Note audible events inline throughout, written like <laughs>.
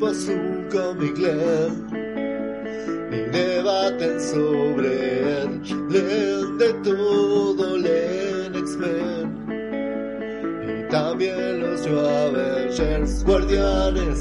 leen y debaten sobre él. Leen de todo, leen X-Men y también los Avengers, guardianes,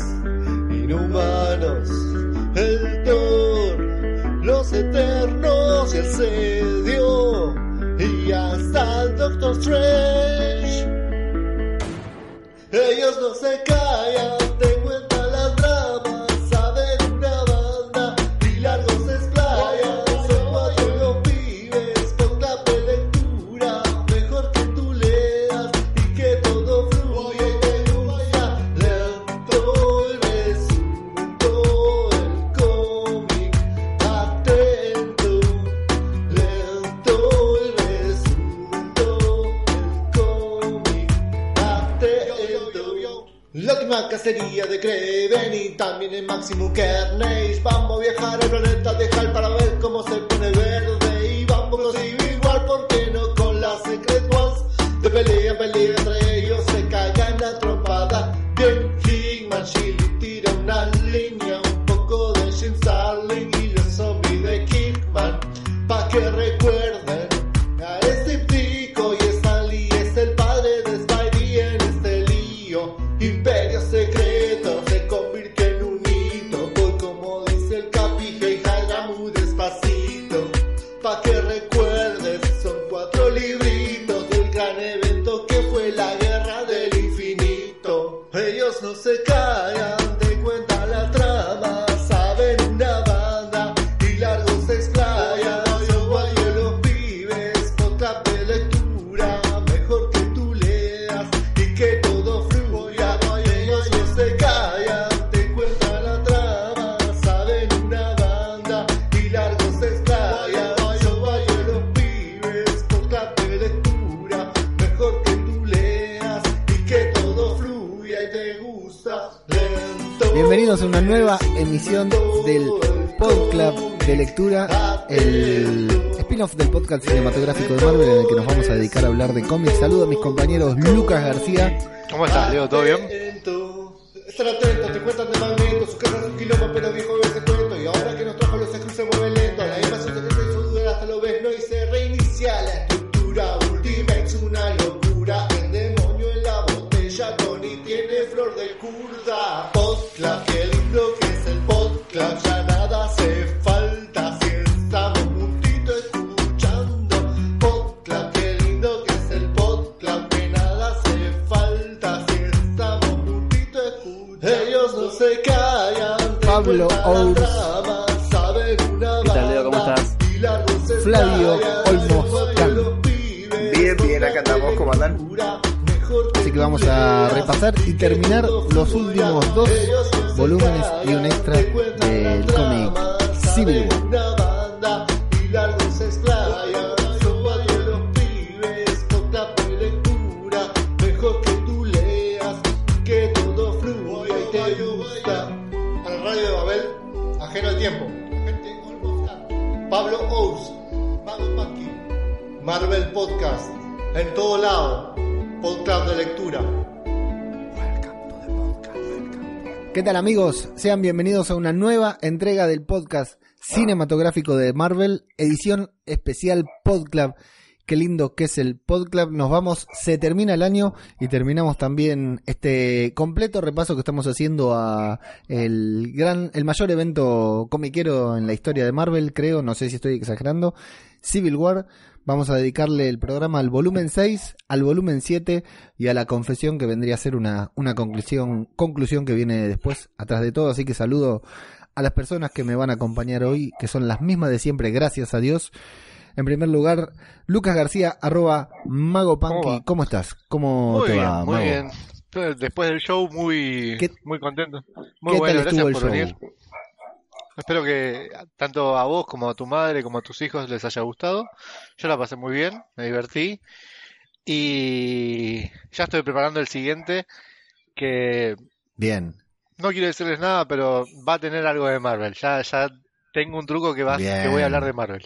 Sean bienvenidos a una nueva entrega del podcast cinematográfico de Marvel, edición especial Podclub. Qué lindo que es el Podclub. Nos vamos, se termina el año y terminamos también este completo repaso que estamos haciendo a el gran, el mayor evento comiquero en la historia de Marvel, creo, no sé si estoy exagerando, Civil War. Vamos a dedicarle el programa al volumen 6, al volumen 7 y a la confesión que vendría a ser una, una conclusión, conclusión que viene después, atrás de todo. Así que saludo a las personas que me van a acompañar hoy, que son las mismas de siempre, gracias a Dios. En primer lugar, Lucas García, arroba Mago ¿Cómo Punky. va? ¿Cómo estás? ¿Cómo Muy te bien, va, muy Mago? bien. Después del show, muy, ¿Qué- muy contento. Muy ¿Qué bueno, tal gracias estuvo el por show? Espero que tanto a vos como a tu madre como a tus hijos les haya gustado. Yo la pasé muy bien, me divertí. Y ya estoy preparando el siguiente, que Bien, no quiero decirles nada, pero va a tener algo de Marvel. Ya, ya tengo un truco que, va, que voy a hablar de Marvel.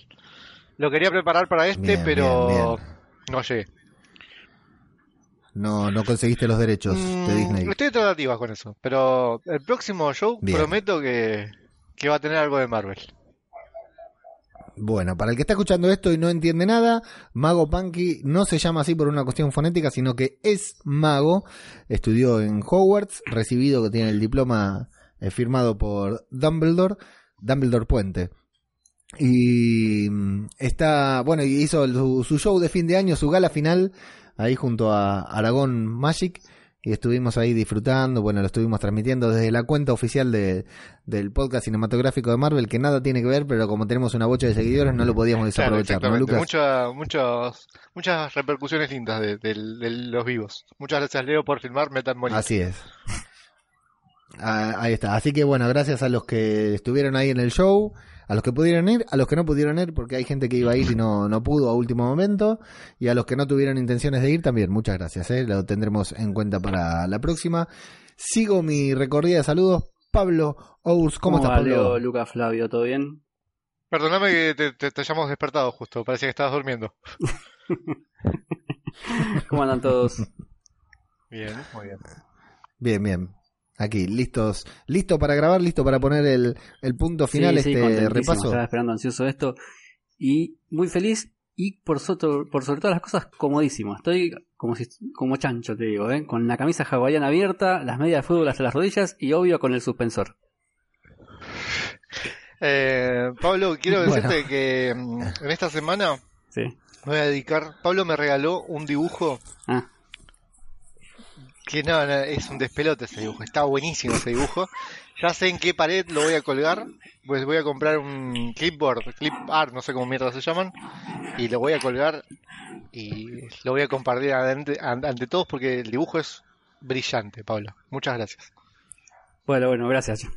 Lo quería preparar para este, Bien, pero bien, bien. no llegué. no, no conseguiste los derechos de Mm, Disney. Estoy tratativas con eso, pero el próximo show prometo que, que va a tener algo de Marvel. Bueno, para el que está escuchando esto y no entiende nada, Mago Punky no se llama así por una cuestión fonética, sino que es mago. Estudió en Hogwarts, recibido que tiene el diploma eh, firmado por Dumbledore, Dumbledore Puente. Y mm, está, bueno, hizo su, su show de fin de año, su gala final, ahí junto a Aragón Magic. Y estuvimos ahí disfrutando, bueno, lo estuvimos transmitiendo desde la cuenta oficial de, del podcast cinematográfico de Marvel, que nada tiene que ver, pero como tenemos una bocha de seguidores, no lo podíamos Claro, desaprovechar, ¿no, exactamente. Lucas? Mucha- muchas, muchas repercusiones lindas de, los vivos. Muchas gracias, Leo, por filmar Metal Money. Así es. Ah, ahí está. Así que bueno, gracias a los que estuvieron ahí en el show, a los que pudieron ir, a los que no pudieron ir, porque hay gente que iba a ir y no, no pudo a último momento, y a los que no tuvieron intenciones de ir también, muchas gracias, ¿eh? lo tendremos en cuenta para la próxima. Sigo mi recorrida de saludos. Pablo Ous, ¿cómo, estás, va, Pablo? Leo, Lucas, Flavio? ¿Todo bien? Perdóname que te, te, te hayamos despertado justo, parecía que estabas durmiendo. <laughs> ¿Cómo andan todos? Bien, muy bien. Bien, bien. Aquí, listos, listo para grabar, listo para poner el, el punto final, sí, este repaso. Estaba esperando ansioso esto. Y muy feliz y por, so- por sobre todas las cosas comodísimo. Estoy como si como chancho, te digo, ¿eh? con la camisa hawaiana abierta, las medias de fútbol hasta las rodillas y obvio con el suspensor. Eh, Pablo, quiero Bueno. decirte que mm, en esta semana Sí. me voy a dedicar. Pablo me regaló un dibujo Ah, que no, no, es un despelote ese dibujo. Está buenísimo ese dibujo. Ya sé en qué pared lo voy a colgar. Pues voy a comprar un clipboard, clip art, no sé cómo mierda se llaman. Y lo voy a colgar y lo voy a compartir ante, ante todos porque el dibujo es brillante, Pablo. Muchas gracias. bueno, bueno, gracias.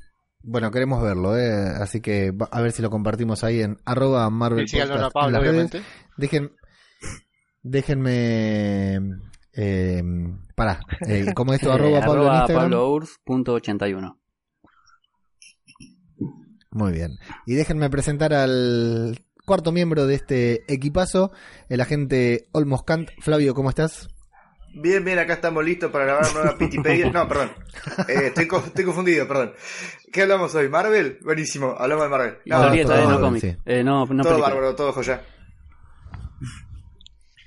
Bueno, queremos verlo, ¿eh? así que va- a ver si lo compartimos ahí en arroba Marvel Podcast Pablo, en las redes. obviamente. Dejen, déjenme, eh, pará, <laughs> eh, ¿cómo es esto? arroba Eh, Pablo en arroba Instagram. pablours.81. Muy bien. Y déjenme presentar al cuarto miembro de este equipazo, el agente Olmos Kant. Flavio, ¿cómo estás? Bien, bien, acá estamos listos para grabar nueva <laughs> Pitipedia. No, perdón. Eh, estoy, co- estoy confundido, perdón. ¿Qué hablamos hoy? ¿Marvel? Buenísimo, hablamos de Marvel. No, todo eh, no Marvel, cómic. sí. Eh, no, no todo película. bárbaro, todo joya.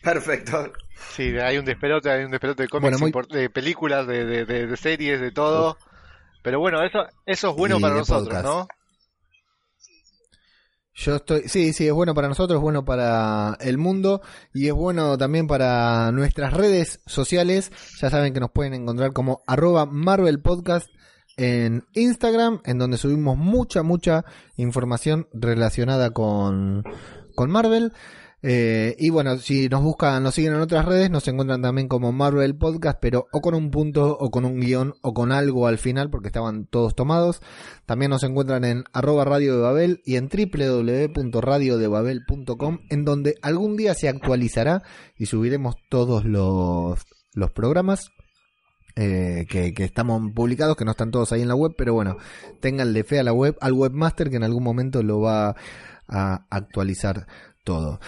Perfecto. Sí, hay un despelote, hay un despelote de cómics, Bueno, muy- import- de películas, de, de, de- de series, de todo. Pero bueno, eso, eso es bueno Y para nosotros, podcast. ¿no? Yo estoy, sí, sí, es bueno para nosotros, es bueno para el mundo y es bueno también para nuestras redes sociales. Ya saben que nos pueden encontrar como arroba Marvel Podcast en Instagram, en donde subimos mucha, mucha información relacionada con, con Marvel. Eh, y bueno, si nos buscan, nos siguen en otras redes, nos encuentran también como Marvel Podcast, pero o con un punto, o con un guion, o con algo al final, porque estaban todos tomados. También nos encuentran en arroba Radio de Babel y en www.radiodebabel.com, en donde algún día se actualizará y subiremos todos los, los programas. eh, que, que estamos publicados, que no están todos ahí en la web, pero bueno, ténganle fe a la web, al webmaster que en algún momento lo va a actualizar todo.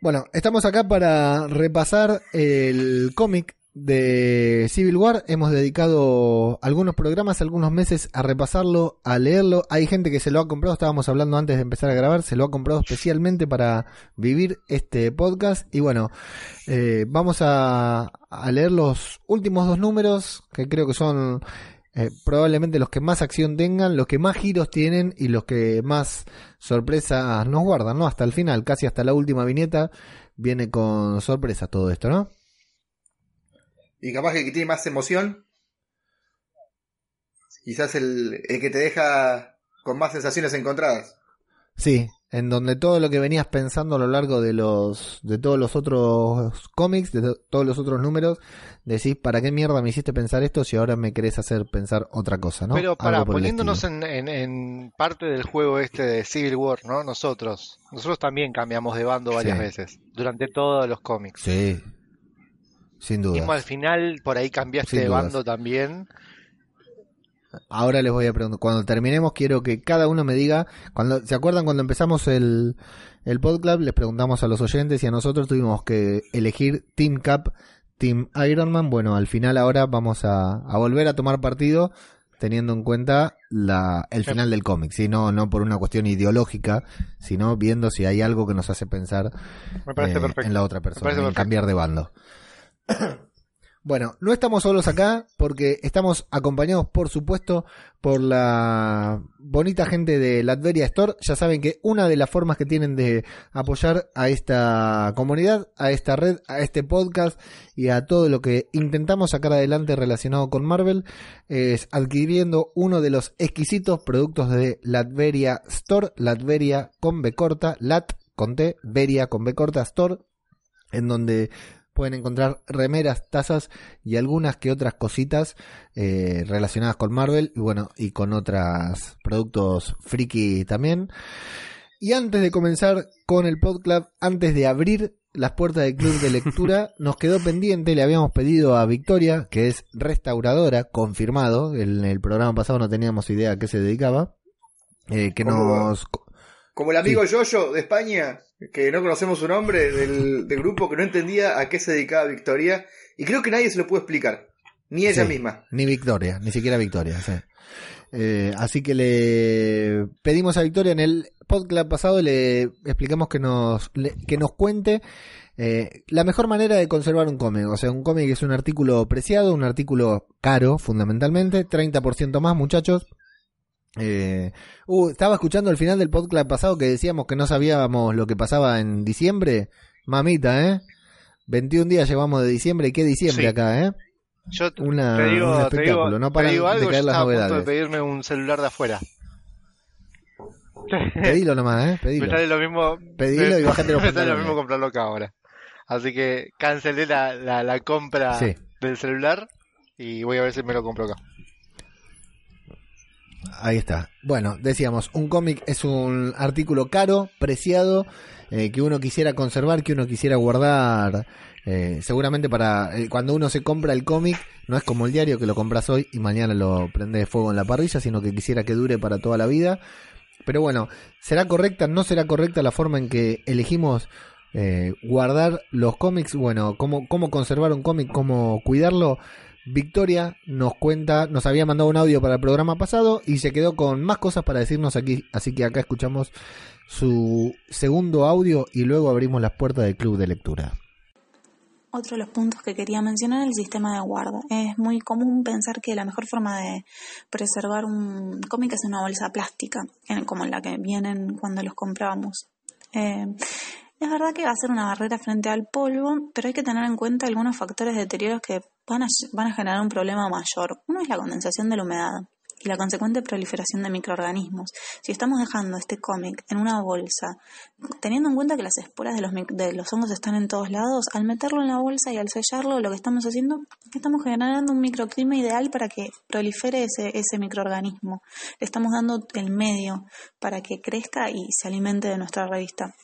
Bueno, estamos acá para repasar el cómic de Civil War. Hemos dedicado algunos programas, algunos meses a repasarlo, a leerlo. Hay gente que se lo ha comprado, estábamos hablando antes de empezar a grabar, se lo ha comprado especialmente para vivir este podcast. Y bueno, eh, vamos a, a leer los últimos dos números, que creo que son eh, probablemente los que más acción tengan, los que más giros tienen y los que más sorpresas nos guardan, ¿no? Hasta el final, casi hasta la última viñeta, viene con sorpresa todo esto, ¿no? Y capaz que el que tiene más emoción, quizás el, el que te deja con más sensaciones encontradas. Sí, en donde todo lo que venías pensando a lo largo de los de todos los otros cómics, de to- todos los otros números, decís, ¿para qué mierda me hiciste pensar esto si ahora me querés hacer pensar otra cosa, ¿no? Pero para, poniéndonos en, en, en parte del juego este de Civil War, ¿no? Nosotros, nosotros también cambiamos de bando varias Sí. veces, durante todos los cómics. Sí, sin duda. Mismo al final, por ahí cambiaste de bando también. Ahora les voy a preguntar, cuando terminemos quiero que cada uno me diga, cuando ¿se acuerdan cuando empezamos el, el podcast? Les preguntamos a los oyentes y a nosotros tuvimos que elegir Team Cap, Team Iron Man. Bueno, al final ahora vamos a, a volver a tomar partido teniendo en cuenta la, el final del cómic, ¿sí? no, no por una cuestión ideológica, sino viendo si hay algo que nos hace pensar eh, en la otra persona, en cambiar de bando. <coughs> Bueno, no estamos solos acá porque estamos acompañados, por supuesto, por la bonita gente de Latveria Store. Ya saben que una de las formas que tienen de apoyar a esta comunidad, a esta red, a este podcast y a todo lo que intentamos sacar adelante relacionado con Marvel es adquiriendo uno de los exquisitos productos de Latveria Store, Latveria con B corta, Lat con T, Veria con B corta Store, en donde pueden encontrar remeras, tazas y algunas que otras cositas eh, relacionadas con Marvel y bueno, y con otros productos friki también. Y antes de comenzar con el podcast, antes de abrir las puertas del club de <laughs> lectura, nos quedó pendiente, le habíamos pedido a Victoria, que es restauradora, confirmado, en el programa pasado no teníamos idea a qué se dedicaba, eh, que ¿Cómo va? Como el amigo Yoyo de España, que no conocemos su nombre, del, del grupo que no entendía a qué se dedicaba Victoria, y creo que nadie se lo pudo explicar, ni ella Sí. misma. Ni Victoria, ni siquiera Victoria, sí. Eh, así que le pedimos a Victoria en el podcast pasado, le explicamos que nos, le- que nos cuente eh, la mejor manera de conservar un cómic. O sea, un cómic es un artículo preciado, un artículo caro, fundamentalmente, 30% más, muchachos. Eh, uh, estaba escuchando el final del podcast pasado que decíamos que no sabíamos lo que pasaba en diciembre. Mamita, ¿eh? 21 días llevamos de diciembre. ¿Y qué diciembre Sí. acá, eh? Yo te Una, digo, un te digo, espectáculo. no digo algo, de yo caer las estaba a punto de novedades. pedirme un celular de afuera. <laughs> Pedilo nomás, ¿eh? <laughs> Me Pedilo. sale lo mismo. Pedilo me- y bájate los <laughs> Me sale lo mismo comprarlo acá ahora. Así que cancelé la, la, la compra Sí. del celular y voy a ver si me lo compro acá. Ahí está. Bueno, decíamos, un cómic es un artículo caro, preciado, eh, que uno quisiera conservar, que uno quisiera guardar. eh, seguramente para eh, cuando uno se compra el cómic, no es como el diario que lo compras hoy y mañana lo prendes fuego en la parrilla, sino que quisiera que dure para toda la vida. Pero bueno, ¿será correcta? ¿No será correcta la forma en que elegimos guardar los cómics? Bueno, ¿cómo, cómo conservar un cómic? ¿Cómo cuidarlo? Victoria nos cuenta, nos había mandado un audio para el programa pasado y se quedó con más cosas para decirnos aquí, así que acá escuchamos su segundo audio y luego abrimos las puertas del club de lectura. Otro de los puntos que quería mencionar es el sistema de guarda. Es muy común pensar que la mejor forma de preservar un cómic es una bolsa plástica, como la que vienen cuando los compramos. Eh, es verdad que va a ser una barrera frente al polvo, pero hay que tener en cuenta algunos factores de deterioro que van a, generar un problema mayor. Uno es la condensación de la humedad y la consecuente proliferación de microorganismos. Si estamos dejando este cómic en una bolsa teniendo en cuenta que las esporas de los, de los hongos están en todos lados, al meterlo en la bolsa y al sellarlo, lo que estamos haciendo es que estamos generando un microclima ideal para que prolifere ese, ese microorganismo. Le estamos dando el medio para que crezca y se alimente de nuestra revista.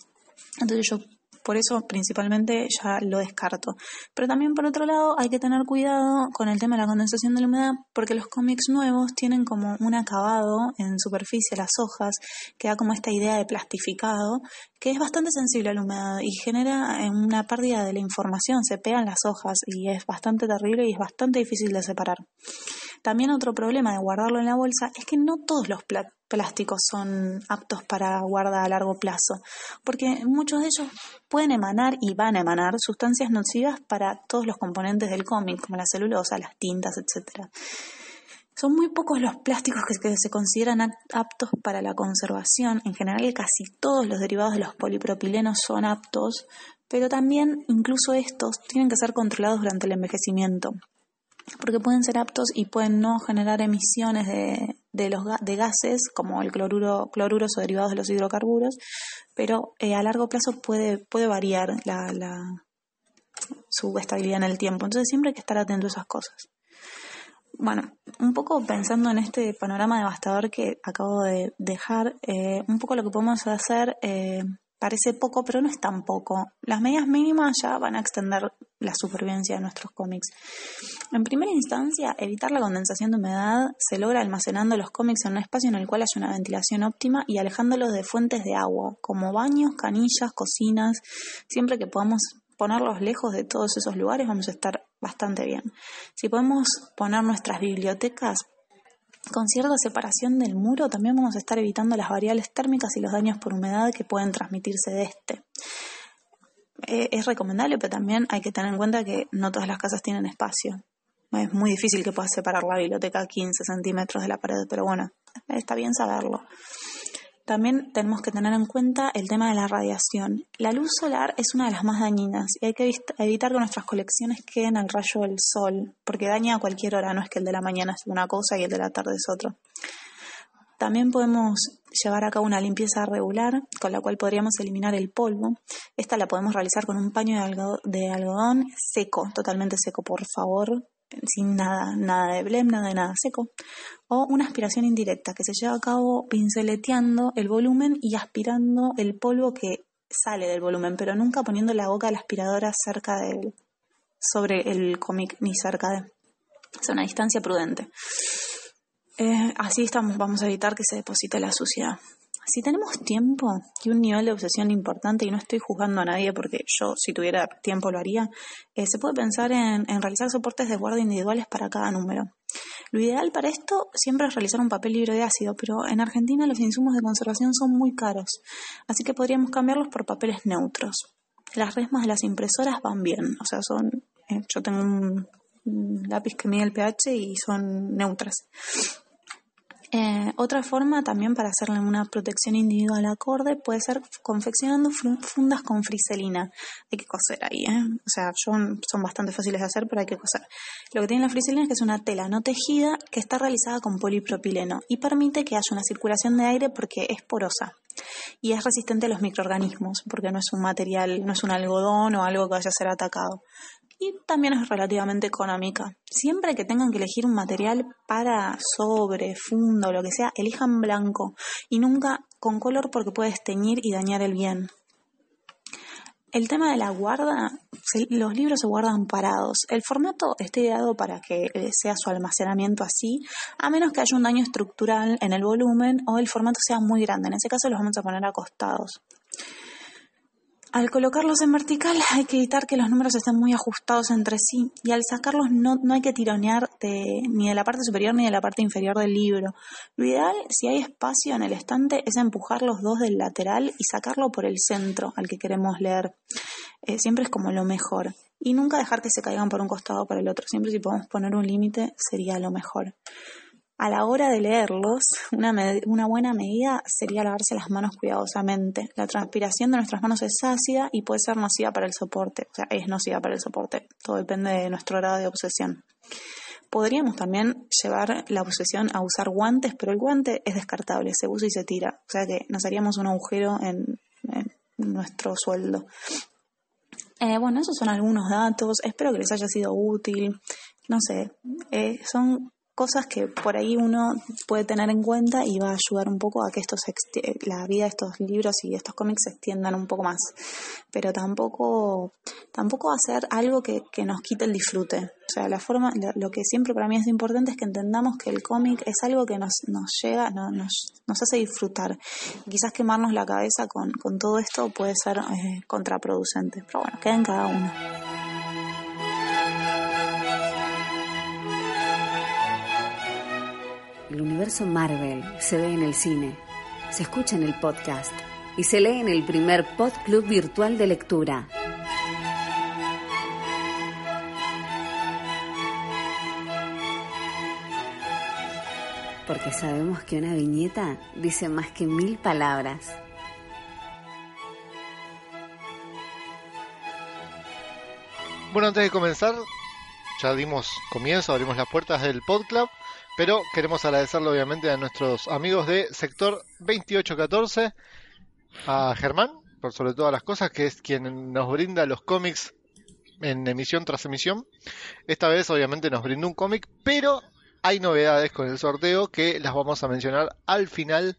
Entonces yo por eso principalmente ya lo descarto. Pero también por otro lado hay que tener cuidado con el tema de la condensación de la humedad porque los cómics nuevos tienen como un acabado en superficie, las hojas, que da como esta idea de plastificado que es bastante sensible a la humedad y genera eh, una pérdida de la información, se pegan las hojas y es bastante terrible y es bastante difícil de separar. También otro problema de guardarlo en la bolsa es que no todos los plásticos son aptos para guardar a largo plazo, porque muchos de ellos pueden emanar y van a emanar sustancias nocivas para todos los componentes del cómic, como la celulosa, las tintas, etc. Son muy pocos los plásticos que, que se consideran ap- aptos para la conservación. En general, casi todos los derivados de los polipropilenos son aptos, pero también incluso estos tienen que ser controlados durante el envejecimiento porque pueden ser aptos y pueden no generar emisiones de, de los de gases como el cloruro, cloruros o derivados de los hidrocarburos, pero eh, a largo plazo puede, puede variar la, la- su estabilidad en el tiempo. Entonces siempre hay que estar atento a esas cosas. Bueno, un poco pensando en este panorama devastador que acabo de dejar, eh, un poco lo que podemos hacer eh, parece poco, pero no es tan poco. Las medidas mínimas ya van a extender la supervivencia de nuestros cómics. En primera instancia, evitar la condensación de humedad se logra almacenando los cómics en un espacio en el cual haya una ventilación óptima y alejándolos de fuentes de agua, como baños, canillas, cocinas. Siempre que podamos ponerlos lejos de todos esos lugares, vamos a estar bastante bien. Si podemos poner nuestras bibliotecas con cierta separación del muro, también vamos a estar evitando las variables térmicas y los daños por humedad que pueden transmitirse de este. Eh, es recomendable, pero también hay que tener en cuenta que no todas las casas tienen espacio. Es muy difícil que puedas separar la biblioteca a 15 centímetros de la pared, pero bueno, está bien saberlo. También tenemos que tener en cuenta el tema de la radiación. La luz solar es una de las más dañinas y hay que evit- evitar que nuestras colecciones queden al rayo del sol, porque daña a cualquier hora, no es que el de la mañana es una cosa y el de la tarde es otro. También podemos llevar a cabo una limpieza regular, con la cual podríamos eliminar el polvo. Esta la podemos realizar con un paño de algodón seco, totalmente seco, por favor, sin nada, nada de blem, nada de nada seco. O una aspiración indirecta, que se lleva a cabo pinceleteando el volumen y aspirando el polvo que sale del volumen, pero nunca poniendo la boca de la aspiradora cerca del, sobre el cómic ni cerca de. Es una distancia prudente. Eh, así estamos, vamos a evitar que se deposite la suciedad. Si tenemos tiempo y un nivel de obsesión importante, y no estoy juzgando a nadie porque yo si tuviera tiempo lo haría, eh, se puede pensar en, realizar soportes de guarda individuales para cada número. Lo ideal para esto siempre es realizar un papel libre de ácido, pero en Argentina los insumos de conservación son muy caros, así que podríamos cambiarlos por papeles neutros. Las resmas de las impresoras van bien, o sea, son, eh, yo tengo un lápiz que mide el pH y son neutras. Eh, otra forma también para hacerle una protección individual acorde puede ser confeccionando fundas con friselina. Hay que coser ahí, ¿eh? O sea, son, son bastante fáciles de hacer, pero hay que coser. Lo que tiene la friselina es que es una tela no tejida que está realizada con polipropileno y permite que haya una circulación de aire porque es porosa y es resistente a los microorganismos porque no es un material, no es un algodón o algo que vaya a ser atacado. Y también es relativamente económica. Siempre que tengan que elegir un material para sobre, funda o lo que sea, elijan blanco y nunca con color porque puede esteñir y dañar el bien. El tema de la guarda, los libros se guardan parados. El formato está ideado para que eh, sea su almacenamiento así, a menos que haya un daño estructural en el volumen o el formato sea muy grande. En ese caso los vamos a poner acostados. Al colocarlos en vertical hay que evitar que los números estén muy ajustados entre sí y al sacarlos no, no hay que tironear de- ni de la parte superior ni de la parte inferior del libro. Lo ideal, si hay espacio en el estante, es empujar los dos del lateral y sacarlo por el centro al que queremos leer. Eh, siempre es como lo mejor. Y nunca dejar que se caigan por un costado o por el otro. Siempre si podemos poner un límite sería lo mejor. A la hora de leerlos, una, buena medida sería lavarse las manos cuidadosamente. La transpiración de nuestras manos es ácida y puede ser nociva para el soporte. O sea, es nociva para el soporte. Todo depende de nuestro grado de obsesión. Podríamos también llevar la obsesión a usar guantes, pero el guante es descartable, se usa y se tira. O sea que nos haríamos un agujero en, en nuestro sueldo. Eh, bueno, esos son algunos datos. Espero que les haya sido útil. No sé, eh, son cosas que por ahí uno puede tener en cuenta y va a ayudar un poco a que estos exti- la vida de estos libros y estos cómics se extiendan un poco más. Pero tampoco, tampoco hacer algo que, que nos quite el disfrute. O sea, la forma, lo, que siempre para mí es importante es que entendamos que el cómic es algo que nos, nos llega, no- nos, nos hace disfrutar. Quizás quemarnos la cabeza con, con todo esto puede ser eh, contraproducente. Pero bueno, queda en cada uno. El universo Marvel se ve en el cine, se escucha en el podcast y se lee en el primer Pod Club virtual de lectura. Porque sabemos que una viñeta dice más que mil palabras. Bueno, antes de comenzar, ya dimos comienzo, abrimos las puertas del PodClub, pero queremos agradecerle obviamente a nuestros amigos de Sector 2814, a Germán, por sobre todas las cosas, que es quien nos brinda los cómics en emisión tras emisión. Esta vez obviamente nos brindó un cómic, pero hay novedades con el sorteo que las vamos a mencionar al final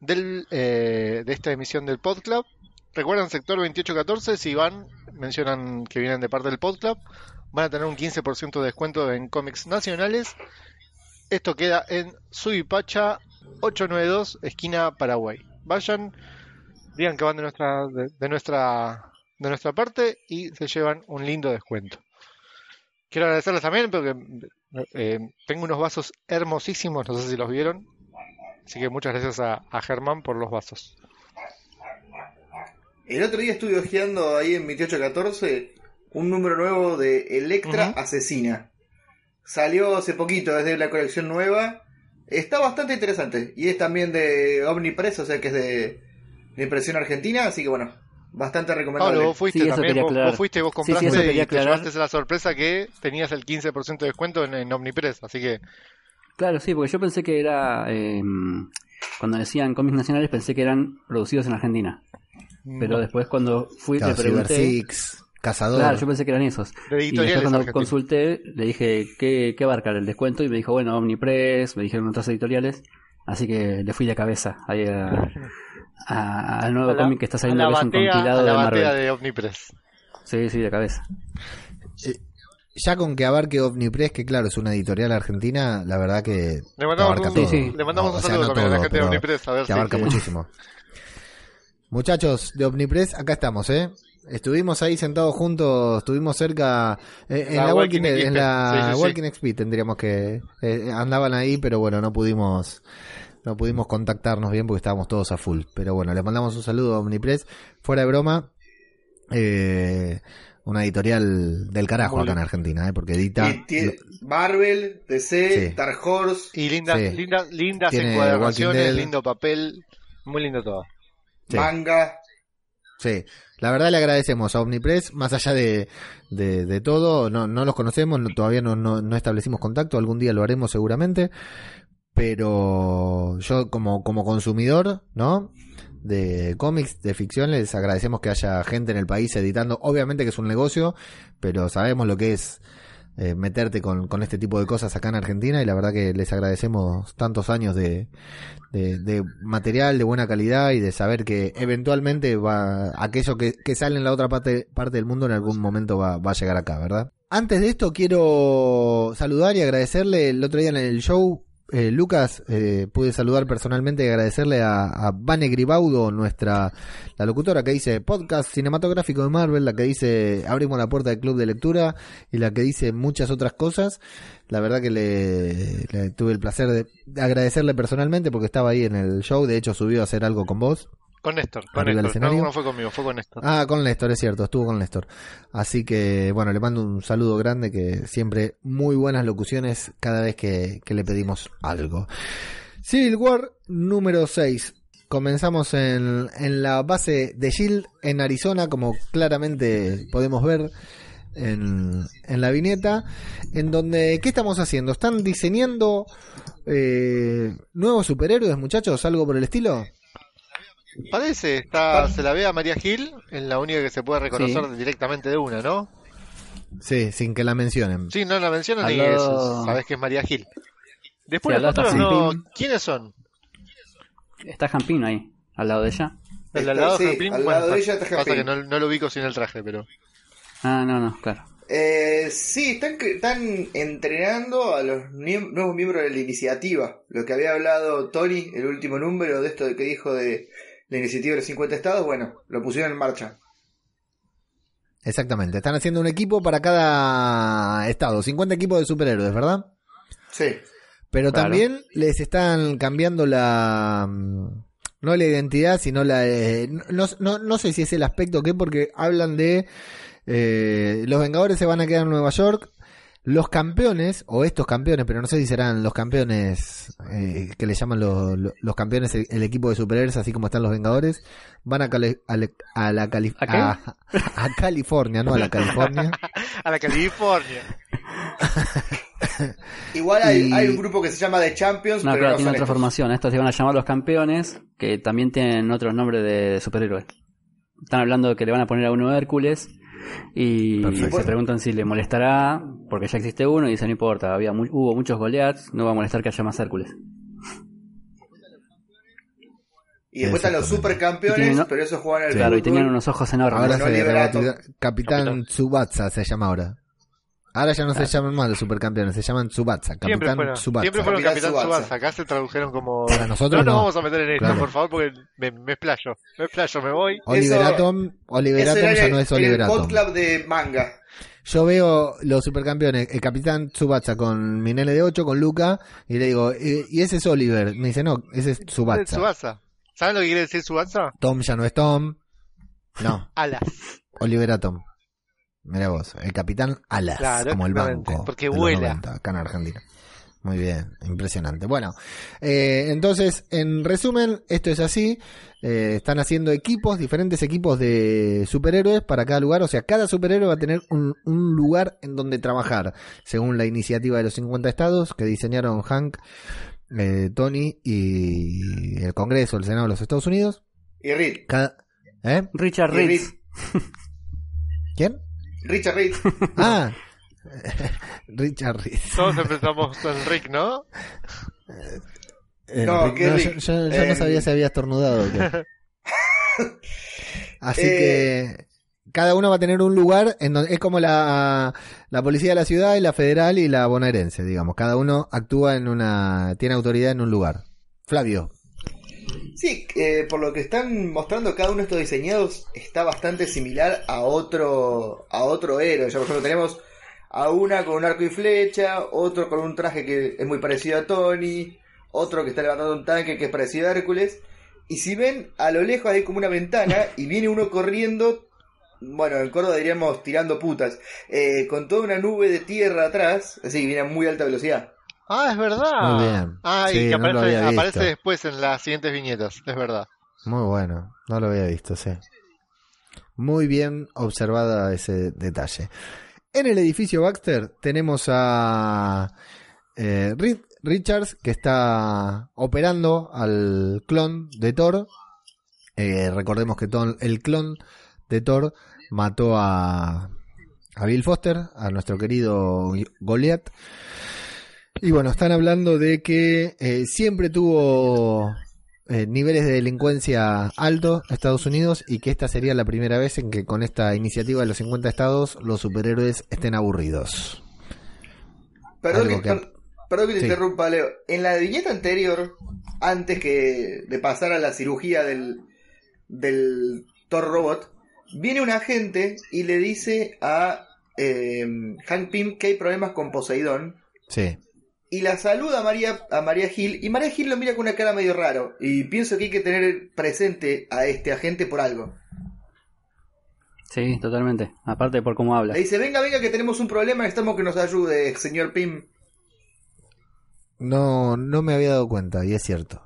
del, eh, de esta emisión del PodClub. Recuerden sector 2814, si van, mencionan que vienen de parte del PodClub, van a tener un 15% de descuento en cómics nacionales. Esto queda en Suipacha 892, esquina Paraguay. Vayan, digan que van de nuestra, de, de nuestra, de nuestra parte y se llevan un lindo descuento. quiero agradecerles también porque eh, tengo unos vasos hermosísimos, no sé si los vieron. Así que muchas gracias a, a Germán por los vasos. El otro día estuve hojeando ahí en 2814 un número nuevo de Electra. Asesina. Salió hace poquito, es de la colección nueva. Está bastante interesante. Y es también de Omnipress, o sea que es de, de impresión argentina. Así que bueno, bastante recomendable. Pablo, vos fuiste Sí, también, quería vos, fuiste, vos Sí, sí, compraste quería y te aclarar. llevaste la sorpresa que tenías el 15% de descuento en, en Omnipress, así que Claro, sí, porque yo pensé que era. eh, cuando decían cómics nacionales, pensé que eran producidos en Argentina. Pero después, cuando fui, Claro, le pregunté. Cyber Six, Cazador. Claro, yo pensé que eran esos. de Y después cuando consulté, le dije qué, qué abarca el descuento y me dijo, bueno, Omnipress, me dijeron otras editoriales, así que le fui de cabeza ahí a- a- al nuevo A la- cómic que está a saliendo, la que es un compilado a la de Marvel. de Omnipress. Sí, sí, de cabeza. Ya con que abarque Omnipress, que claro, es una editorial argentina, la verdad que Le mandamos abarca un, todo. Sí, sí. le mandamos No, un o sea, saludo no también a la todo, gente de Omnipress, a ver te si abarca muchísimo. <laughs> Muchachos de Omnipress, acá estamos, ¿eh? Estuvimos ahí sentados juntos, estuvimos cerca eh, en La la, Walking Walking, en la sí, sí, sí. Walking XP tendríamos que eh, andaban ahí, pero bueno, no pudimos no pudimos contactarnos bien porque estábamos todos a full. Pero bueno, les mandamos un saludo a Omnipress, fuera de broma. Eh, una editorial del carajo Muy acá en. Argentina, ¿eh? porque edita Marvel, DC, Sí. Dark Horse. Y lindas, Sí. lindas, lindas encuadernaciones, lindo papel, muy lindo todo. Sí. Manga. Sí, la verdad le agradecemos a Omnipress, más allá de, de, todo, no, no los conocemos, no- todavía no, no, no establecimos contacto, algún día lo haremos seguramente, pero yo como, como consumidor, ¿no? De cómics, de ficción, les agradecemos que haya gente en el país editando, obviamente que es un negocio, pero sabemos lo que es eh, meterte con, con este tipo de cosas acá en Argentina y la verdad que les agradecemos tantos años de, de, de material de buena calidad y de saber que eventualmente va aquello que, que sale en la otra parte, parte del mundo en algún momento va, va a llegar acá, ¿verdad? Antes de esto quiero saludar y agradecerle el otro día en el show. Eh, Lucas, eh, pude saludar personalmente y agradecerle a, a Vane Gribaudo, nuestra la locutora que dice podcast cinematográfico de Marvel, la que dice abrimos la puerta del club de lectura y la que dice muchas otras cosas. La verdad que le, le tuve el placer de, de agradecerle personalmente porque estaba ahí en el show. De hecho, subió a hacer algo con vos. Con Néstor, con Néstor. No, fue conmigo, fue con Néstor. Ah, con Néstor, es cierto, estuvo con Néstor. Así que, bueno, le mando un saludo grande, que siempre muy buenas locuciones cada vez que, que le pedimos algo. Civil War número 6. Comenzamos en, en la base de Shield en Arizona, como claramente podemos ver en, en la viñeta, en donde, ¿qué estamos haciendo? ¿Están diseñando eh, nuevos superhéroes, muchachos? ¿Algo por el estilo? Parece, está, se la ve a María Gil, en la única que se puede reconocer Sí. directamente de una, ¿no? Sí, sin que la mencionen. Sí, no la mencionan ni lado- eso, sabes que es María Gil. Después Sí, los otros no, Jampín. ¿quiénes son? Está Jampino ahí, al lado de ella. El al Está- lado sí, de Jampín, al bueno, lado de ella está Pasa que Jampín. no, no lo ubico sin el traje, pero... Ah, no, no, claro. Eh, sí, están, están entrenando a los nuevos miembros de la iniciativa. Lo que había hablado Tony, el último número de esto de que dijo de la iniciativa de los 50 estados, bueno, lo pusieron en marcha. Exactamente, están haciendo un equipo para cada estado, 50 equipos de superhéroes, ¿verdad? Sí. Pero Claro. también les están cambiando la... mm, No la identidad, sino la... eh, no, no, no sé si es el aspecto que, porque hablan de... eh, los Vengadores se van a quedar en Nueva York. Los campeones, o estos campeones, pero no sé si serán los campeones eh, que le llaman los, los- los campeones, el, el equipo de superhéroes, así como están los Vengadores, van a, Cali- a, la- a la Cali- ¿A qué? a- <laughs> a California, no a la California. <laughs> A la California. <laughs> Igual hay, Y- hay un grupo que se llama The Champions, No, pero claro, no tiene otra estos. formación. Estos se van a llamar los campeones, que también tienen otros nombres de superhéroes. Están hablando de que le van a poner a uno Hércules y Perfecto. se preguntan si le molestará, porque ya existe uno y dicen no importa, había mu- hubo muchos Goliaths, no va a molestar que haya más Hércules. Y después están los supercampeones, tienen, ¿no? pero esos juegan al Claro, y tenían unos ojos enormes. Ahora no se Capitán Capitán. Tsubasa se llama ahora. Ahora ya no se llaman más los supercampeones, se llaman Tsubasa. Siempre Capitán fueron, Tsubasa. siempre fueron Capitán Tsubasa. Tsubasa. Acá se tradujeron como... Para <laughs> nosotros no nos no. vamos a meter en esto, Claro. por favor, porque me, me explayo. Me explayo, me voy. Oliver Eso- Atom, Oliver Eso Atom era ya no es en Oliver el Atom. podclub de manga. yo veo los supercampeones, el capitán Tsubasa con mi de 8, con Luca, y le digo, "¿Y- ¿y ese es Oliver? Me dice, no, ese es Tsubasa. Subasa. ¿Sabes lo que quiere decir Subasa? Tom ya no es Tom. No, <laughs> Alas. Oliver a Tom. Mira vos, el capitán Alas, Claro, como el banco. porque vuela. 90, acá en Argentina. Muy bien, impresionante. Bueno, eh, entonces, en resumen, esto es así. Eh, están haciendo equipos, diferentes equipos de superhéroes para cada lugar. O sea, cada superhéroe va a tener un, un lugar en donde trabajar, según la iniciativa de los 50 estados que diseñaron Hank, eh, Tony y el Congreso, el Senado de los Estados Unidos. Y Reed. Cada, ¿Eh? Richard. Reed. <laughs> <laughs> ¿Quién? Richard Reed. <laughs> Ah, <laughs> Richard Reed. Todos empezamos con Rick, ¿no? Eh, No, Rick- que no, yo, Rick. yo- yo no Eh, sabía si había estornudado. <laughs> Así Eh, que cada uno va a tener un lugar en donde es como la, la policía de la ciudad y la federal y la bonaerense, digamos. Cada uno actúa en una, tiene autoridad en un lugar. Flavio. Sí, eh, por lo que están mostrando cada uno de estos diseñados está bastante similar a otro a otro héroe. Ya por ejemplo tenemos a una con un arco y flecha, otro con un traje que es muy parecido a Tony, otro que está levantando un tanque que es parecido a Hércules. Y si ven, a lo lejos hay como una ventana y viene uno corriendo, bueno, en Córdoba diríamos tirando putas, eh, con toda una nube de tierra atrás, así que viene a muy alta velocidad. Ah, es verdad. Muy bien. Ah, y que aparece, después en las siguientes viñetas, es verdad. Muy bueno, no lo había visto, sí. Muy bien observada ese detalle. En el edificio Baxter tenemos a eh, Reed Richards que está operando al clon de Thor. Eh, recordemos que el clon de Thor mató a, a Bill Foster, a nuestro querido Goliath. Y bueno, están hablando de que eh, siempre tuvo eh, niveles de delincuencia altos Estados Unidos y que esta sería la primera vez en que con esta iniciativa de los 50 estados los superhéroes estén aburridos. Perdón que, que- per- perdón que te Sí. interrumpa, Leo. En la viñeta anterior, antes que de pasar a la cirugía del, del Thor Robot, viene un agente y le dice a eh, Hank Pym que hay problemas con Poseidón. Sí. Y la saluda a María, a María Gil. Y María Gil lo mira con una cara medio raro. Y pienso que hay que tener presente a este agente por algo. Sí, totalmente. Aparte por cómo habla. Le dice, venga, venga, que tenemos un problema, necesitamos que nos ayude, señor Pym. No, no me había dado cuenta y es cierto.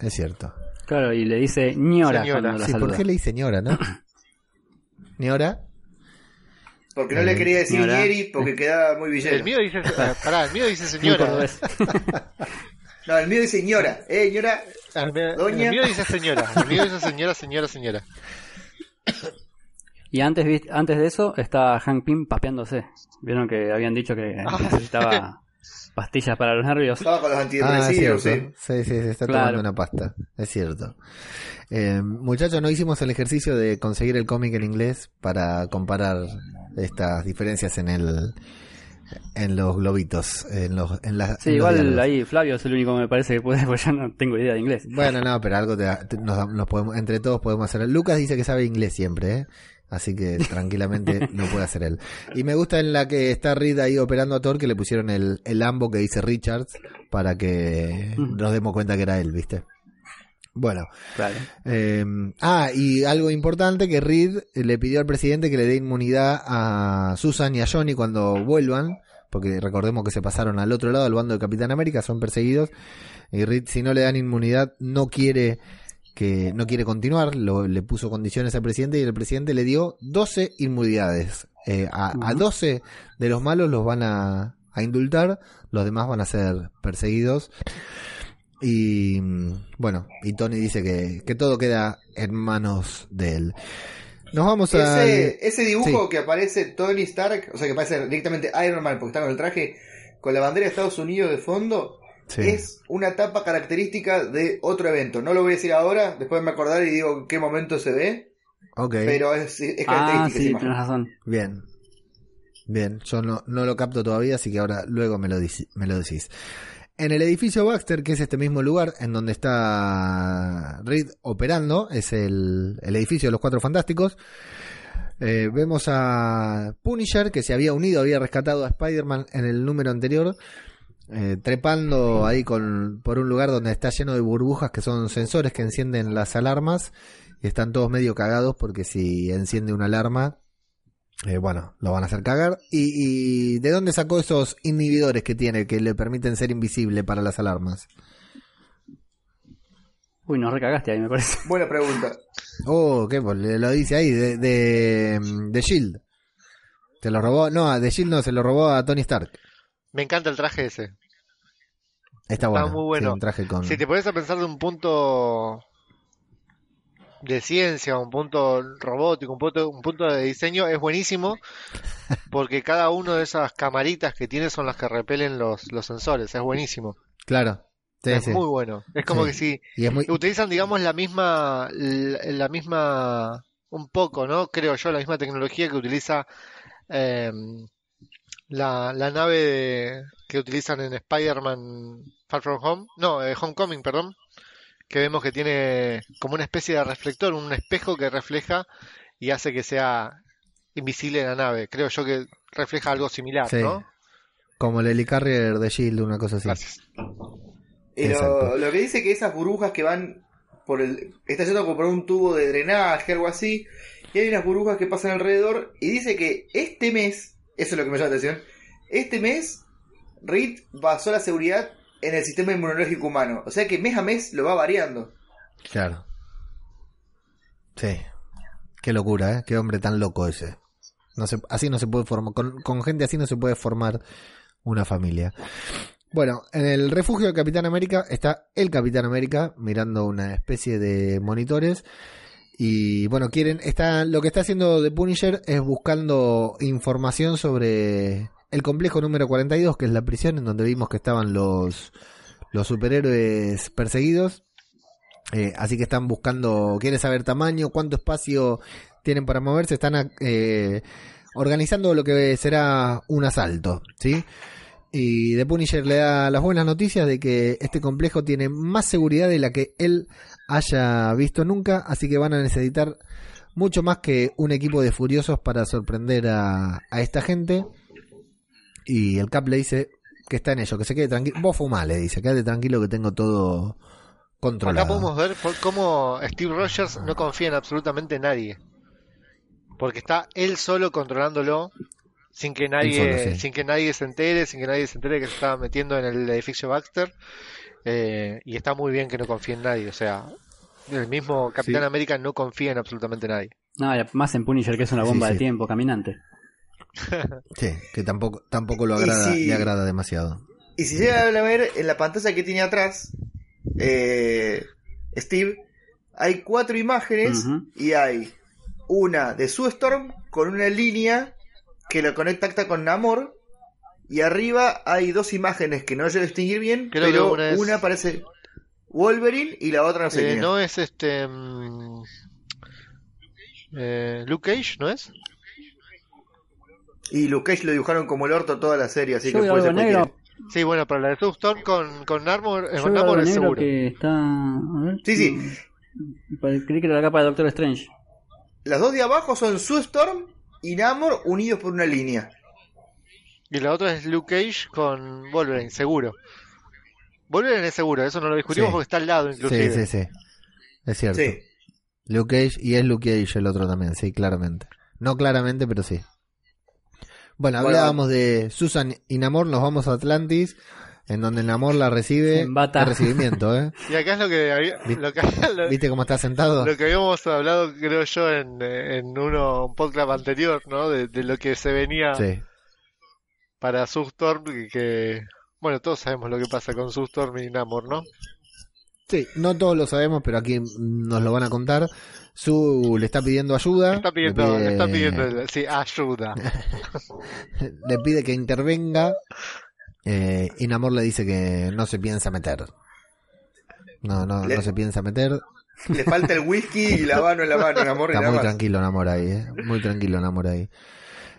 Es cierto. Claro, y le dice ñora, Señora. cuando la Sí, saluda. ¿por qué le dice señora, no? <clears throat> ¿Ñora? Porque no Eh, le quería decir señora. Nieri porque quedaba muy villero. El mío dice, eh, pará, el mío dice <laughs> señora. <laughs> No, el mío dice ñora. Eh, ñora. Ah, El mío, Doña. el mío dice señora. El mío dice señora, señora, señora. Y antes, antes de eso está Hank Pym papeándose. Vieron que habían dicho que Ah. necesitaba pastillas para los nervios. Estaba con los Ah, antidepresivos, sí. Sí, sí, se está Claro. tomando una pasta. Es cierto. Eh, muchachos, no hicimos el ejercicio de conseguir el cómic en inglés para comparar estas diferencias en el en los globitos, en los en las Sí, en los igual diálogos. ahí Flavio es el único que me parece que puede, <laughs> porque yo no tengo idea de inglés. Bueno, no, pero algo te, te- nos, nos podemos, entre todos podemos hacer. Lucas dice que sabe inglés siempre, ¿eh? Así que <laughs> tranquilamente lo puede hacer él. Y me gusta en la que está Reed ahí operando a Thor que le pusieron el, el ambo que dice Richards para que nos demos cuenta que era él, ¿viste? Bueno, Claro. eh, ah, y algo importante que Reed le pidió al presidente que le dé inmunidad a Susan y a Johnny cuando vuelvan, porque recordemos que se pasaron al otro lado, al bando de Capitán América, son perseguidos, y Reed si no le dan inmunidad no quiere que no quiere continuar, lo- le puso condiciones al presidente y el presidente le dio 12 inmunidades. Eh, a, a Ujú. 12 de los malos los van a, a indultar, los demás van a ser perseguidos. Y mm, bueno, y Tony dice que, que todo queda en manos de él. Nos vamos a... Ese, ese dibujo Sí. que aparece Tony Stark, o sea que aparece directamente Iron Man porque está con el traje, con la bandera de Estados Unidos de fondo, Sí. es una tapa característica de otro evento. No lo voy a decir ahora, después me acordar y digo en qué momento se ve, Ok, pero es, es Ah, característica sí, tienes razón. bien. Bien, yo no, no lo capto todavía, así que ahora luego me lo, me lo decís. En el edificio Baxter, que es este mismo lugar en donde está Reed operando, es el, el edificio de los Cuatro Fantásticos, Eh, vemos a Punisher que se había unido, había rescatado a Spider-Man en el número anterior, eh, trepando ahí con, por un lugar donde está lleno de burbujas que son sensores que encienden las alarmas y están todos medio cagados porque si enciende una alarma, eh, bueno, lo van a hacer cagar. ¿Y, ¿Y de dónde sacó esos inhibidores que tiene que le permiten ser invisible para las alarmas? Uy, nos recagaste ahí, me parece. <laughs> Buena pregunta. Oh, ¿qué? Pues le- lo dice ahí, de, de, de Shield. Se lo robó, no, de Shield no, se lo robó a Tony Stark. Me encanta el traje ese. Está bueno. muy bueno. sí, un traje con... Si te pones a pensar de un punto de ciencia, un punto robótico, un punto, un punto de diseño, es buenísimo <laughs> porque cada una de esas camaritas que tiene son las que repelen los, los sensores. Es buenísimo. Claro. Sí, es sí. muy bueno. Es como Sí. que si Y es muy... utilizan, digamos, la misma, la, la misma, un poco, ¿no? Creo yo, la misma tecnología que utiliza em, la, la nave de- que utilizan en Spider-Man Far From Home, no, eh, Homecoming, perdón, que vemos que tiene como una especie de reflector, un espejo que refleja y hace que sea invisible la nave. Creo yo que refleja algo similar, Sí. ¿no? Como el Helicarrier de Shield, una cosa así. Gracias. Y lo, Exacto. lo que dice que esas burbujas que van por el. Está yendo como por un tubo de drenaje, algo así. Y hay unas burbujas que pasan alrededor. Y dice que este mes. Eso es lo que me llama la atención. Este mes, Reed basó la seguridad en el sistema inmunológico humano. O sea que mes a mes lo va variando. Claro. Sí. Qué locura, ¿eh? Qué hombre tan loco ese. No se, así no se puede formar, con, con gente así no se puede formar una familia. Bueno, en el refugio del Capitán América está el Capitán América mirando una especie de monitores y bueno, quieren, está, lo que está haciendo The Punisher es buscando información sobre el complejo número 42, que es la prisión en donde vimos que estaban los, los superhéroes perseguidos. Eh, así que están buscando, quieren saber tamaño, cuánto espacio tienen para moverse, están eh, organizando lo que será un asalto, ¿sí? Y The Punisher le da las buenas noticias de que este complejo tiene más seguridad de la que él haya visto nunca, así que van a necesitar mucho más que un equipo de furiosos para sorprender a, esta gente. Y el Cap le dice que está en ello, que se quede tranquilo. Vos fumá, le dice, quédate tranquilo que tengo todo controlado. Acá podemos ver por cómo Steve Rogers no confía en absolutamente nadie. Porque está él solo controlándolo sin que nadie, solo, sí. sin que nadie se entere, sin que nadie se entere que se está metiendo en el edificio Baxter. Eh, y está muy bien que no confíe en nadie. O sea, el mismo Capitán Sí. América no confía en absolutamente nadie. No, más en Punisher, que es una bomba sí. de tiempo caminante. <laughs> Sí, que tampoco, tampoco lo agrada, si- le agrada demasiado. Y si llega a ver en la pantalla que tiene atrás, eh, Steve, hay cuatro imágenes y hay una de Sue Storm con una línea que lo conecta con Namor. Y arriba hay dos imágenes que no llego a distinguir bien, Creo pero que una es- una parece Wolverine y la otra no sé Eh, no es este. mm, eh, Luke Cage, ¿no es? Y Luke Cage lo dibujaron como el orto toda la serie, así Yo que puede ser. Sí, bueno, pero la de Substorm con, con Namor, eh, yo con veo Namor es negro seguro. que está... a ver. Sí, sí. Creí que era la capa de Doctor Strange. Las dos de abajo son Sue Storm y Namor unidos por una línea. Y la otra es Luke Cage con Wolverine, seguro. Wolverine es seguro, eso no lo discutimos Sí. porque está al lado Sí, inclusive. sí, sí. Es cierto. Sí. Luke Cage y es Luke Cage el otro también, sí, claramente. No claramente, pero sí. Bueno, Bueno. hablábamos de Susan y Namor, nos vamos a Atlantis, en donde Namor la recibe de recibimiento, ¿eh? <laughs> Y acá es lo que, había- Vi- lo que, lo- ¿Viste cómo está sentado? lo que habíamos hablado, creo yo, en, en uno, un podcast anterior, ¿no? De, de lo que se venía Sí. para Substorm, que, que- bueno, todos sabemos lo que pasa con Substorm y Namor, ¿no? Sí, no todos lo sabemos, pero aquí nos lo van a contar. Su le está pidiendo ayuda. Está le pidiendo, pide- le está pidiendo, sí, ayuda. <laughs> le pide que intervenga. Eh, y Namor le dice que no se piensa meter. No, no, Le- no se piensa meter. Le falta el whisky y la mano en la mano, Namor y Está muy tranquilo Namor ahí, ¿eh? Muy tranquilo Namor ahí.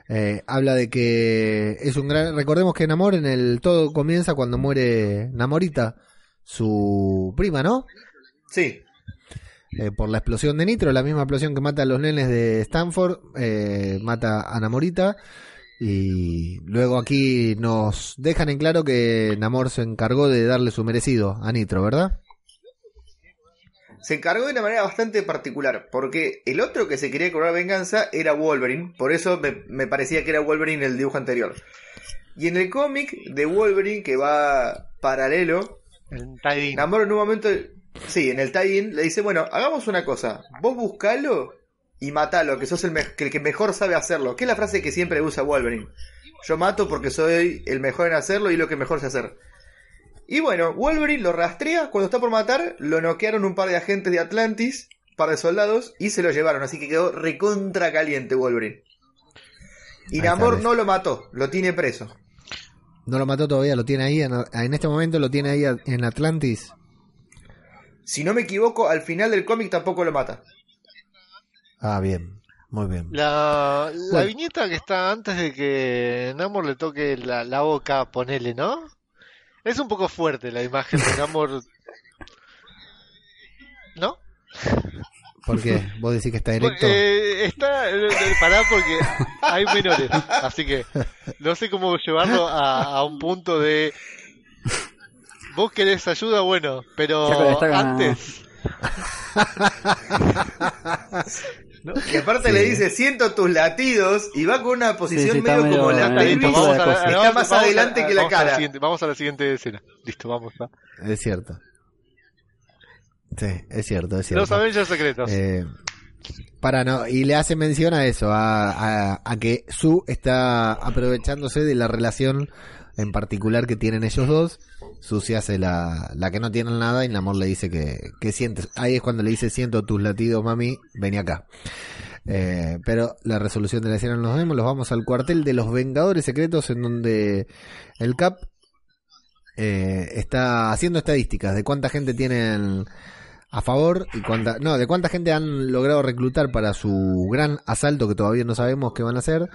Eh, habla de que es un gran... Recordemos que Namor en el todo comienza cuando muere Namorita, su prima, ¿no? Sí. eh, por la explosión de Nitro, la misma explosión que mata a los nenes de Stanford, eh, mata a Namorita. Y luego aquí nos dejan en claro que Namor se encargó de darle su merecido a Nitro, ¿verdad? Se encargó de una manera bastante particular, porque el otro que se quería cobrar venganza era Wolverine, por eso me, me parecía que era Wolverine el dibujo anterior. Y en el cómic de Wolverine, que va paralelo. Namor en un momento, sí, en el tie-in le dice, bueno, hagamos una cosa, vos buscalo y matalo, que sos el, me- que el que mejor sabe hacerlo, que es la frase que siempre usa Wolverine. Yo mato porque soy el mejor en hacerlo y lo que mejor sé hacer. Y bueno, Wolverine lo rastrea, cuando está por matar, lo noquearon un par de agentes de Atlantis, un par de soldados, y se lo llevaron, así que quedó recontra caliente Wolverine. Y Namor no lo mató, lo tiene preso. No lo mató todavía, lo tiene ahí, en, en este momento lo tiene ahí en Atlantis. Si no me equivoco, al final del cómic tampoco lo mata. Ah, bien, muy bien. La, la Bueno. viñeta que está antes de que Namor le toque la, la boca, ponele, ¿no? Es un poco fuerte la imagen de Namor. <laughs> ¿No? ¿Por qué? ¿Vos decís que está erecto? Eh, está. eh, eh, Pará porque hay menores. Así que no sé cómo llevarlo a, a un punto de. Vos querés ayuda, bueno, pero Ya <laughs> antes. Y aparte Sí. le dice, siento tus latidos, y va con una posición sí, medio, medio- como la cosa. Está más a- adelante que la cara. vamos a la siguiente escena. Listo, vamos. ¿va? Es cierto. Sí, es cierto, es cierto. Los Avengers secretos. Eh, para no, y le hace mención a eso, a, a- a que Su está aprovechándose de la relación en particular que tienen ellos dos. Su se hace la, la que no tienen nada y Namor le dice que, que sientes. Ahí es cuando le dice siento tus latidos, mami, vení acá. Eh, pero la resolución de la escena no nos vemos, los vamos al cuartel de los Vengadores Secretos en donde el Cap eh, está haciendo estadísticas de cuánta gente tienen a favor y cuánta no de cuánta gente han logrado reclutar para su gran asalto que todavía no sabemos qué van a hacer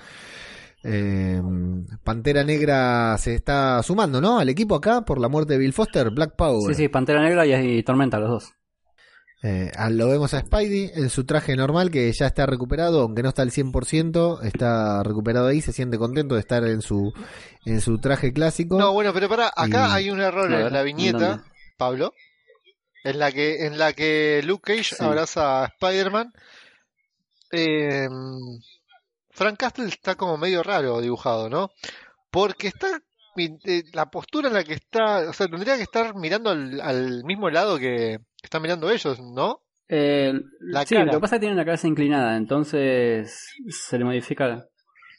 Eh, Pantera Negra se está sumando no al equipo acá por la muerte de Bill Foster Black Power Sí, sí, Pantera Negra y, y Tormenta, los dos. Eh, lo vemos a Spidey en su traje normal que ya está recuperado, aunque no está al 100%, está recuperado ahí, se siente contento de estar en su en su traje clásico. No, bueno, pero para acá Y- hay un error en la viñeta, ¿dónde? Pablo, en la que en la que Luke Cage Sí. abraza a Spider-Man. Eh, Frank Castle está como medio raro dibujado, ¿no? Porque está eh, la postura en la que está, o sea, tendría que estar mirando al, al mismo lado que están mirando ellos, ¿no? Eh, La sí, cara. lo que pasa es que tiene la cabeza inclinada, entonces se le modifica.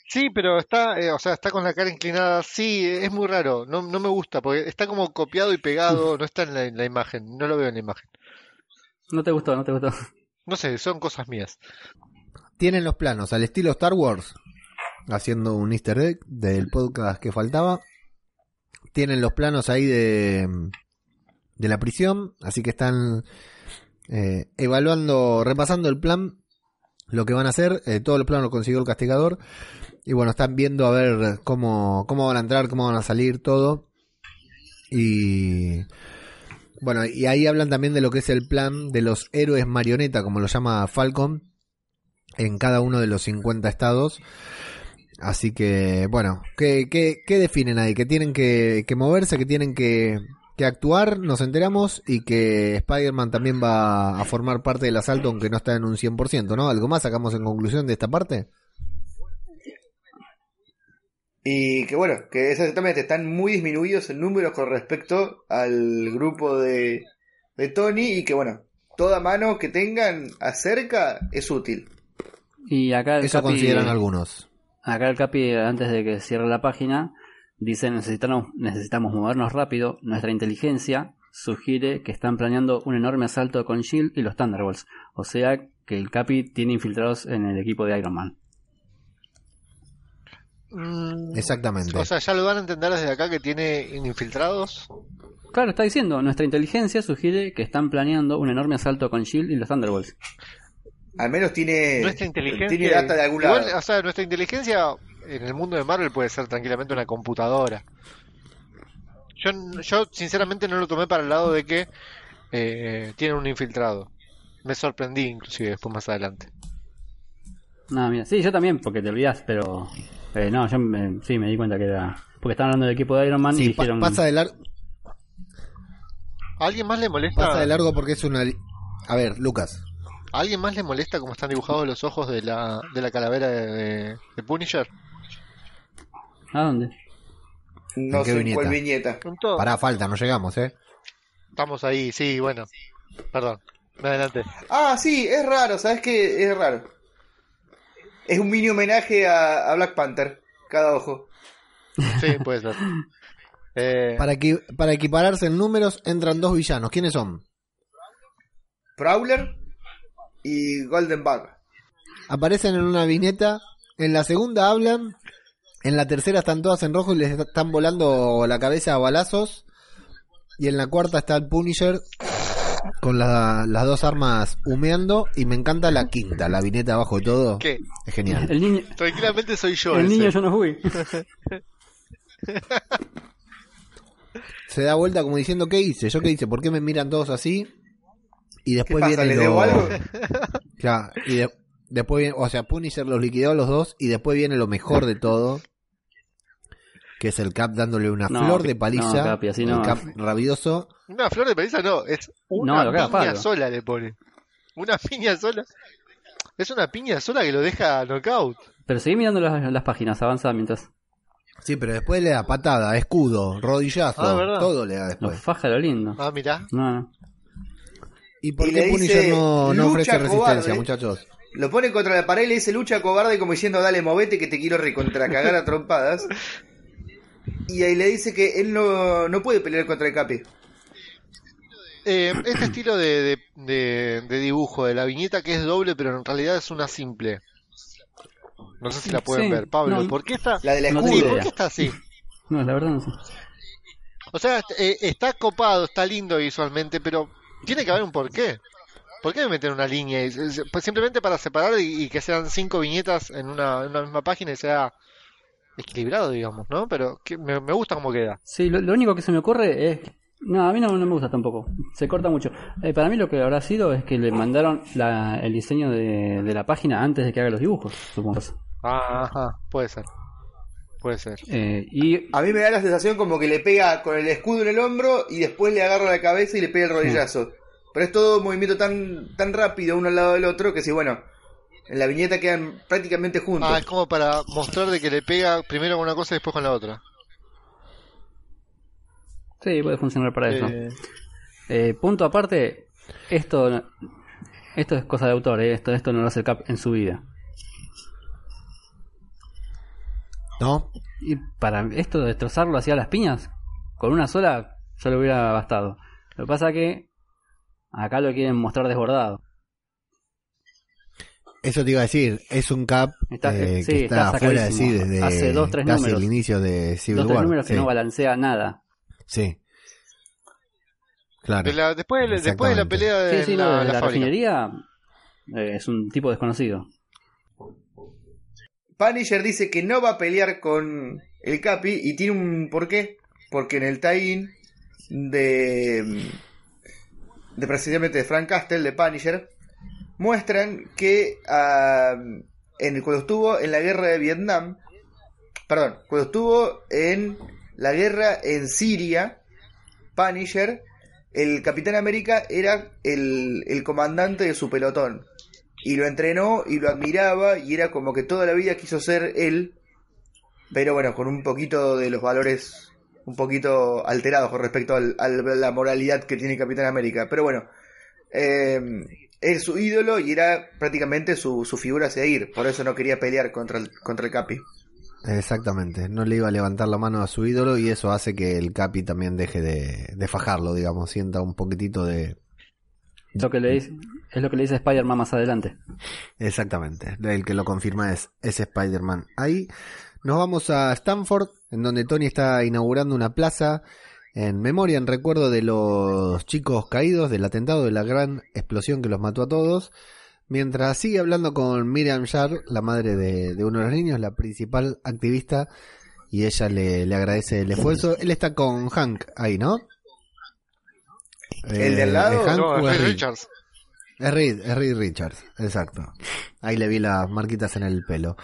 Sí, pero está, eh, o sea, está con la cara inclinada. Sí, es muy raro. No, no me gusta porque está como copiado y pegado. No está en la, en la imagen. No lo veo en la imagen. No te gustó, no te gustó. No sé, son cosas mías. Tienen los planos al estilo Star Wars, haciendo un easter egg del podcast que faltaba. Tienen los planos ahí de, de la prisión, así que están eh, evaluando, repasando el plan, lo que van a hacer. Eh, todos los planos lo consiguió el castigador. Y bueno, están viendo a ver cómo, cómo van a entrar, cómo van a salir, todo. Y bueno, y ahí hablan también de lo que es el plan de los héroes marioneta, como lo llama Falcon, en cada uno de los 50 estados. Así que, bueno, ¿qué, qué, qué definen ahí? Que tienen que, que moverse, que tienen que, que actuar, nos enteramos, y que Spider-Man también va a formar parte del asalto, aunque no está en un 100%, ¿no? ¿Algo más sacamos en conclusión de esta parte? Y que bueno, que exactamente, están muy disminuidos en números con respecto al grupo de, de Tony y que bueno, toda mano que tengan acerca es útil. Y acá el Eso Capi, consideran algunos. acá el Capi, antes de que cierre la página, dice necesitamos, necesitamos movernos rápido. Nuestra inteligencia sugiere que están planeando un enorme asalto con Shield y los Thunderbolts. O sea que el Capi tiene infiltrados en el equipo de Iron Man. Mm, Exactamente. O sea, ya lo van a entender desde acá que tiene infiltrados. Claro, está diciendo, nuestra inteligencia sugiere que están planeando un enorme asalto con Shield y los Thunderbolts. Al menos tiene, Nuestra inteligencia. tiene data de algún Igual, lado. o sea, nuestra inteligencia en el mundo de Marvel puede ser tranquilamente una computadora. Yo, yo sinceramente no lo tomé para el lado de que eh, tienen un infiltrado. Me sorprendí inclusive después más adelante. No, mira, sí, yo también, porque te olvidás, pero. eh, no, yo me- sí me di cuenta que era. Porque estaban hablando del equipo de Iron Man y Sí, pa- dijeron. pasa, de lar- ¿A alguien más le molesta? pasa de largo porque es una... A ver, Lucas. ¿A alguien más le molesta cómo están dibujados los ojos de la, de la calavera de, de Punisher? ¿A dónde? No ¿En qué sé en cuál viñeta? viñeta. Pará, falta, no llegamos, ¿eh? Estamos ahí, sí, bueno. Perdón. Adelante. Ah, sí, es raro, ¿sabes qué? Es raro. Es un mini homenaje a, a Black Panther, cada ojo. Sí, puede ser. <laughs> Eh, Para, equi- para equipararse en números entran dos villanos. ¿Quiénes son? Prowler y Golden Bug. Aparecen en una viñeta. En la segunda hablan. En la tercera están todas en rojo y les están volando la cabeza a balazos. Y en la cuarta está el Punisher con la- las dos armas humeando. Y me encanta la quinta, la viñeta abajo de todo. ¿Qué? Es genial. El niño, Tranquilamente soy yo. el ese. niño yo no fui. Se da vuelta como diciendo, ¿qué hice? ¿Yo qué hice? ¿Por qué me miran todos así? Y ¿Qué después pasa? viene ¿Les lo... algo? <laughs> Claro, y de- después viene, o sea, Punisher los liquidó a los dos y después viene lo mejor de todo, que es el Cap dándole una No, flor de no, paliza, Capi, así el no. Cap rabioso. Una flor de paliza no, es No, una piña palo. sola le pone. Una piña sola. Es una piña sola que lo deja knockout. Pero seguí mirando las, las páginas, avanza mientras. Sí, pero después le da patada, escudo, rodillazo, Ah, todo le da Los después. faja lo lindo. Ah, mirá. No, no. ¿Y por Y qué le Punisher dice, no, no ofrece "Lucha, resistencia, cobarde". muchachos? Lo pone contra la pared y le dice lucha cobarde como diciendo dale movete que te quiero recontracagar a trompadas. Y ahí le dice que él no, no puede pelear contra el Capi. Eh, este estilo de, de, de- de dibujo de la viñeta que es doble, pero en realidad es una simple. No sé si la pueden Sí, ver. Pablo, no. ¿por qué está? La Sí, tengo escudo. ¿por qué está así? No, la verdad no sé. O sea, eh, está copado, está lindo visualmente, pero tiene que haber un porqué. ¿Por qué meter una línea? Y- Pues simplemente para separar y, y que sean cinco viñetas en una, en una misma página y sea equilibrado, digamos, ¿no? Pero que me, me gusta cómo queda. Sí, lo, lo único que se me ocurre es. No, a mí no, no me gusta tampoco. Se corta mucho. Eh, para mí lo que habrá sido es que le mandaron la- el diseño de, de la página antes de que haga los dibujos, supongo. Ah, ajá, puede ser. Puede ser. Eh, y A mí me da la sensación como que le pega con el escudo en el hombro y después le agarra la cabeza y le pega el rodillazo. Pero es todo un movimiento tan, tan rápido uno al lado del otro que si bueno, en la viñeta quedan prácticamente juntos. Ah, es como para mostrar de que le pega primero con una cosa y después con la otra. sí, puede funcionar para eso. Eh, Eh, punto aparte, esto esto es cosa de autor, eh, esto, esto no lo hace el Cap en su vida. ¿No? Y para esto de destrozarlo hacia las piñas, con una sola ya lo hubiera bastado. Lo que pasa que acá lo quieren mostrar desbordado. Eso te iba a decir, es un Cap Está- eh, sí, que está, está afuera de sí desde Hace dos, tres casi números. el inicio de Civil Dos tres War. números que no balancea nada. sí. Claro. de la- después, de- después de la pelea de Sí, sí, la, de la refinería eh, es un tipo desconocido. Punisher dice que no va a pelear con el Capi y tiene un porqué. Porque en el tie-in de, de precisamente de Frank Castle, de Punisher, muestran que ah, en, cuando estuvo en la guerra de Vietnam, perdón, cuando estuvo en la guerra en Siria, Punisher, el Capitán América era el, el comandante de su pelotón. Y lo entrenó y lo admiraba y era como que toda la vida quiso ser él, pero bueno, con un poquito de los valores un poquito alterados con respecto al- al- a la moralidad que tiene Capitán América. Pero bueno, eh, es su ídolo y era prácticamente su, su figura a seguir, por eso no quería pelear contra el, contra el Capi. Exactamente, no le iba a levantar la mano a su ídolo y eso hace que el Capi también deje de, de fajarlo, digamos, sienta un poquitito de... Lo que le dice, es lo que le dice Spider-Man más adelante. Exactamente, el que lo confirma es, es Spider-Man. Ahí nos vamos a Stanford, en donde Tony está inaugurando una plaza en memoria, en recuerdo de los chicos caídos del atentado de la gran explosión que los mató a todos. Mientras sigue hablando con Miriam Yar, la madre de, de uno de los niños, la principal activista, y ella le, le agradece el esfuerzo. Él está con Hank ahí, ¿no? ¿El de al lado? ¿es Hank No, es? Richards. Es Reed, es Reed Richards, exacto. Ahí le vi las marquitas en el pelo.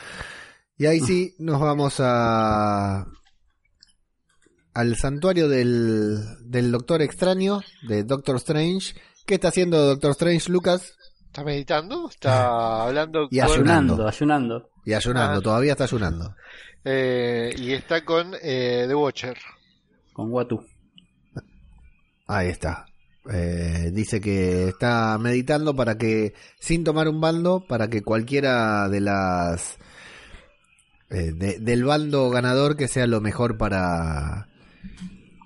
Y ahí sí <laughs> nos vamos a al santuario del, del Doctor Extraño, de Doctor Strange. ¿Qué está haciendo Doctor Strange, Lucas? ¿Está meditando? ¿Está <laughs> hablando Y con- ayunando. Ayunando, ayunando. Y ayunando, Ah. todavía está ayunando. eh, y está con eh, The Watcher. Con Watu. Ahí está. Eh, dice que está meditando para que, sin tomar un bando, para que cualquiera de las eh, de- del bando ganador que sea lo mejor para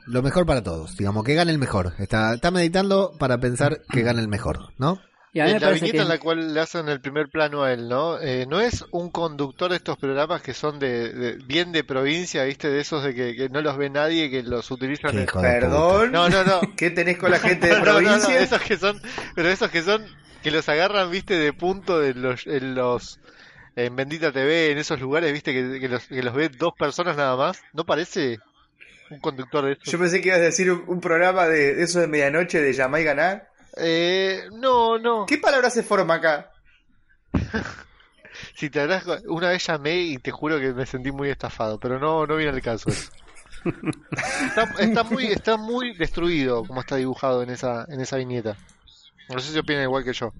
lo mejor para todos, digamos que gane el mejor. Está, está meditando para pensar que gane el mejor, ¿no? Y a mí En me la viñeta que en la cual le hacen el primer plano a él, ¿no? Eh, no es un conductor de estos programas que son de, de- bien de provincia, ¿viste? De esos de que, que no los ve nadie, que los utilizan. En- Perdón. No, no, no. <laughs> ¿Qué tenés con la gente de No, no, no, provincia? esos que son, pero esos que son, que los agarran, viste, de punto de los, en los, en Bendita TV, en esos lugares, viste, que, que los, que los ve dos personas nada más. ¿No parece un conductor de Yo esos? pensé que ibas a decir un, un programa de, de eso de medianoche de llamar y ganar. Eh, no, no. ¿Qué palabra se forma acá? <laughs> Si te habrás, una vez llamé y te juro que me sentí muy estafado, pero no, no viene al caso eso. Está, está muy, está muy destruido como está dibujado en esa, en esa viñeta. No sé si opinan igual que yo.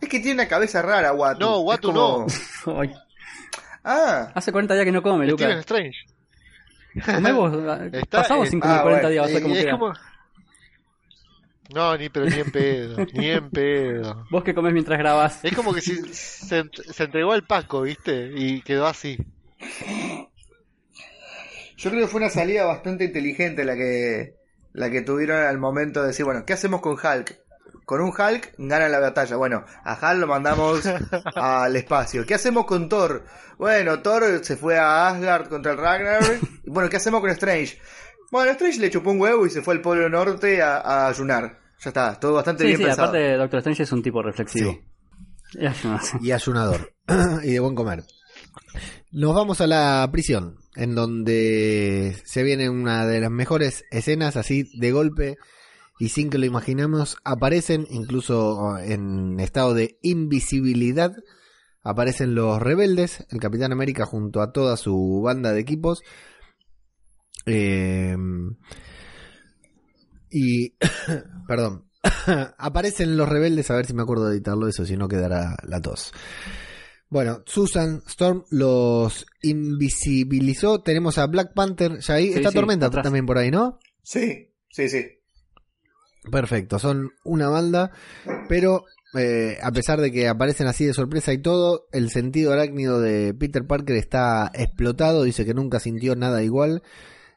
Es que tiene una cabeza rara, Watu. No, Watu como- <laughs> Ay, Ah, hace 40 días que no come, Lucas. Strange. Comemos, <laughs> Está- pasamos sin comer ah, 40 bueno, días, vas a ver Eh, cómo es como- No, ni, pero ni en pedo, <laughs> ni en pedo. Vos que comés mientras grabás. Es como que si se, ent- se entregó al Paco, ¿viste? Y quedó así. yo creo que fue una salida bastante inteligente la que la que tuvieron al momento de decir, bueno, ¿qué hacemos con Hulk? Con un Hulk ganan la batalla. Bueno, a Hulk lo mandamos <laughs> al espacio. ¿Qué hacemos con Thor? Bueno, Thor se fue a Asgard contra el Ragnarok. Y Bueno, ¿qué hacemos con Strange? Bueno, Strange le chupó un huevo y se fue al Polo Norte a, a ayunar. Ya está, todo bastante Sí, bien sí, pensado. aparte Doctor Strange es un tipo reflexivo. Y ayuno, sí. <laughs> y ayunador <clears throat> y de buen comer. Nos vamos a la prisión, en donde se viene una de las mejores escenas, así de golpe y sin que lo imaginemos, aparecen incluso en estado de invisibilidad, aparecen los rebeldes, el Capitán América junto a toda su banda de equipos. Eh, y, <coughs> perdón, <coughs> aparecen los rebeldes, a ver si me acuerdo de editarlo eso, si no quedará la tos. Bueno, Susan Storm los invisibilizó. Tenemos a Black Panther ya ahí. Sí, Está sí, Tormenta atrás. también por ahí, ¿no? Sí, sí, sí. Perfecto, son una banda, pero eh, a pesar de que aparecen así de sorpresa y todo, el sentido arácnido de Peter Parker está explotado, dice que nunca sintió nada igual,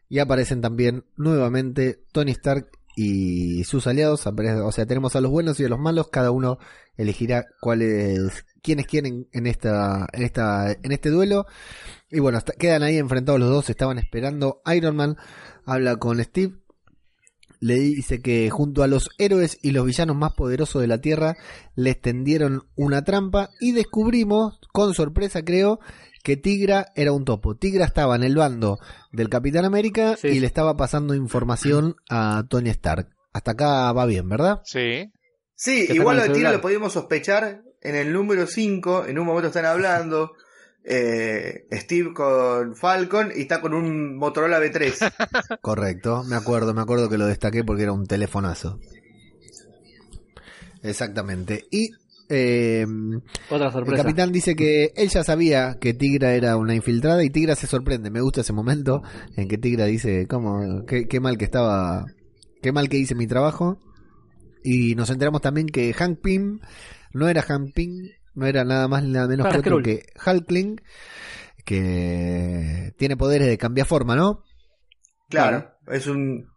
y aparecen también nuevamente Tony Stark y sus aliados, o sea, tenemos a los buenos y a los malos, cada uno elegirá cuáles, quiénes quieren en esta, en esta, en este duelo, y bueno, quedan ahí enfrentados los dos, estaban esperando, Iron Man habla con Steve, le dice que junto a los héroes y los villanos más poderosos de la Tierra les tendieron una trampa y descubrimos, con sorpresa creo, que Tigra era un topo. Tigra estaba en el bando del Capitán América Sí. y le estaba pasando información a Tony Stark. Hasta acá va bien, ¿verdad? Sí. Sí, igual lo de Tigre celular. lo podíamos sospechar en el número 5. En un momento están hablando. <laughs> eh, Steve con Falcon y está con un Motorola B3. <laughs> Correcto, me acuerdo, me acuerdo que lo destaqué porque era un telefonazo. Exactamente. Y eh, Otra El sorpresa. capitán dice que él ya sabía que Tigra era una infiltrada y Tigra se sorprende. Me gusta ese momento en que Tigra dice, ¿cómo? Qué, qué mal que estaba, qué mal que hice mi trabajo. Y nos enteramos también que Hank Pym no era Hank Pym, no era nada más ni nada menos Para que otro que Hulkling, que tiene poderes de cambiar forma, ¿no? Claro, es un.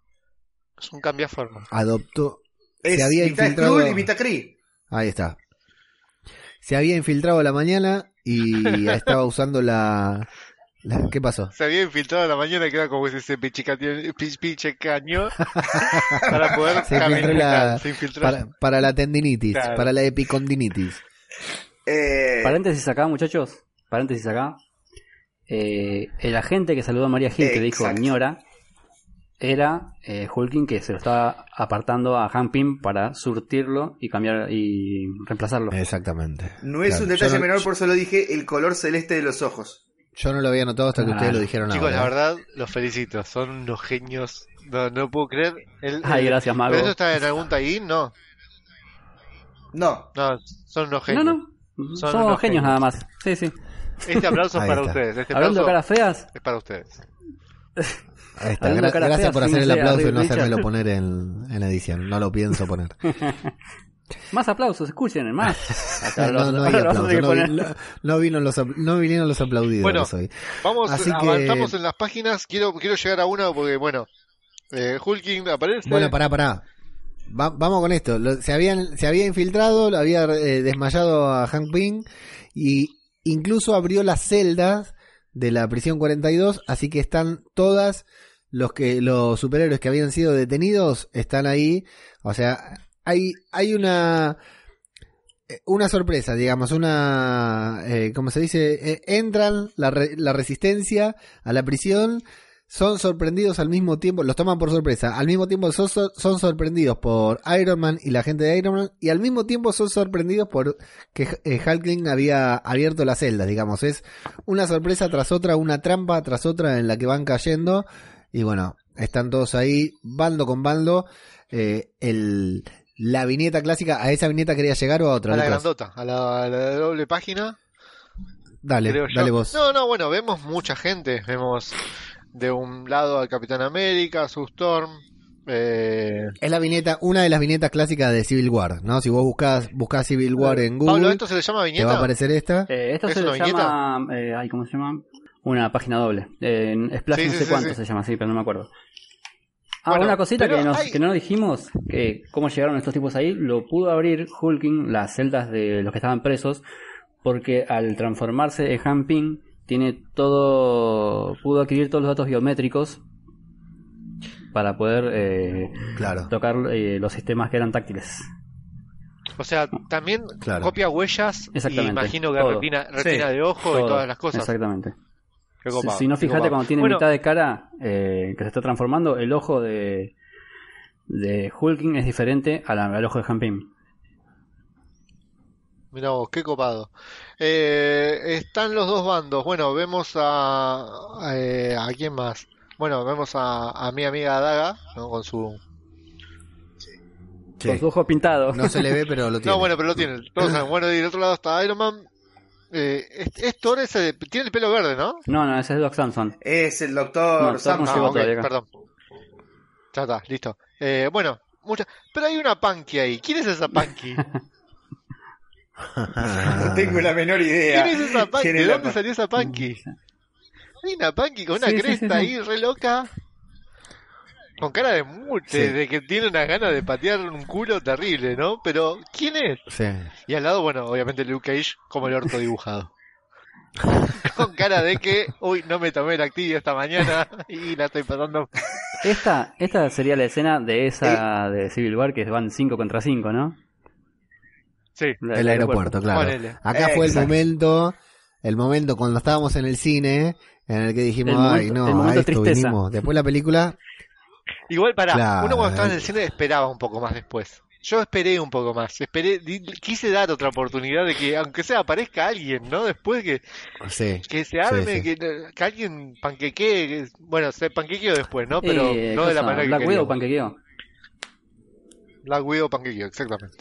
Es un cambiaforma. Adoptó, Es Se había mitad infiltrado- Skrull y mitad Kree. Ahí está. Se había infiltrado a la mañana y <laughs> estaba usando la, la- ¿Qué pasó? Se había infiltrado a la mañana que era como ese pichicaño, pichicaño <laughs> para poder Se infiltró caminar. la- Se infiltró. Para, para la tendinitis, Claro. para la epicondinitis. Eh, Paréntesis acá, muchachos. Paréntesis acá. Eh, el agente que saludó a María Gil, que le dijo ñora, era eh, Hulking que se lo estaba apartando a Hank Pym para surtirlo y cambiar y reemplazarlo. Exactamente. No es Claro, un detalle no- menor, por eso lo dije, el color celeste de los ojos. Yo no lo había notado hasta que Ah, ustedes lo dijeron Chicos, ahora. la verdad, los felicito. Son unos genios. No, no puedo creer. El- Ay, el- gracias, Mago. ¿Pero eso está en algún tallín? No. No, No, son unos No, genios. no. Son Somos unos genios genios. nada más. Sí, sí. Este aplauso es para está. ustedes. Este Hablando de caras feas, es para ustedes. <laughs> Ahí está. Gra- gracias por hacer el aplauso y no hacérmelo poner en, en edición. No lo pienso poner. <laughs> más aplausos, escuchen, más. <laughs> Acá no, <laughs> hay que vino los, no vinieron los aplaudidos Bueno, hoy. Vamos, Así que- avanzamos en las páginas. Quiero, quiero llegar a una porque, bueno, eh, Hulking aparece. Bueno, pará, pará. Va- vamos con esto. Lo- se, habían, se había infiltrado, lo había eh, desmayado a Hank Pym y incluso abrió las celdas de la prisión 42, así que están todas los que los superhéroes que habían sido detenidos están ahí. O sea, hay hay una eh, una sorpresa, digamos, una eh, ¿cómo se dice? Eh, entran la, re- la resistencia a la prisión son sorprendidos al mismo tiempo, los toman por sorpresa, al mismo tiempo son, son sorprendidos por Iron Man y la gente de Iron Man, y al mismo tiempo son sorprendidos por que eh, Hulkling había abierto las celdas, digamos, es una sorpresa tras otra, una trampa tras otra en la que van cayendo, y bueno, están todos ahí, bando con bando, eh, el, la viñeta clásica, ¿a esa viñeta quería llegar o a otra? a la grandota, a la, a la de doble página. Dale, dale vos. No, no, bueno, vemos mucha gente. Vemos de un lado al Capitán América, su Storm. Eh, Es la viñeta, una de las viñetas clásicas de Civil War, ¿no? Si vos buscás, buscás Civil War en Google, Pablo, ¿esto se le llama te va a viñeta? aparecer esta. Eh, esto ¿Es se le viñeta? llama. Eh, ay, ¿Cómo se llama? Una página doble. Eh, en Splash Sí, no sí, sé sí, cuánto sí. se llama, sí, pero no me acuerdo. Ah, Bueno, una cosita que, nos, hay- que no dijimos, que cómo llegaron estos tipos ahí, lo pudo abrir Hulking las celdas de los que estaban presos, porque al transformarse en Han Ping, tiene todo, pudo adquirir todos los datos biométricos para poder eh, Claro. tocar eh, los sistemas que eran táctiles. O sea, también Claro. copia huellas y Exactamente, imagino que todo. retina, retina Sí, de ojo y Todo. todas las cosas. Exactamente. Qué Si, copado, si no, fíjate cuando tiene Bueno, mitad de cara eh, que se está transformando, el ojo de, de Hulking es diferente a la- al ojo de Han Pym. Mirá vos, qué copado. Eh, están los dos bandos. Bueno, vemos a... a, eh, ¿a quién más? Bueno, vemos a, a mi amiga Daga, ¿no? Con su... Sí. Con su ojo pintado. No se le ve, pero lo <laughs> tiene. No, bueno, pero lo. Todos saben. Bueno, y del otro lado está Iron Man. Eh, es, es Thor ese de- Tiene el pelo verde, ¿no? No, no, ese es Doc Samson. es el doctor No, Thor Sam. no Ah, llegó ok, todavía acá. perdón. Ya está, listo. Eh, bueno, mucha... Pero hay una Punky ahí. ¿Quién es esa Punky? <laughs> No tengo la menor idea. ¿Quién es esa? ¿Quién ¿De dónde salió esa Punky? Hay una Punky con una Sí, cresta sí, sí. ahí re loca. Con cara de mute, Sí. de que tiene una gana de patear un culo terrible, ¿no? Pero, ¿quién es? Sí. Y al lado, bueno, obviamente Luke Cage como el orto dibujado. <laughs> Con cara de que, uy, no me tomé la actividad esta mañana y la estoy pasando. Esta, esta sería la escena de esa de Civil War que van 5 contra 5, ¿no? Sí, del aeropuerto, claro. Ponele. Acá fue el Exacto. momento, el momento cuando estábamos en el cine, en el que dijimos, El momento- ay, el no, a esto tristeza. vinimos. Después la película, Igual para, Claro. uno cuando estaba en el cine esperaba un poco más después. Yo esperé un poco más, esperé, di- quise dar otra oportunidad de que, aunque sea, aparezca alguien, ¿no? Después que, sí. que se arme, sí. Que, que alguien panquequee, que- bueno, se panquequeó después, ¿no? Pero Eh, no de la cosa, manera que Black Widow queríamos. panquequeó. Black Widow panquequeó, exactamente.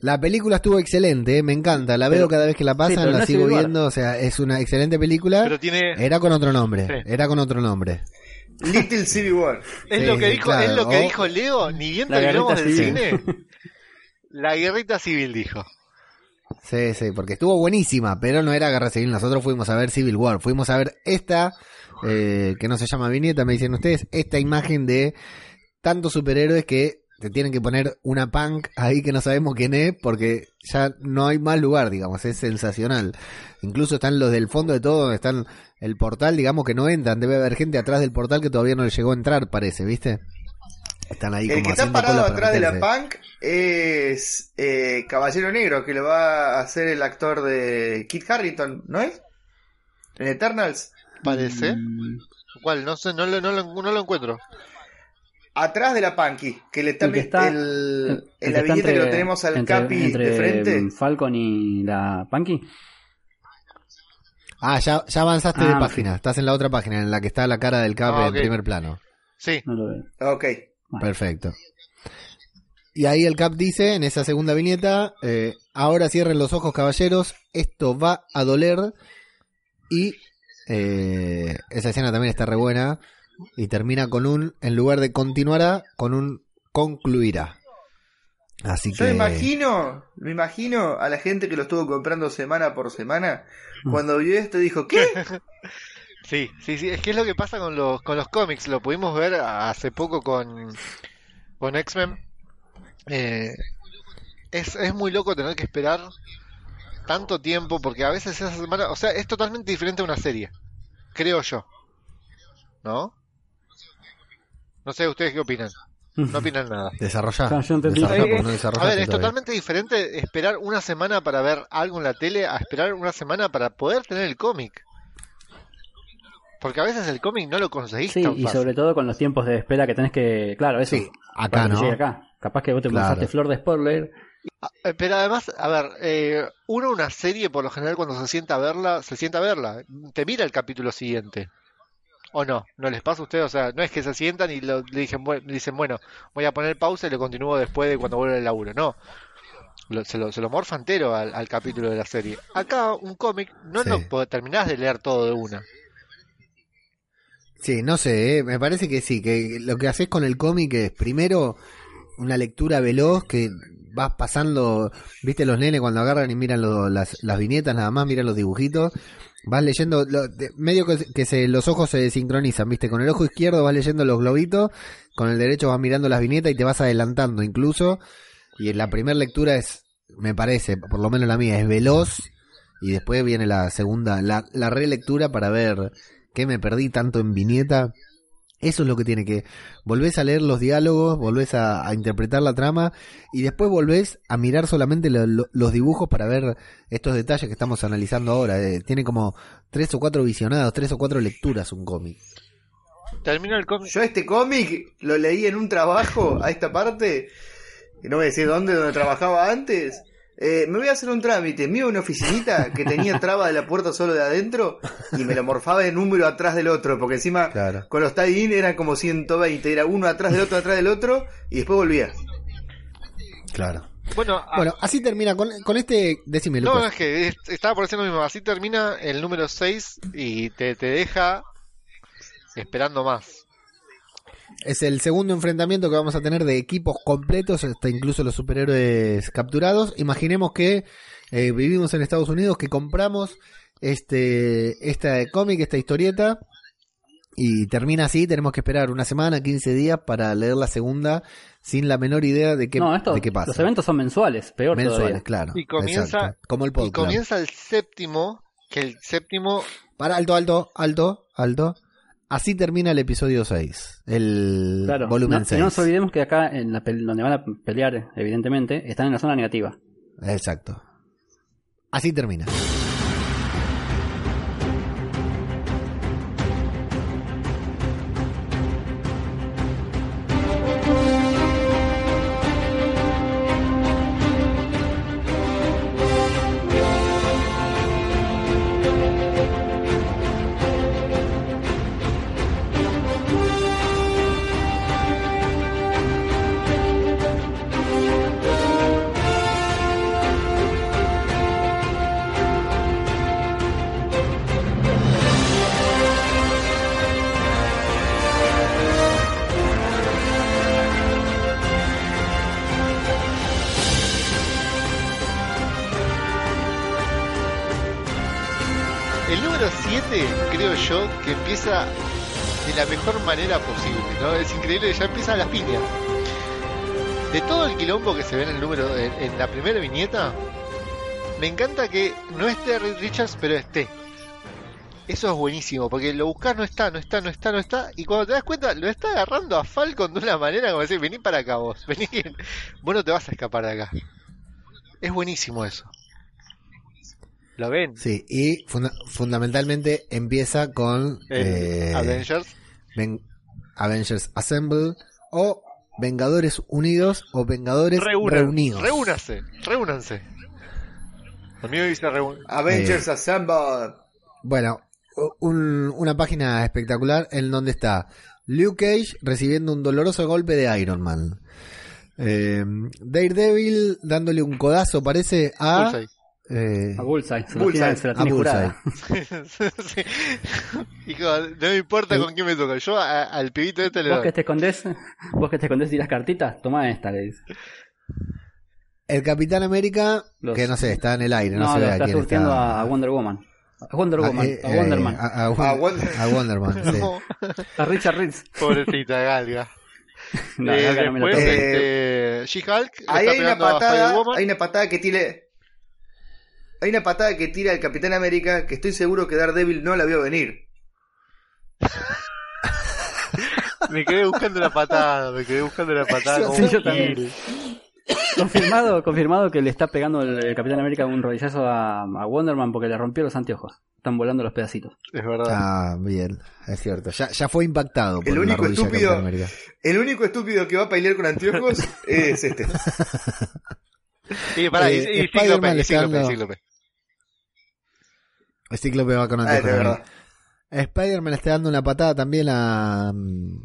La película estuvo excelente, eh, me encanta, la Pero- veo cada vez que la pasan, no la sigo viendo, o sea, es una excelente película. Pero tiene, Era con otro nombre, Sí. era con otro nombre. Little Civil War. <laughs> es sí, lo que dijo, claro. es lo que dijo Leo, ni bien La terminamos guerrita del cine. <laughs> La guerrita civil dijo. Sí, sí, porque estuvo buenísima, pero no era Guerra Civil. Nosotros fuimos a ver Civil War, fuimos a ver esta, eh, que no se llama viñeta, me dicen ustedes, esta imagen de tantos superhéroes que te tienen que poner una punk ahí que no sabemos quién es, porque ya no hay más lugar, digamos, es sensacional. Incluso están los del fondo de todo, donde están el portal, digamos que no entran, debe haber gente atrás del portal que todavía no le llegó a entrar, parece, ¿viste? Están ahí El como que está parado atrás de la punk es eh, Caballero Negro, que lo va a hacer el actor de Kit Harrington, ¿no es? En Eternals. Parece. Mm, ¿Cuál? No sé, no lo, no lo, no lo encuentro. Atrás de la Punky, que le está, El que está- el- el en que la está viñeta que entre- lo tenemos al entre- Capi entre, de frente. Falcon y la Punky. Ah, ya, ya avanzaste Ah, de ok. página. Estás en la otra página en la que está la cara del Cap Ah, en ok. primer plano. Sí, No lo veo. Ok. Perfecto. Y ahí el Cap dice, en esa segunda viñeta, eh, ahora cierren los ojos caballeros, esto va a doler. Y eh, esa escena también está re buena. Y termina con un, en lugar de continuará, con un concluirá. Así Yo que... me imagino, me imagino a la gente que lo estuvo comprando semana por semana, cuando vio esto dijo, ¿qué? <laughs> sí, sí, sí. Es que es lo que pasa con los, con los cómics. Lo pudimos ver hace poco con, con X-Men. Eh, es, es muy loco tener que esperar tanto tiempo porque a veces esa semana, o sea, es totalmente diferente a una serie, creo yo. ¿No? No sé, ¿ustedes qué opinan? No <laughs> opinan nada. Desarrollá. Ah, Eh, A ver, es todavía. totalmente diferente esperar una semana para ver algo en la tele a esperar una semana para poder tener el cómic. Porque a veces el cómic no lo conseguís Sí, tan y fácil. sobre todo con los tiempos de espera que tenés que. Claro, eso. Sí, acá no. acá. Capaz que vos te Claro. pasaste flor de spoiler. Eh, Pero además, a ver, eh, uno una serie por lo general cuando se sienta a verla, se sienta a verla, te mira el capítulo siguiente. ¿O no? ¿No les pasa a ustedes? O sea, no es que se sientan y lo, le dicen, bue- dicen, bueno, voy a poner pausa y lo continúo después de cuando vuelve el laburo. No. Lo- se, lo, se lo morfa entero al, al capítulo de la serie. Acá, un cómic, no Sí. lo terminás de leer todo de una. Sí, no sé, eh, me parece que sí, que lo que haces con el cómic es primero una lectura veloz que vas pasando, viste los nenes cuando agarran y miran lo- las, las viñetas nada más, miran los dibujitos, vas leyendo, lo- medio que, que se, los ojos se desincronizan, viste, con el ojo izquierdo vas leyendo los globitos, con el derecho vas mirando las viñetas y te vas adelantando incluso, y la primera lectura es, me parece, por lo menos la mía, es veloz, y después viene la segunda, la, la relectura para ver qué me perdí tanto en viñeta. Eso es lo que tiene que. Volvés a leer los diálogos, volvés a, a interpretar la trama y después volvés a mirar solamente lo- lo- los dibujos para ver estos detalles que estamos analizando ahora. Eh, tiene como tres o cuatro visionados, tres o cuatro lecturas un cómic. Termino el cómic. Yo este cómic lo leí en un trabajo, a esta parte, que no voy a decir dónde, donde trabajaba antes. Eh, me voy a hacer un trámite, me iba a una oficinita que tenía <laughs> traba de la puerta solo de adentro y me lo morfaba de número atrás del otro, porque encima Claro. con los tie-in eran como 120, era uno atrás del otro, atrás del otro y después volvía. Claro. Bueno, a- Bueno, así termina con, con este. Decime, no, Lucas. es que es- estaba por decir lo mismo. Así termina el número 6 y te, te deja esperando más. Es el segundo enfrentamiento que vamos a tener de equipos completos, hasta incluso los superhéroes capturados. Imaginemos que eh, vivimos en Estados Unidos, que compramos este esta cómic, esta historieta, y termina así. Tenemos que esperar una semana, 15 días para leer la segunda, sin la menor idea de qué, no, esto, de qué pasa. los eventos son mensuales, peor Mensuales, todavía. claro. Y comienza- exacto. Como el Y podcast. comienza el séptimo, que el séptimo Para, alto, alto, alto, alto. Así termina el episodio 6, el Claro, volumen no, y 6. no nos olvidemos que acá, en la donde van a pelear, evidentemente, están en la zona negativa. Exacto. Así termina. Increíble, ya empieza las piñas. De todo el quilombo que se ve en el número, en, en la primera viñeta, me encanta que no esté Reed Richards, pero esté. Eso es buenísimo, porque lo buscas no está, no está, no está, no está, y cuando te das cuenta, lo está agarrando a Falcon de una manera como decir, vení para acá vos, vení, vos no te vas a escapar de acá. Es buenísimo eso. ¿Lo ven? Sí, y funda- fundamentalmente empieza con eh, Avengers. ven- Avengers Assemble, o Vengadores Unidos o Vengadores Reúnan- Reunidos. Reúnanse, reúnanse. El mío dice reúnanse. Avengers Eh. Assemble. Bueno, un- una página espectacular en donde está Luke Cage recibiendo un doloroso golpe de Iron Man. Eh, Daredevil dándole un codazo, parece, a... Bullseye. Eh, A Bullseye. Se, lo Bullseye. tiene- se la a tiene jurada. <laughs> <laughs> Sí. Hijo, no me importa con quién me toca. Yo a- al pibito este le Vos doy. que te escondés, vos que te escondés y tirás cartitas, toma esta, le dice. El Capitán América, Los- que no sé, está en el aire, no, No, se ve a está quién surtiendo está. a Wonder Woman. A Wonder Ah, Woman, eh, a Wonder eh, a, a A Won- Wonder- a Wonderman, sí. No, <laughs> a Richard Reeves. pobrecita Galga. No, Eh, acá no me lo después, este, She-Hulk Ahí está hay una a patada, hay una patada que tira. Hay una patada que tira el Capitán América que estoy seguro que Daredevil no la vio venir. <laughs> Me quedé buscando la patada, me quedé buscando la patada. como Sí, un yo también. Confirmado, confirmado que le está pegando el, el Capitán América un rodillazo a, a Wonderman porque le rompió los anteojos. Están volando los pedacitos. Es verdad. Ah, bien, es cierto. Ya, ya fue impactado por El la único de estúpido- Capitán América. El único estúpido que va a pelear con anteojos <laughs> es este. Y pará, y, eh, y Spider-Man Cíclope, le y Cíclope, Cíclope. El Cíclope va con es anteojos verdad. Spider-Man le está dando una patada también a... mm,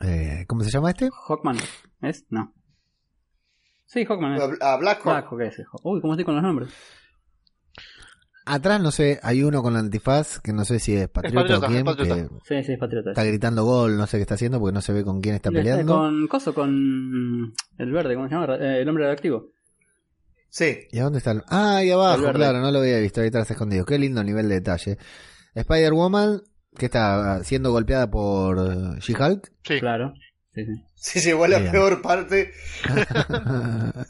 eh, ¿Cómo se llama este? Hawkman, ¿es? No. Sí, Hawkman es. A, a Black Hawk. Black Hawk ese. Uy, ¿cómo estoy con los nombres? Atrás, no sé, hay uno con la antifaz que no sé si es patriota, patriota, o quién, es patriota. que Sí, sí, es patriota. está gritando gol, no sé qué está haciendo porque no se ve con quién está Le está peleando. Con Coso, con el verde, ¿cómo se llama? Eh, el hombre radioactivo. Sí. ¿Y a dónde está? el- Ah, ahí abajo, El claro, no lo había visto, ahí atrás escondido. Qué lindo nivel de detalle. Spider-Woman, que está siendo golpeada por eh, She-Hulk. Sí. Claro. Sí, sí. Sí, llegó a la peor parte. <laughs>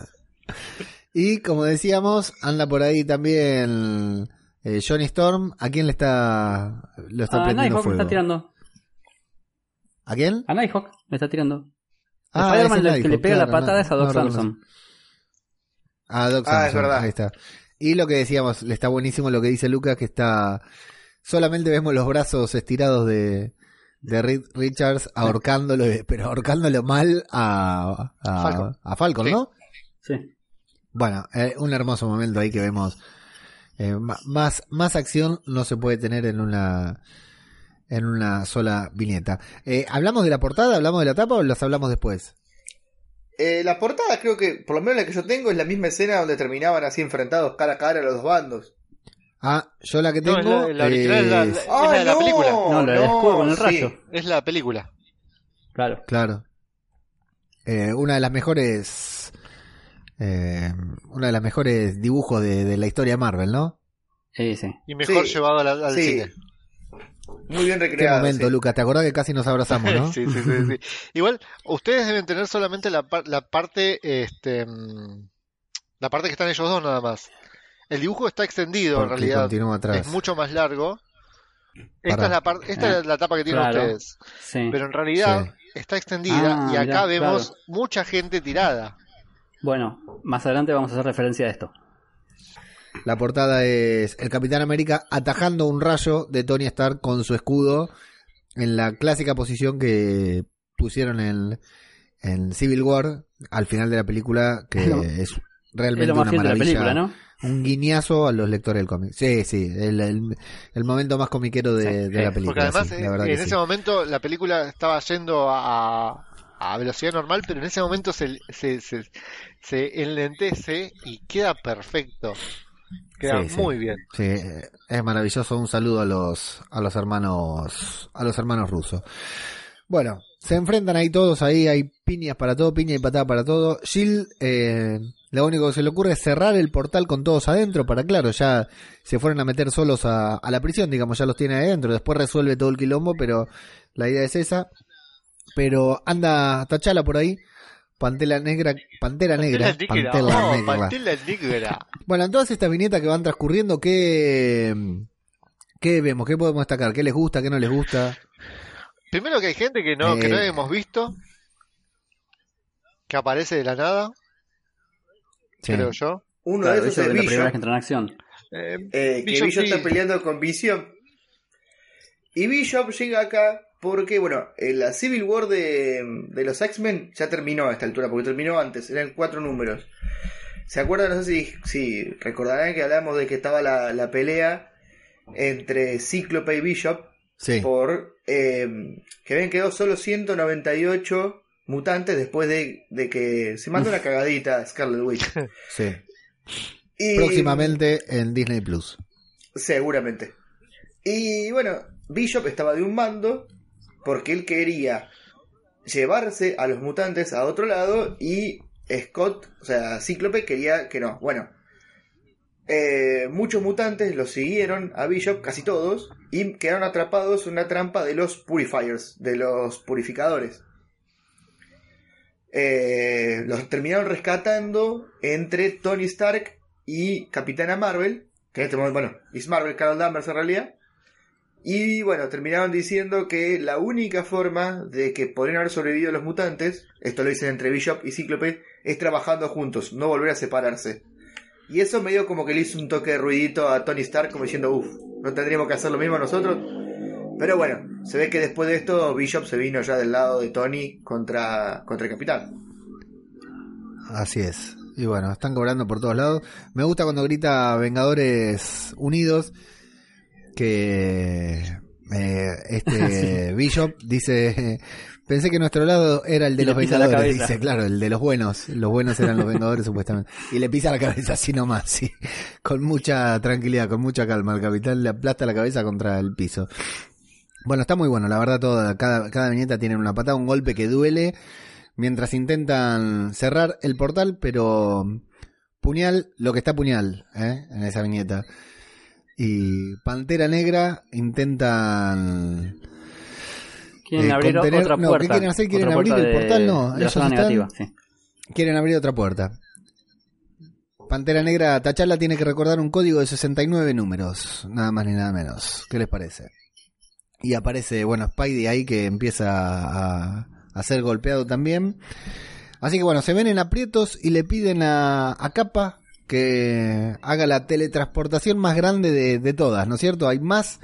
y como decíamos, anda por ahí también eh, Johnny Storm. ¿A quién le está, lo está A prendiendo Nighthawk le fuego? está tirando. ¿A quién? A Nighthawk le está tirando. Ah, Spider-Man le- que le pega claro, la patada no- es a Doc no. Ah, Doc Ah, Samson, es verdad. Ahí está. Y lo que decíamos, le está buenísimo lo que dice Lucas, que está. Solamente vemos los brazos estirados de, de Reed Richards ahorcándolo, pero ahorcándolo mal a, a, Falcon. a Falcon, Sí. ¿no? Sí. Bueno, eh, un hermoso momento ahí que vemos. eh, más, más acción no se puede tener en una en una sola viñeta. Eh, ¿Hablamos de la portada? ¿Hablamos de la tapa o las hablamos después? Eh, la portada creo que, por lo menos la que yo tengo, es la misma escena donde terminaban así enfrentados cara a cara los dos bandos. Ah, yo la que No, tengo. es la- la original es la- es- la- Es de la película. No, la del escudo con el sí. rayo. Es la película. Claro. Claro. Eh, una de las mejores. Eh, una de las mejores dibujos de, de la historia de Marvel, ¿no? Sí, sí. Y mejor Sí. llevado al, al Sí. cine. Muy bien Qué recreado. momento, sí. Lucas. ¿Te acordás que casi nos abrazamos, no? <laughs> sí, sí, sí, sí. Igual, ustedes deben tener solamente la, par- la parte, este, mm, la parte que están ellos dos nada más. El dibujo está extendido en Porque realidad. continúa atrás. Es mucho más largo. Esta Pará. es la parte, esta Eh, es la tapa que tienen claro. ustedes. Sí. Pero en realidad Sí. está extendida Ah, y acá mirá, vemos claro. mucha gente tirada. Bueno, más adelante vamos a hacer referencia a esto. La portada es el Capitán América atajando un rayo de Tony Stark con su escudo en la clásica posición que pusieron en, en Civil War al final de la película, que Es realmente lo más una fiel de la maravilla. película, ¿no? Un guiñazo a los lectores del cómic. Sí, sí, el, el- el momento más comiquero de, Sí, de sí, la Porque película. además sí, eh, la verdad en ese sí. momento la película estaba yendo a, a velocidad normal, pero en ese momento se, se, se, se enlentece y queda perfecto. Queda Sí, sí. muy bien. Sí, es maravilloso. Un saludo a los a los hermanos a los hermanos rusos. Bueno, se enfrentan ahí todos, ahí hay piñas para todo, piña y patada para todo. Jill, eh, lo único que se le ocurre es cerrar el portal con todos adentro para, claro, ya se fueron a meter solos a, a la prisión, digamos, ya los tiene adentro. Después resuelve todo el quilombo, pero la idea es esa. Pero anda Tachala por ahí, Pantera Negra, Pantera Negra, Pantera Pantera negra. Oh, Negra. Pantera negra. Bueno, en todas estas viñetas que van transcurriendo, ¿qué, ¿qué vemos? ¿Qué podemos destacar? ¿Qué les gusta? ¿Qué no les gusta? Primero que hay gente que no, que no Eh. hemos visto, que aparece de la nada, Sí. creo yo. Uno Claro, de esos eso es es la primera vez que entra en acción. Eh, eh, que sí. está peleando con Vision. Y Bishop llega acá porque, bueno, eh, la Civil War de, de los X-Men ya terminó a esta altura, porque terminó antes, eran cuatro números. ¿Se acuerdan? No sé si, si recordarán que hablamos de que estaba la, la pelea entre Cíclope y Bishop Sí, por eh, que habían quedado solo 198 mutantes después de, de que se mandó una cagadita Scarlet Witch. <laughs> sí. Y- Próximamente en Disney Plus. Seguramente. Y bueno, Bishop estaba de un bando porque él quería llevarse a los mutantes a otro lado y Scott, o sea, Cíclope quería que no. Bueno, eh, muchos mutantes lo siguieron a Bishop, casi todos, y quedaron atrapados en una trampa de los Purifiers, de los purificadores. Eh, los terminaron rescatando entre Tony Stark y Capitana Marvel, que en este momento, bueno, es Marvel, Carol Danvers en realidad. Y bueno, terminaron diciendo que la única forma de que podrían haber sobrevivido los mutantes, esto lo dicen entre Bishop y Cíclope, es trabajando juntos, no volver a separarse. Y eso medio como que le hizo un toque de ruidito a Tony Stark, como diciendo, uff, no tendríamos que hacer lo mismo nosotros. Pero bueno, se ve que después de esto Bishop se vino ya del lado de Tony contra, contra el capitán. Así es. Y bueno, están cobrando por todos lados. Me gusta cuando grita Vengadores Unidos que eh, este <laughs> Bishop dice pensé que nuestro lado era el de Y los Vengadores, dice, claro, el de los buenos, los buenos eran los Vengadores <laughs> supuestamente. Y le pisa la cabeza así nomás, sí, con mucha tranquilidad, con mucha calma, el capitán le aplasta la cabeza contra el piso. Bueno, está muy bueno, la verdad, toda, cada, cada viñeta tiene una patada, un golpe que duele, mientras intentan cerrar el portal, pero puñal, lo que está puñal, ¿eh? en esa viñeta. Y Pantera Negra intentan... Quieren Eh, abrir contener- otra no, ¿qué puerta. quieren hacer? ¿Quieren abrir puerta el de- portal? No, ellos están- negativa, sí. quieren abrir otra puerta. Pantera Negra, Tachala tiene que recordar un código de 69 números, nada más ni nada menos. ¿Qué les parece? Y aparece, bueno, Spidey ahí que empieza a, a ser golpeado también. Así que bueno, se ven en aprietos y le piden a, a Capa que haga la teletransportación más grande de, de todas, ¿no es cierto? Hay más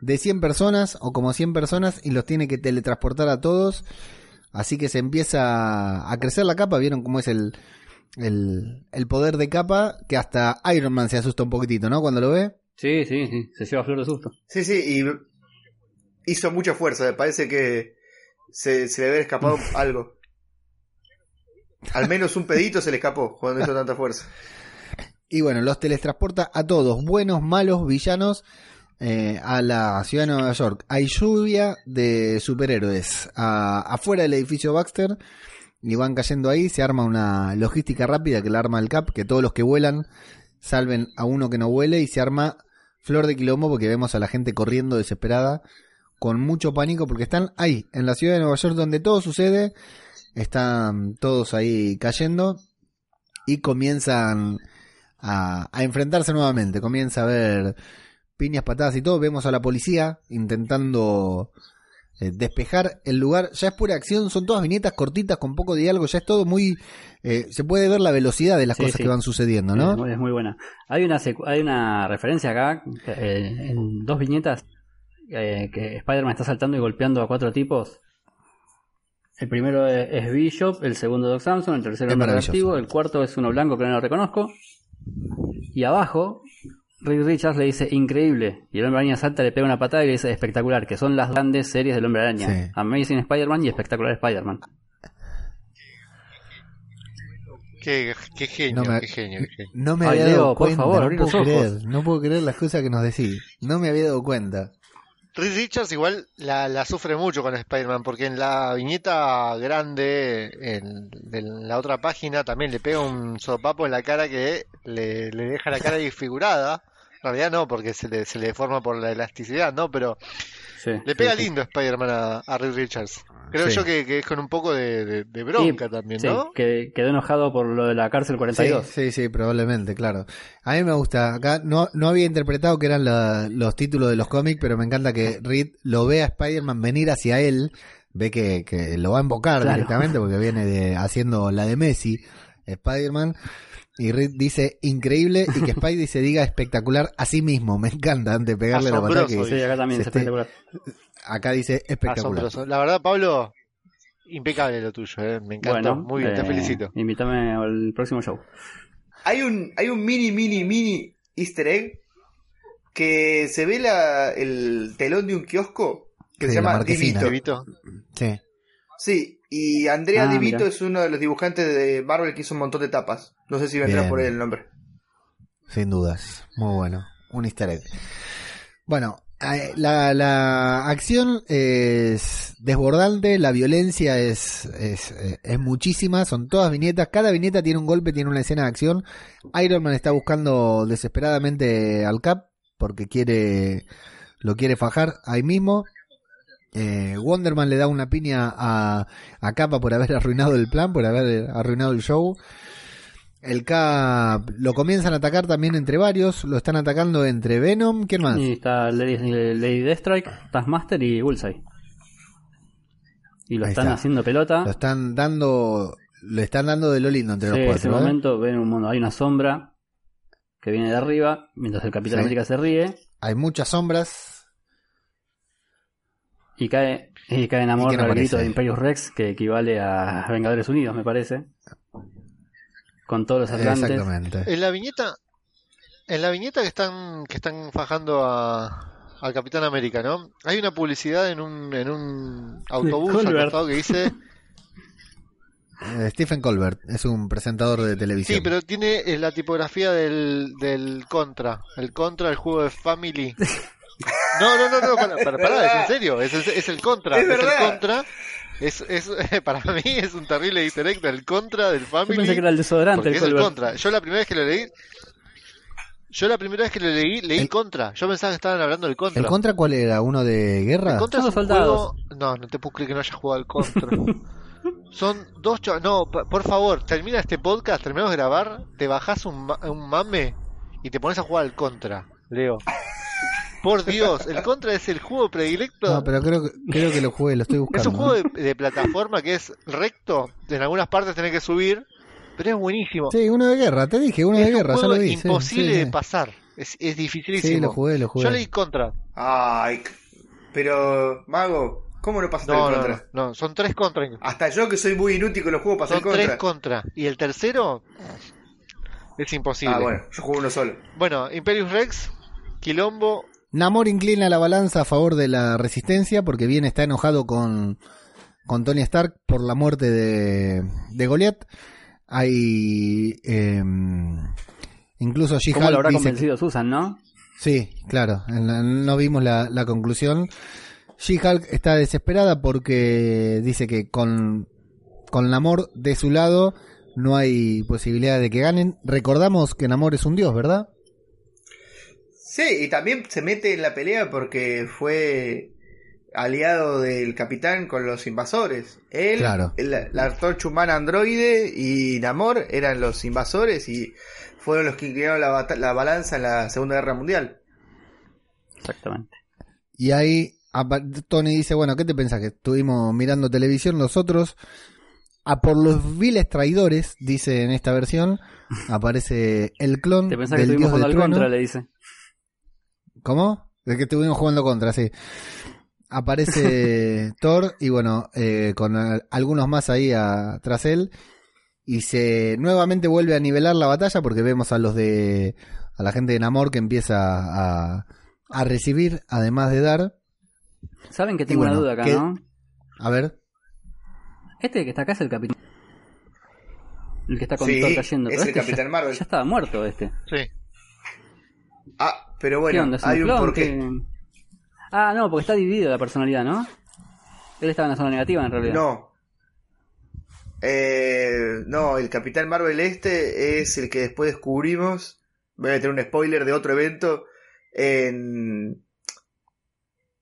de 100 personas o como 100 personas y los tiene que teletransportar a todos. Así que se empieza a crecer la capa. ¿Vieron cómo es el, el, el poder de capa? Que hasta Iron Man se asusta un poquitito, ¿no? Cuando lo ve. Sí, sí, sí. Se lleva flor de susto. Sí, sí, y hizo mucha fuerza, me parece que se, se le haber escapado <laughs> algo. Al menos un pedito se le escapó cuando hizo tanta fuerza. Y bueno, los teletransporta a todos, buenos, malos, villanos, eh, a la ciudad de Nueva York. Hay lluvia de superhéroes afuera del edificio Baxter y van cayendo ahí. Se arma una logística rápida que la arma el CAP, que todos los que vuelan salven a uno que no vuele y se arma flor de quilombo porque vemos a la gente corriendo desesperada con mucho pánico porque están ahí, en la ciudad de Nueva York donde todo sucede. Están todos ahí cayendo y comienzan a, a enfrentarse nuevamente. Comienza a ver piñas, patadas y todo. Vemos a la policía intentando eh, despejar el lugar. Ya es pura acción, son todas viñetas cortitas con poco diálogo. Ya es todo muy. eh, se puede ver la velocidad de las Sí, cosas sí. que van sucediendo, ¿no? Es muy buena. Hay una, hay una referencia acá, eh, en dos viñetas, eh, que Spider-Man está saltando y golpeando a cuatro tipos. El primero es, Bishop, el segundo Doc Samson, el tercero Es. Radioactivo, el cuarto es uno blanco que no lo reconozco. Y abajo, Rick Richards le dice increíble. Y el hombre araña salta, le pega una patada y le dice espectacular, que son las grandes series del hombre araña. Sí. Amazing Spider-Man y Espectacular Spider-Man. Qué, qué genio, No me- qué genio, qué genio. No me Ay, había Leo, dado por cuenta, favor, no puedo los ojos. creer, no puedo creer las cosas que nos decís. No me había dado cuenta. Reed Richards igual la, la sufre mucho con Spider-Man porque en la viñeta grande, en, la otra página, también le pega un sopapo en la cara que le, le deja la cara disfigurada. En realidad no, porque se le, se le deforma por la elasticidad, ¿no? Pero Sí, le pega sí, sí. lindo Spider-Man a, a Reed Richards. Creo Sí. yo que, que es con un poco de, de- de bronca también, Sí, ¿no? que quedó enojado por lo de la cárcel 42. Sí, sí, sí, probablemente, claro. A mí me gusta. Acá no, no había interpretado que eran la- los títulos de los cómics, pero me encanta que Reed lo ve a Spider-Man venir hacia él. Ve que, que lo va a embocar Claro. directamente porque viene de, haciendo la de Messi, Spider-Man. Y Reed dice increíble y que Spidey se diga espectacular a sí mismo. <laughs> Me encanta antes de pegarle la patada Asombroso, que Sí, acá también esté- dice espectacular. Asombroso. La verdad, Pablo, impecable lo tuyo, ¿eh? Me encantó. Bueno, Muy bien, te eh, felicito. Invítame al próximo show. Hay un, hay un mini, mini, mini easter egg que se ve la, el telón de un kiosco que Sí, se la llama. Divito. Sí. Sí, y Andrea Ah, Divito mira. es uno de los dibujantes de Marvel que hizo un montón de tapas. No sé si vendrá por ahí el nombre. Sin dudas. Muy bueno. Un easter egg. Bueno, eh, la, la acción es desbordante, la violencia es, es, eh, es muchísima, son todas viñetas, cada viñeta tiene un golpe, tiene una escena de acción. Iron Man está buscando desesperadamente al Cap porque quiere lo quiere fajar ahí mismo. Eh, Wonderman le da una piña a, a Capa por haber <laughs> arruinado el plan, por haber arruinado el show. El Cap lo comienzan a atacar también entre varios, lo están atacando entre Venom, ¿quién más? Y está Lady, Lady Deathstrike, Taskmaster y Bullseye. Y lo Ahí están está. haciendo pelota. Lo están dando, le están dando de lo lindo entre Sí, los en ese cuatro. ¿eh? momento ven un mundo, hay una sombra que viene de arriba, mientras el Capitán Sí. América se ríe Hay muchas sombras. Y cae, y cae en amor al grito de? Imperius Rex, que equivale a Vengadores Unidos, me parece. Con todos los atlantes. Exactamente. En la viñeta, en la viñeta que están, que están fajando a, al Capitán América, ¿no? Hay una publicidad en un, en un autobús al Colbert. costado que dice, Eh, Stephen Colbert es un presentador de televisión. sí, pero tiene la tipografía del, del Contra, el Contra, el juego de Family. <laughs> No, no, no, no, <laughs> para, para, pará, es en serio, es, el- es el Contra, Es es, el. Contra. Es, es, <laughs> para mí es un terrible easter egg del Contra, del Yo Family. pensé que era el desodorante el es el contra. Yo la primera vez que lo leí, yo la primera vez que lo leí, leí El- contra. Yo pensaba que estaban hablando del contra. ¿El contra cuál era? ¿Uno de guerra? El contra Son es los un soldados. juego- No, no te puedo creer que no haya jugado al contra. <laughs> Son dos chavos. No, por favor, termina este podcast, terminamos de grabar, te bajás un, ma- un mame y te pones a jugar al contra, Leo. Por Dios, el contra es el juego predilecto. No, pero creo que, creo que lo jugué, lo estoy buscando. Es un juego de, de plataforma que es recto, en algunas partes tenés que subir, pero es buenísimo. Sí, uno de guerra, te dije, uno es de un guerra, ya juego lo vi. imposible sí, de pasar. Es, es dificilísimo. Sí, lo jugué, lo jugué. Yo leí contra. Ay, pero, Mago, ¿cómo no pasaste No, el no, contra? no, no, son tres contra. Hasta yo que soy muy inútil con los juegos pasé Son el contra. tres contra. Y el tercero es imposible. Ah, bueno, yo juego uno solo. Bueno, Imperius Rex, Quilombo. Namor inclina la balanza a favor de la resistencia porque bien está enojado con, con Tony Stark por la muerte de, de Goliath. Hay em, incluso ¿Cómo lo habrá convencido Susan, no? Sí, claro, la- no vimos la, la conclusión. She-Hulk está desesperada porque dice que con, con Namor de su lado no hay posibilidad de que ganen. Recordamos que Namor es un dios, ¿verdad? Sí, y también se mete en la pelea porque fue aliado del capitán con los invasores. Él, Claro. el- la antorcha humana androide y Namor eran los invasores y fueron los que inclinaron la, bata- la balanza en la Segunda Guerra Mundial. Exactamente. Y ahí Tony dice, bueno, ¿qué te pensás? Que estuvimos mirando televisión nosotros. A por los viles traidores, dice en esta versión, aparece el clon Te pensás que del estuvimos dios jugando al contra, le dice. ¿Cómo? De que estuvimos jugando contra, sí. Aparece <laughs> Thor y bueno, eh, con algunos más ahí a- tras él. Y se nuevamente vuelve a nivelar la batalla porque vemos a los de. a la gente de Namor que empieza a, a recibir, además de dar. Saben que tengo bueno, una duda acá. ¿no? A ver. Este que está acá es el capitán. El que está con Sí, Thor cayendo. es pero el este Capitán ya, Marvel. Ya estaba muerto este. Sí. Ah, pero ¿Qué bueno, onda? ¿Es un hay un clon? porqué. ¿Qué? Ah, no, porque está dividido la personalidad, ¿no? Él estaba en la zona negativa en realidad. No. Eh, no, el Capitán Marvel este es el que después descubrimos. Voy a meter un spoiler de otro evento en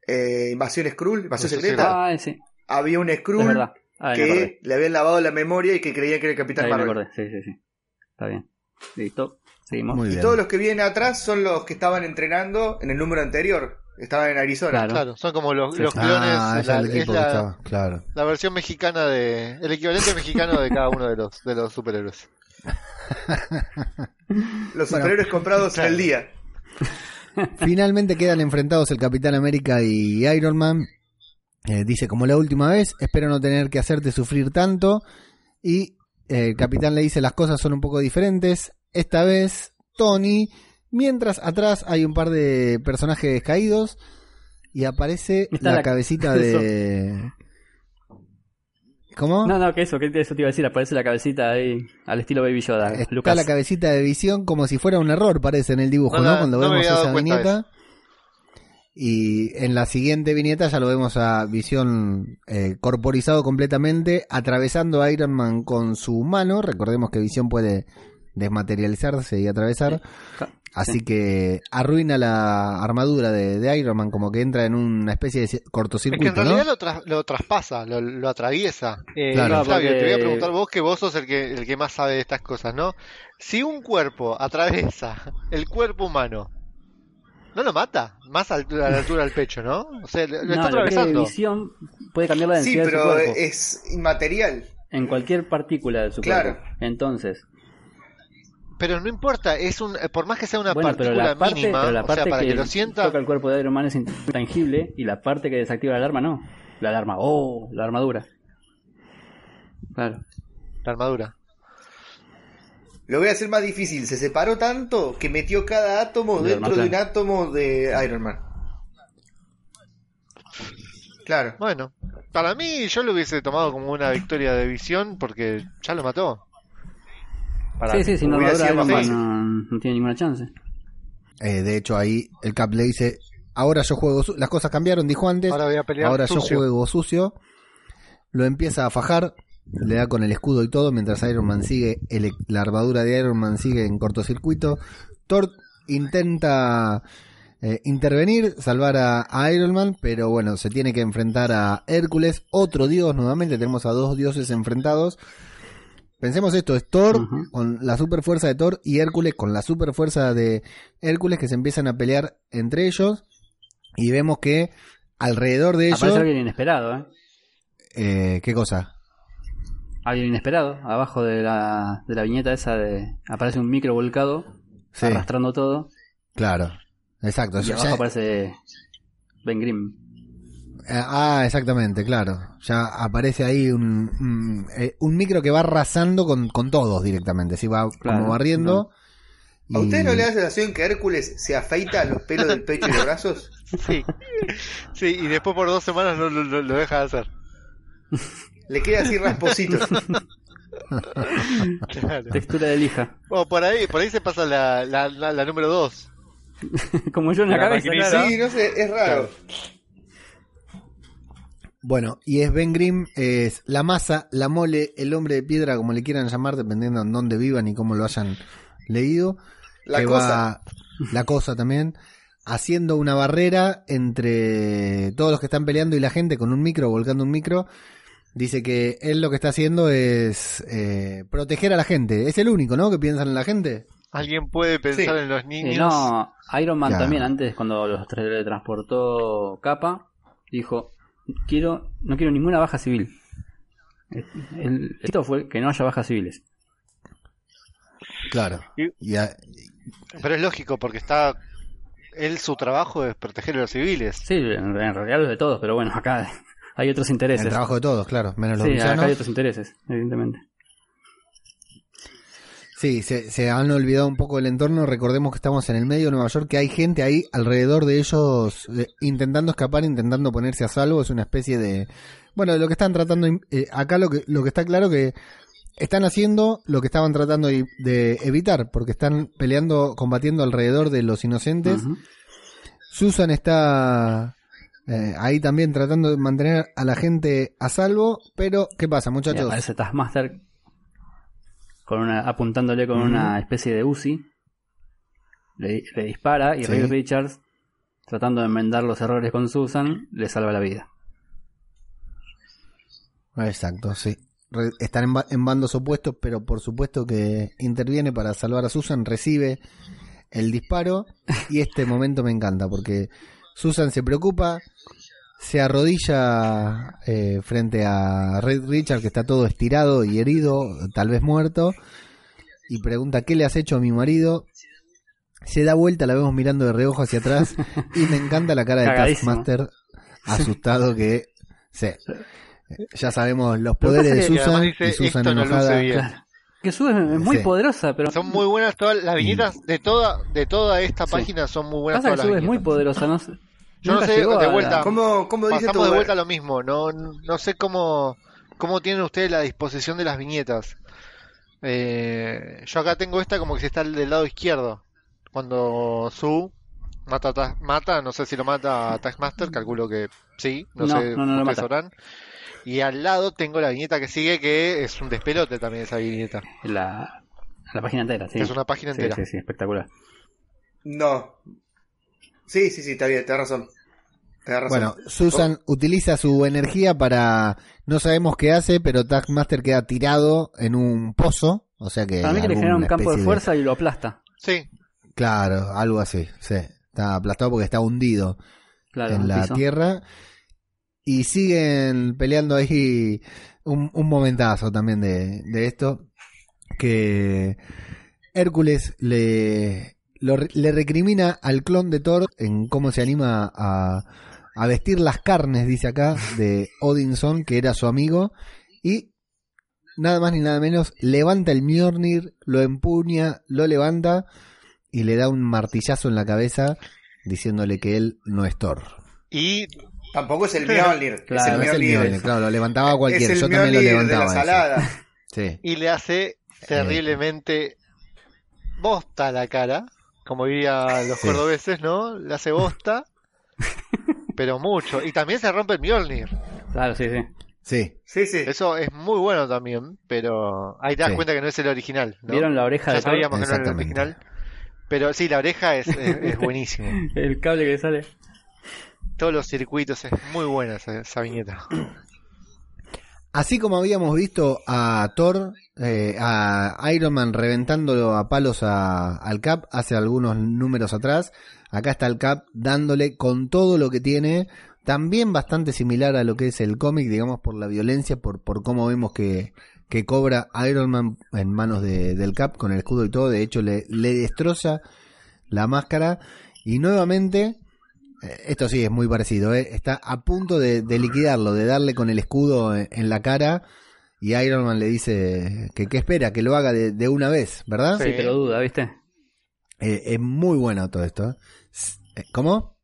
eh, Invasión Skrull, Invasión Secreta. Ah, sí. Había un Skrull. Ah, me que le habían lavado la memoria y que creían que era el Capitán Ahí me Marvel. acordé. Sí, sí, sí. Está bien. Listo. Seguimos. Muy Y bien. todos los que vienen atrás son los que estaban entrenando en el número anterior. Estaban en Arizona. Claro. Claro, son como los, clones. Ah, es la, el es la- estaba. Claro. la versión mexicana de. El equivalente mexicano de cada uno de los, de los superhéroes. <laughs> Los Bueno, superhéroes comprados en el día. Finalmente quedan enfrentados el Capitán América y Iron Man. Eh, dice, como la última vez, espero no tener que hacerte sufrir tanto. Y eh, el capitán le dice, las cosas son un poco diferentes. Esta vez, Tony. Mientras atrás hay un par de personajes caídos. Y aparece la, la- cabecita <laughs> de... ¿Cómo? No, no, que eso, que eso te iba a decir, aparece la cabecita ahí al estilo Baby Yoda. Está Lucas. la cabecita de visión como si fuera un error, parece en el dibujo, No Cuando no vemos esa viñeta. Y en la siguiente viñeta ya lo vemos a visión eh, corporizado completamente, atravesando a Iron Man con su mano. Recordemos que visión puede desmaterializarse y atravesar. Así sí. que arruina la armadura de, de Iron Man, como que entra en una especie de ci- Es que en cortocircuito, realidad ¿no? lo, tras- lo traspasa, lo, lo atraviesa. Eh, Claro. Flavio, porque- te voy a preguntar vos, que vos sos el que, el que más sabe de estas cosas, ¿no? Si un cuerpo atraviesa el cuerpo humano, ¿no lo mata? Más a la altura del pecho, ¿no? O sea, lo, lo No, está atravesando. visión puede cambiar la Sí, densidad de su pero cuerpo es inmaterial. en cualquier partícula de su Claro. cuerpo. Entonces, Pero no importa, es un, eh, por más que sea una bueno, pero partícula la parte, mínima, pero la o sea, parte para que, que, lo sienta, toca el cuerpo de Iron Man es intangible y la parte que desactiva la alarma no. La alarma, oh, la armadura. Claro. la armadura. Lo voy a hacer más difícil. Se separó tanto que metió cada átomo De dentro de un átomo de Iron Man. Claro. Bueno, para mí yo lo hubiese tomado como una victoria de visión porque ya lo mató. Para Sí, sí, sin hubiera armadura sido Iron más Man no, no tiene ninguna chance. Eh, de hecho, ahí el Cap le dice, ahora yo juego... su- Las cosas cambiaron, dijo antes. Ahora voy a pelear Ahora yo juego sucio. Lo empieza a fajar. Le da con el escudo y todo. Mientras Iron Man sigue. el- la armadura de Iron Man sigue en cortocircuito. Thor intenta eh, intervenir, salvar a, a Iron Man. Pero bueno, se tiene que enfrentar a Hércules. Otro dios nuevamente. Tenemos a dos dioses enfrentados. Pensemos esto, es Thor con la super fuerza de Thor y Hércules con la super fuerza de Hércules que se empiezan a pelear entre ellos y vemos que alrededor de ellos Aparece alguien inesperado, ¿eh? eh, ¿Qué cosa? Alguien inesperado. Abajo de la, de la viñeta esa de aparece un micro volcado Sí, arrastrando todo. claro. Exacto. Y Ya- abajo aparece Ben Grimm. Eh, ah, exactamente, claro. Ya aparece ahí un, un, eh, un micro que va arrasando con, con todos directamente. Así va Claro, como barriendo. ¿A ustedes no le da la sensación que Hércules se afeita los pelos del pecho y los brazos? <laughs> Sí. sí, y después por dos semanas lo, lo- lo- lo deja de hacer. Le queda así rasposito. <laughs> Claro. Textura de lija. Bueno, por ahí, por ahí se pasa la, la, la- la número dos. <laughs> Como yo en la, La cabeza, claro. Sí, no sé, es raro. Bueno, y es Ben Grimm, es la masa, la mole, el hombre de piedra, como le quieran llamar, dependiendo en dónde vivan y cómo lo hayan leído. La que cosa. va- la cosa también, haciendo una barrera entre todos los que están peleando y la gente con un micro, volcando un micro. Dice que él lo que está haciendo es eh, proteger a la gente. Es el único, ¿no? Que piensan en la gente. ¿Alguien puede pensar Sí. en los Eh, niños? no, Iron Man también antes cuando los transportó capa dijo quiero no quiero ninguna baja civil. El, esto fue que no haya bajas civiles. Claro. Y- Pero es lógico, porque está. Él, su trabajo es proteger a los civiles. Sí, en, en realidad los de todos, pero bueno, acá hay otros intereses. el trabajo de todos, claro. Menos los sí, acá hay otros intereses, evidentemente. Sí, se, se han olvidado un poco del entorno. Recordemos que estamos en el medio de Nueva York, que hay gente ahí alrededor de ellos eh, intentando escapar, intentando ponerse a salvo. Es una especie de... Bueno, lo que están tratando... eh, acá lo que, lo que está claro que están haciendo lo que estaban tratando de, de evitar, porque están peleando, combatiendo alrededor de los inocentes. Susan está eh, ahí también tratando de mantener a la gente a salvo, pero ¿qué pasa, muchachos? aparece Taskmaster con una, apuntándole con una especie de Uzi. Le, le dispara y Sí. Ray Richards, tratando de enmendar los errores con Susan, le salva la vida. Exacto, sí. Están en, en bandos opuestos, pero por supuesto que interviene para salvar a Susan, recibe el disparo y este momento me encanta porque Susan se preocupa, se arrodilla eh, frente a Red Richard que está todo estirado y herido, tal vez muerto, y pregunta ¿qué le has hecho a mi marido? Se da vuelta, la vemos mirando de reojo hacia atrás <laughs> y me encanta la cara de Cagadísimo. Taskmaster asustado que sí. Ya sabemos los poderes de que Susan dice, y Susan "Esto no luce enojada. bien". Claro. Que sube es muy Sí. poderosa, pero Son muy buenas todas las viñetas de toda de toda esta Sí. página son muy buenas pasa que todas las sube es muy poderosa, no Yo no sé, llegó de vuelta. ¿Cómo, cómo dice Pasamos tu de vuelta a lo mismo, no no sé cómo cómo tienen ustedes la disposición de las viñetas. Eh, yo acá tengo esta como que si está del lado izquierdo. Cuando Su mata, a Ta- mata, no sé si lo mata a Taskmaster, calculo que sí, no, No, sé, no, no lo sabrán. Y al lado tengo la viñeta que sigue, que es un despelote también esa viñeta. La, la página entera, sí. Es una página Sí, entera. sí, sí, espectacular. No. Sí, sí, sí, está bien, tenés razón. Tenés razón. Bueno, Susan utiliza su energía para no sabemos qué hace, pero Taskmaster queda tirado en un pozo, o sea que Para mí que le genera un campo de fuerza y lo aplasta. Sí, Claro, algo así, sí. Está aplastado porque está hundido Claro, en la piso. tierra. Y siguen peleando ahí un, un momentazo también de, de esto. Que Hércules le, lo le recrimina al clon de Thor en cómo se anima a, a vestir las carnes, dice acá, de Odinson, que era su amigo. Y nada más ni nada menos, levanta el Mjolnir, lo empuña, lo levanta y le da un martillazo en la cabeza diciéndole que él no es Thor. y Tampoco es el Mjolnir. Claro, es el No es el Mjolnir. Claro, lo levantaba cualquiera. Yo también lo de levantaba. la ese. salada. Sí. y le hace terriblemente bosta la cara, como dirían los Sí. cordobeses, ¿no? Le hace bosta, <laughs> pero mucho. Y también se rompe el Mjolnir. Claro, sí, sí. Sí, Sí, sí. Eso es muy bueno también, pero ahí te das Sí. cuenta que no es el original, ¿no? ¿Vieron la oreja Ya de sabíamos que no era el original. Pero sí, la oreja es, es, es buenísimo. <laughs> El cable que sale. Todos los circuitos, es muy buena esa, esa viñeta. Así como habíamos visto a Thor, eh, a Iron Man reventándolo a palos a- al Cap hace algunos números atrás, acá está el Cap dándole con todo lo que tiene, también bastante similar a lo que es el cómic, digamos, por la violencia, por, por cómo vemos que, que cobra Iron Man en manos de- del Cap con el escudo y todo, de hecho le, le destroza la máscara. Y nuevamente Esto sí es muy parecido, ¿eh? está a punto de, de liquidarlo, de darle con el escudo en, en la cara y Iron Man le dice que, que espera, que lo haga de, de una vez, ¿verdad? Sí. Sí, pero duda, ¿viste? Eh, es muy bueno todo esto. ¿eh? Eh, ¿Cómo?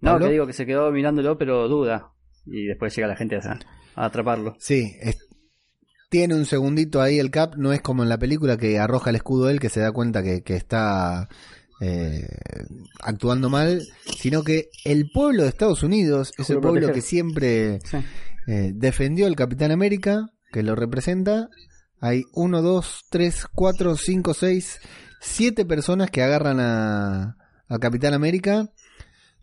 No, ¿Pablo? que digo que se quedó mirándolo, pero duda. Y después llega la gente a, a atraparlo. Sí, es- tiene un segundito ahí el Cap, no es como en la película que arroja el escudo él, que se da cuenta que, que está eh, actuando mal, sino que el pueblo de Estados Unidos es el pueblo proteger. que siempre Sí. eh, defendió al Capitán América, que lo representa. Hay uno, dos, tres, cuatro, cinco, seis, siete personas que agarran a, a Capitán América,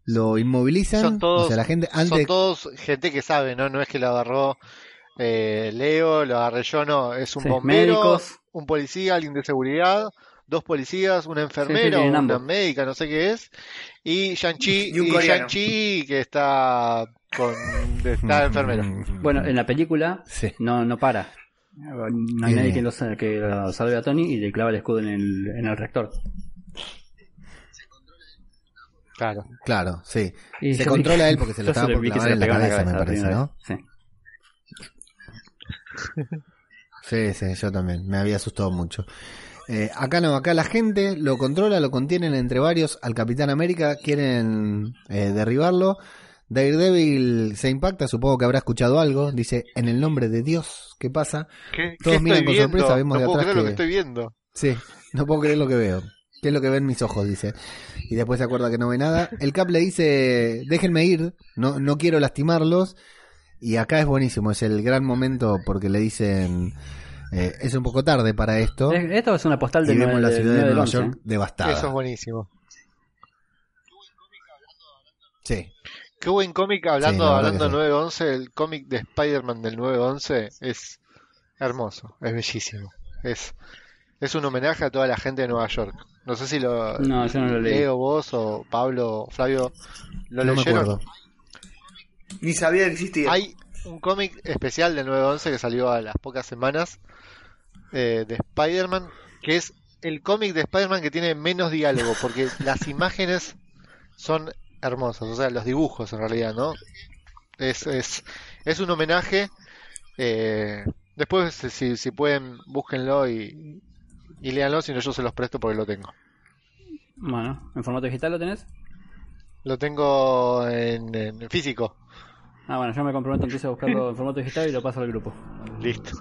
lo inmovilizan. Son todos, o sea, la gente son todos gente que sabe, ¿no? No es que lo agarró eh, Leo, lo agarré yo, no. Es un Sí, bombero, médicos. un policía, alguien de seguridad, dos policías, una enfermera, una médica, no sé qué es, y Shang-Chi, Y y que está con está <laughs> enfermero. Bueno, en la película Sí. no, no para. No hay nadie que lo, que lo salve a Tony y le clava el escudo en el, en el rector. Claro. Claro, sí. Y Se vi controla que- él porque se lo estaba por vi clavar en la cabeza, me parece, ¿no? Sí. Sí, sí, yo también. Me había asustado mucho. Eh, acá no, acá la gente lo controla, lo contienen entre varios al Capitán América, quieren eh, derribarlo. Daredevil se impacta, supongo que habrá escuchado algo. Dice, en el nombre de Dios, ¿qué pasa? ¿Qué, Todos qué miran con viendo? sorpresa, vemos no de puedo atrás creer lo que- que estoy viendo. Sí, no puedo creer lo que veo. ¿Qué es lo que ven mis ojos? Dice. Y después se acuerda que no ve nada. El Cap le dice, déjenme ir, no, no quiero lastimarlos. Y acá es buenísimo, es el gran momento porque le dicen, eh, es un poco tarde para esto. Es- Esto es una postal Y del vemos 9 la ciudad de 9 del Nueva 11, York devastada. Eso es buenísimo. Sí, Qué buen cómic hablando, Sí, hablando del sí. 911, el cómic de Spider-Man del 911 es hermoso, es bellísimo. Es, es un homenaje a toda la gente de Nueva York. No sé si lo No, yo no lo leí. Leo, vos o Pablo o Flavio lo no me leyeron. acuerdo. Ni sabía que existía. Hay un cómic especial del 911 que salió a las pocas semanas eh, de Spider-Man, que es el cómic de Spider-Man que tiene menos diálogo, porque <laughs> las imágenes son hermosas, o sea, los dibujos en realidad, ¿no? Es, es, es un homenaje. eh, después, si, si pueden, búsquenlo y, y léanlo, si no yo se los presto porque lo tengo. Bueno, ¿en formato digital lo tenés? Lo tengo en, en físico. Ah, bueno, yo me comprometo entonces a buscarlo en formato digital y lo paso al grupo. Listo.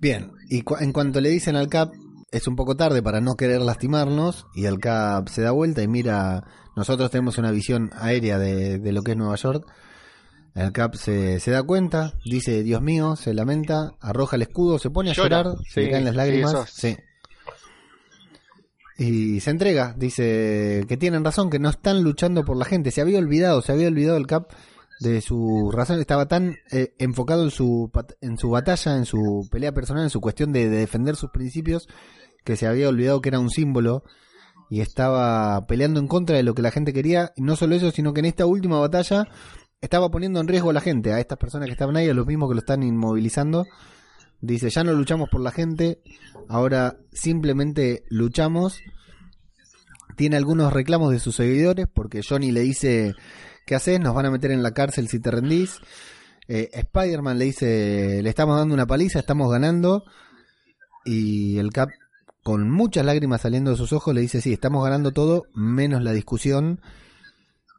Bien, y cu- en cuanto le dicen al Cap, es un poco tarde para no querer lastimarnos, y el Cap se da vuelta y mira, nosotros tenemos una visión aérea de, de lo que es Nueva York. El Cap se, se da cuenta, dice, Dios mío, se lamenta, arroja el escudo, se pone a Llora. llorar, se le caen las lágrimas. sí. Y se entrega, dice que tienen razón, que no están luchando por la gente. Se había olvidado, se había olvidado el Cap de su razón, estaba tan eh, enfocado en su, en su batalla, en su pelea personal, en su cuestión de, de defender sus principios, que se había olvidado que era un símbolo y estaba peleando en contra de lo que la gente quería. Y no solo eso, sino que en esta última batalla estaba poniendo en riesgo a la gente, a estas personas que estaban ahí, a los mismos que lo están inmovilizando. Dice, ya no luchamos por la gente, ahora simplemente luchamos. Tiene algunos reclamos de sus seguidores porque Johnny le dice, ¿qué haces? Nos van a meter en la cárcel si te rendís. Eh, Spider-Man le dice, le estamos dando una paliza, estamos ganando. Y el Cap, con muchas lágrimas saliendo de sus ojos, le dice, sí, estamos ganando todo, menos la discusión.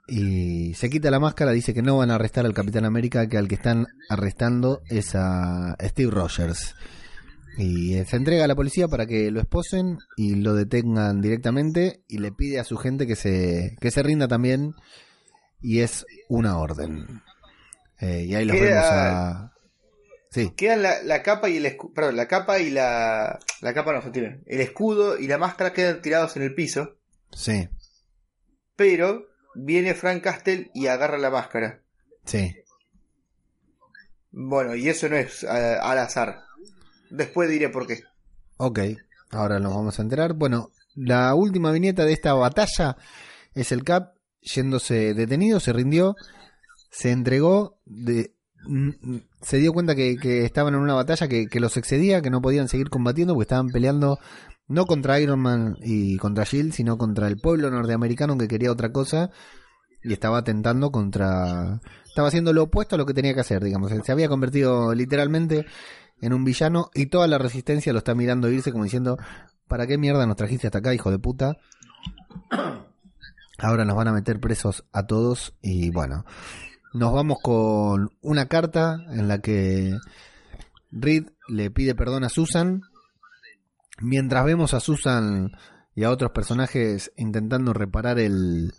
Y se quita la máscara, dice que no van a arrestar al Capitán América, que al que están arrestando es a Steve Rogers. Y eh, se entrega a la policía para que lo esposen y lo detengan directamente y le pide a su gente que se, que se rinda también y es una orden. Eh, y ahí los Queda- vemos a... Sí, Quedan la, la capa y el escudo. Perdón, la capa y la. La capa no se tiran. El escudo y la máscara quedan tirados en el piso. sí, Pero viene Frank Castle y agarra la máscara. sí. Bueno, y eso no es eh, al azar. Después diré por qué. Ok, ahora nos vamos a enterar. Bueno, la última viñeta de esta batalla es el Cap yéndose detenido, se rindió, se entregó, de, se dio cuenta que, que estaban en una batalla que, que los excedía, que no podían seguir combatiendo porque estaban peleando no contra Iron Man y contra Shield, sino contra el pueblo norteamericano que quería otra cosa y estaba atentando contra... Estaba haciendo lo opuesto a lo que tenía que hacer, digamos. Se había convertido literalmente en un villano y toda la resistencia lo está mirando irse como diciendo, ¿para qué mierda nos trajiste hasta acá, hijo de puta? Ahora nos van a meter presos a todos y bueno, nos vamos con una carta en la que Reed le pide perdón a Susan, mientras vemos a Susan y a otros personajes intentando reparar el,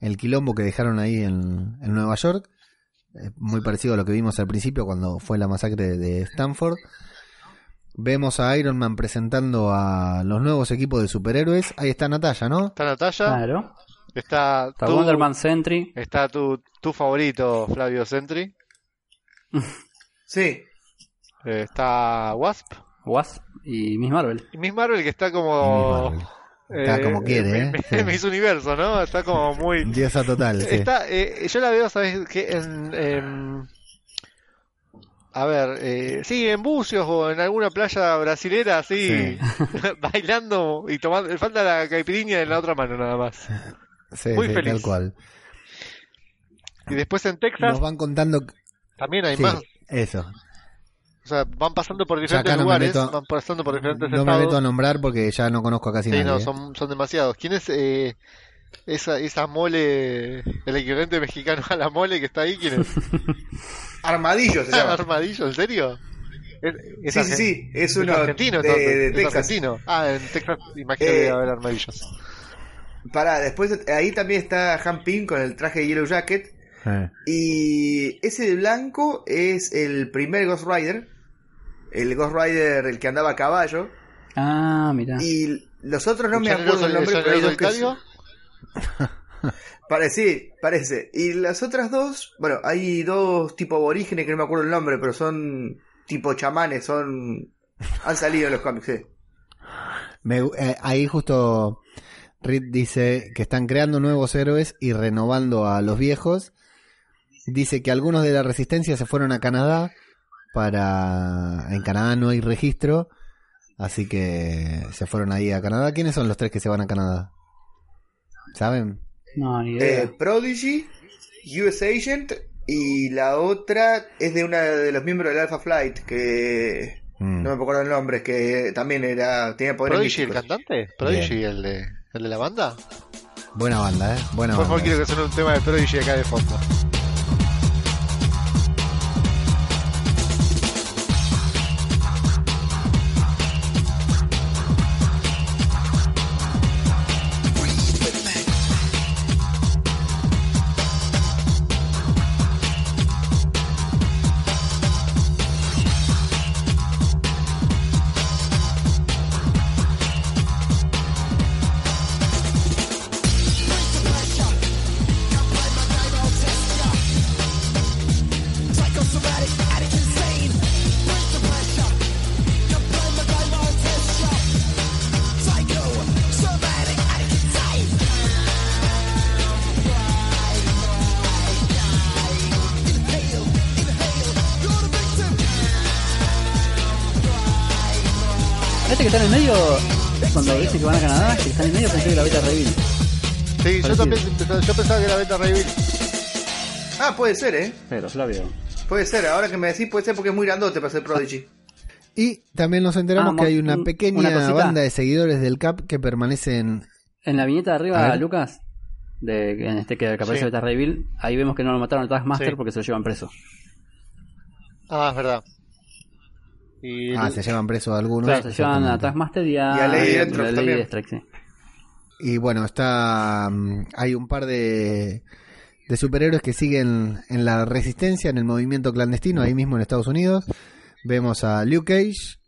el quilombo que dejaron ahí en, en Nueva York, eh, muy parecido a lo que vimos al principio cuando fue la masacre de Stanford. Vemos a Iron Man presentando a los nuevos equipos de superhéroes. Ahí está Natalia, ¿no? Está Natalia, Claro. Está Está tu, Wonderman Sentry. está tu, tu favorito Flavio Sentry, <laughs> Sí. eh, está Wasp, Wasp y Miss Marvel. y Miss Marvel que está como... Está eh, como quiere, ¿eh? Sí. Miss Universo, ¿no? Está como muy... <laughs> Diosa total, sí. Está, eh, yo la veo, ¿sabes qué? En, en- a ver, eh, sí, en bucios o en alguna playa brasilera, así, <laughs> bailando y tomando. Falta la caipirinha en la otra mano, nada más. Sí, muy sí, feliz. tal cual. Y después en Texas Nos van contando... también hay Sí, más. eso. O sea, van pasando por diferentes no me lugares, meto- van pasando por diferentes No me estados. meto a nombrar porque ya no conozco a casi sí, nadie. no, ¿eh? son, son demasiados. ¿Quién es esa, esa mole, el equivalente mexicano a la mole que está ahí? ¿Quién es? <laughs> Armadillo se llama. <laughs> ¿Armadillo? ¿En serio? Es, es Sí, sí, sí. Es Es uno argentino, de, de Es Texas. argentino. Ah, en Texas imagino que Eh, debe haber armadillos. Pará, después ahí también está Han Ping con el traje de Yellow Jacket. Eh. Y ese de blanco es el primer Ghost Rider. El Ghost Rider, el que andaba a caballo. Ah, mira. Y los otros no me ¿El llanero acuerdo el nombre, pero hay dos que? <laughs> Parece, sí, parece. Y las otras dos, bueno, hay dos tipo aborígenes que no me acuerdo el nombre, pero son tipo chamanes, son... Han salido en los cómics, sí. Me- eh, ahí justo Reed dice que están creando nuevos héroes y renovando a los viejos. Dice que algunos de la resistencia se fueron a Canadá para... En Canadá no hay registro, así que se fueron ahí a Canadá. ¿Quiénes son los tres que se van a Canadá? ¿Saben? No, ni idea. Eh, Prodigy, US Agent y la otra es de una de los miembros del Alpha Flight que Mm. no me acuerdo el nombre, que también era tenía poderes ¿Prodigy el cantante? ¿Prodigy el de, el de la banda? Buena banda, ¿eh? Buena Por favor, banda. quiero que suene un tema de Prodigy acá de fondo. Yo pensaba que era Beta Ray Bill. Ah, puede ser, ¿eh? Pero, Flavio. Puede ser, ahora que me decís puede ser porque es muy grandote para ser Prodigy. Y también nos enteramos Ah, que hay una un- pequeña una cosita. banda de seguidores del CAP que permanecen... En la viñeta de A arriba, ver. Lucas, de, en este que, que aparece Sí. Beta Reveal, ahí vemos que no lo mataron al Taskmaster Sí. porque se lo llevan preso. Ah, es verdad. Y Ah, se llevan preso a algunos. Claro, se llevan a. Taskmaster y a, Y a Lady y Deathstroke Lady también. Deathstroke, sí. Y bueno, está mm, hay un par de, de superhéroes que siguen en la resistencia, en el movimiento clandestino, ahí mismo en Estados Unidos. Vemos a Luke Cage,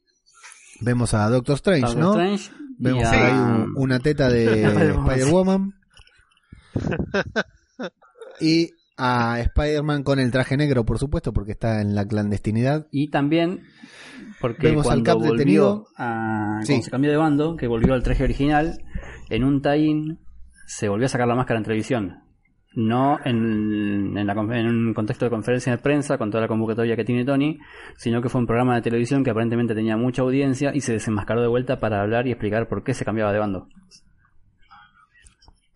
vemos a Doctor Strange, Doctor ¿no? Strange Vemos a- ahí un- una teta de <laughs> Spider-Woman. <laughs> y a Spider-Man con el traje negro, por supuesto, porque está en la clandestinidad. Y también porque Vemos al cuando Cap volvió detenido. a, Sí. cuando se cambió de bando, que volvió al traje original, en un tie se volvió a sacar la máscara en televisión. No en, en, la en un contexto de conferencia de prensa con toda la convocatoria que tiene Tony, sino que fue un programa de televisión que aparentemente tenía mucha audiencia y se desenmascaró de vuelta para hablar y explicar por qué se cambiaba de bando.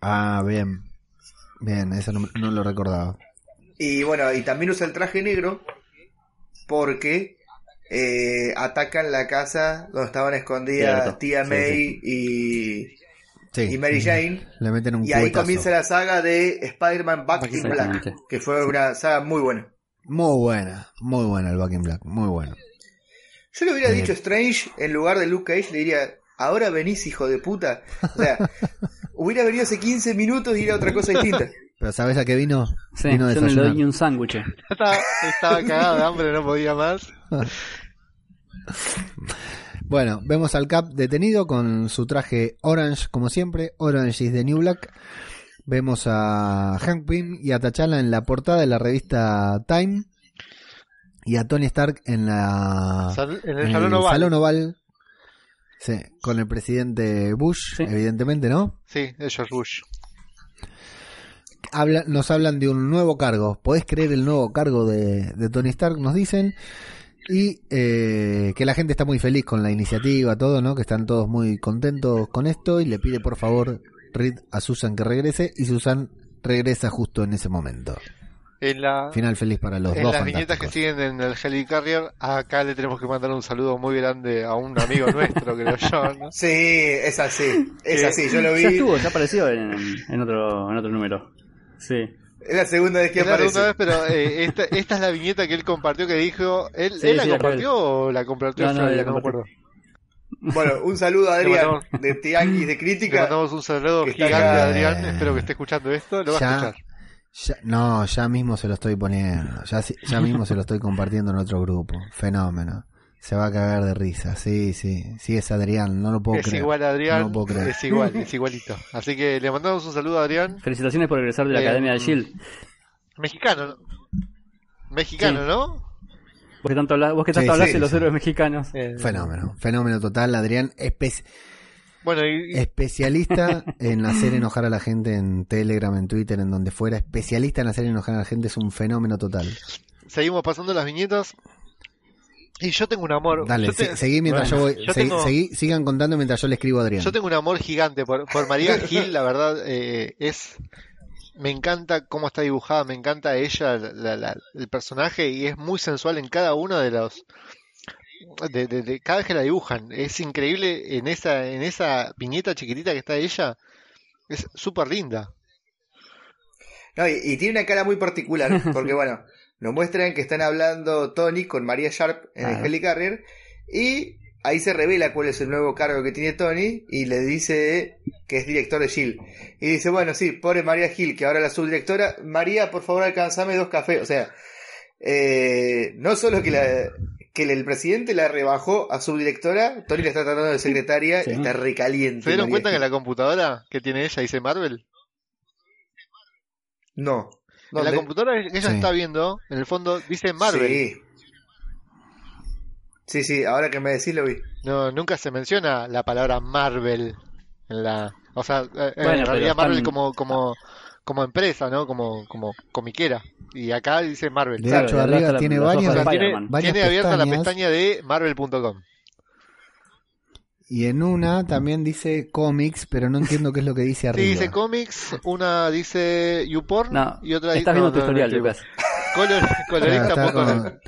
Ah, bien. Bien, eso no, no lo recordaba. Y bueno, y también usa el traje negro porque eh, atacan la casa donde estaban escondidas Cierto, tía sí, May y, Sí. y Mary Jane. Le meten un Y ahí comienza la saga de Spider-Man Back in Black, que fue una saga muy buena. Muy buena, muy buena el Back in Black, muy bueno. Yo le hubiera Eh. dicho Strange en lugar de Luke Cage, le diría, ahora venís hijo de puta. O sea, <laughs> hubiera venido hace 15 minutos y era otra cosa distinta. <laughs> Pero ¿sabes a qué vino? Sí, vino yo no le desayunar. doy ni un sándwich. <laughs> estaba, estaba cagado de hambre, no podía más. <laughs> Bueno, vemos al Cap detenido con su traje orange, como siempre. Orange is the new black. Vemos a Hank Pym y a T'Challa en la portada de la revista Time. Y a Tony Stark en la Sal- en en el oval. salón oval. Sí, con el presidente Bush, Sí. evidentemente, ¿no? Sí, es George Bush. Habla, nos hablan de un nuevo cargo. ¿Podés creer el nuevo cargo de, de Tony Stark? Nos dicen. Y eh, que la gente está muy feliz con la iniciativa, todo, ¿no? Que están todos muy contentos con esto. Y le pide por favor Reed a Susan que regrese. Y Susan regresa justo en ese momento. En, la, Final feliz para los en dos. las viñetas que siguen en el Helicarrier, acá le tenemos que mandar un saludo muy grande a un amigo nuestro, <laughs> creo yo, ¿no? Sí, es así, es ¿Qué? así, yo lo Ya vi. estuvo, ya apareció en, en otro, en otro número. Sí. Es la segunda vez que Es la aparece. segunda vez, pero eh, esta, esta es la viñeta que él compartió que dijo. ¿Él, Sí, ¿él la sí, la compartió o la compartió No, no, Flavia? la No me acuerdo. Bueno, un saludo a Le Adrián de Tianguis de Le Crítica. mandamos un saludo gigante a Adrián. Espero que esté escuchando esto. Lo va a Ya, escuchar. Ya- no, ya mismo se lo estoy poniendo. Ya, ya mismo se lo estoy compartiendo en otro grupo. Fenómeno. Se va a cagar de risa. Sí, sí. Sí, es Adrián. No lo puedo Es creer. igual a Adrián. No lo puedo creer. es igual, es igualito. Así que le mandamos un saludo a Adrián. Felicitaciones por regresar de la Eh, Academia de Shield. Mexicano, ¿no? Mexicano, Sí. ¿no? Vos que tanto, hablas- vos que tanto Sí, hablas sí, de los sí. héroes mexicanos. Eh, Fenómeno. Fenómeno total. Adrián, espe- Bueno, y, y- especialista <laughs> en hacer enojar a la gente en Telegram, en Twitter, en donde fuera. Especialista en hacer enojar a la gente. Es un fenómeno total. seguimos pasando las viñetas. Y yo tengo un amor. Dale, yo, te- se- seguí mientras bueno, yo voy. yo seguí- tengo- seguí- sigan contando mientras yo le escribo a Adrián. yo tengo un amor gigante por, por María <laughs> Gil, la verdad, eh, es. Me encanta cómo está dibujada, me encanta ella, la- la- el personaje, y es muy sensual en cada uno de los. De, de- de- cada vez que la dibujan. Es increíble en esa, en esa viñeta chiquitita que está ella. Es súper linda. No, y, y tiene una cara muy particular, <laughs> porque bueno, nos muestran que están hablando Tony con María Sharp en Claro. el Helicarrier, y ahí se revela cuál es el nuevo cargo que tiene Tony, y le dice que es director de Shield. Y dice, bueno, sí, pobre María Gil, que ahora es la subdirectora, María, por favor, alcanzame dos cafés. O sea, eh, no solo que la que el presidente la rebajó a subdirectora, Tony la está tratando de secretaria, Sí. y está recaliente. ¿Se dieron cuenta que la computadora que tiene ella dice Marvel? No. En la computadora que ella Sí. está viendo, en el fondo dice Marvel. Sí. Sí, sí, ahora que me decís lo vi. No, nunca se menciona la palabra Marvel en la, o sea, eh, Bueno, en pero realidad Marvel están- como como como empresa, ¿no? Como como comiquera. Y acá dice Marvel. De Claro, hecho, arriba está la- tiene varias, tiene, varias tiene abierta la pestaña de marvel.com. Y en una también dice cómics, pero no entiendo qué es lo que dice Sí, arriba. dice cómics, una dice YouPorn No, y otra estás no, viendo tu no, no, historial, no, Lucas. Color, <laughs> Claro, colorista está, poco. con-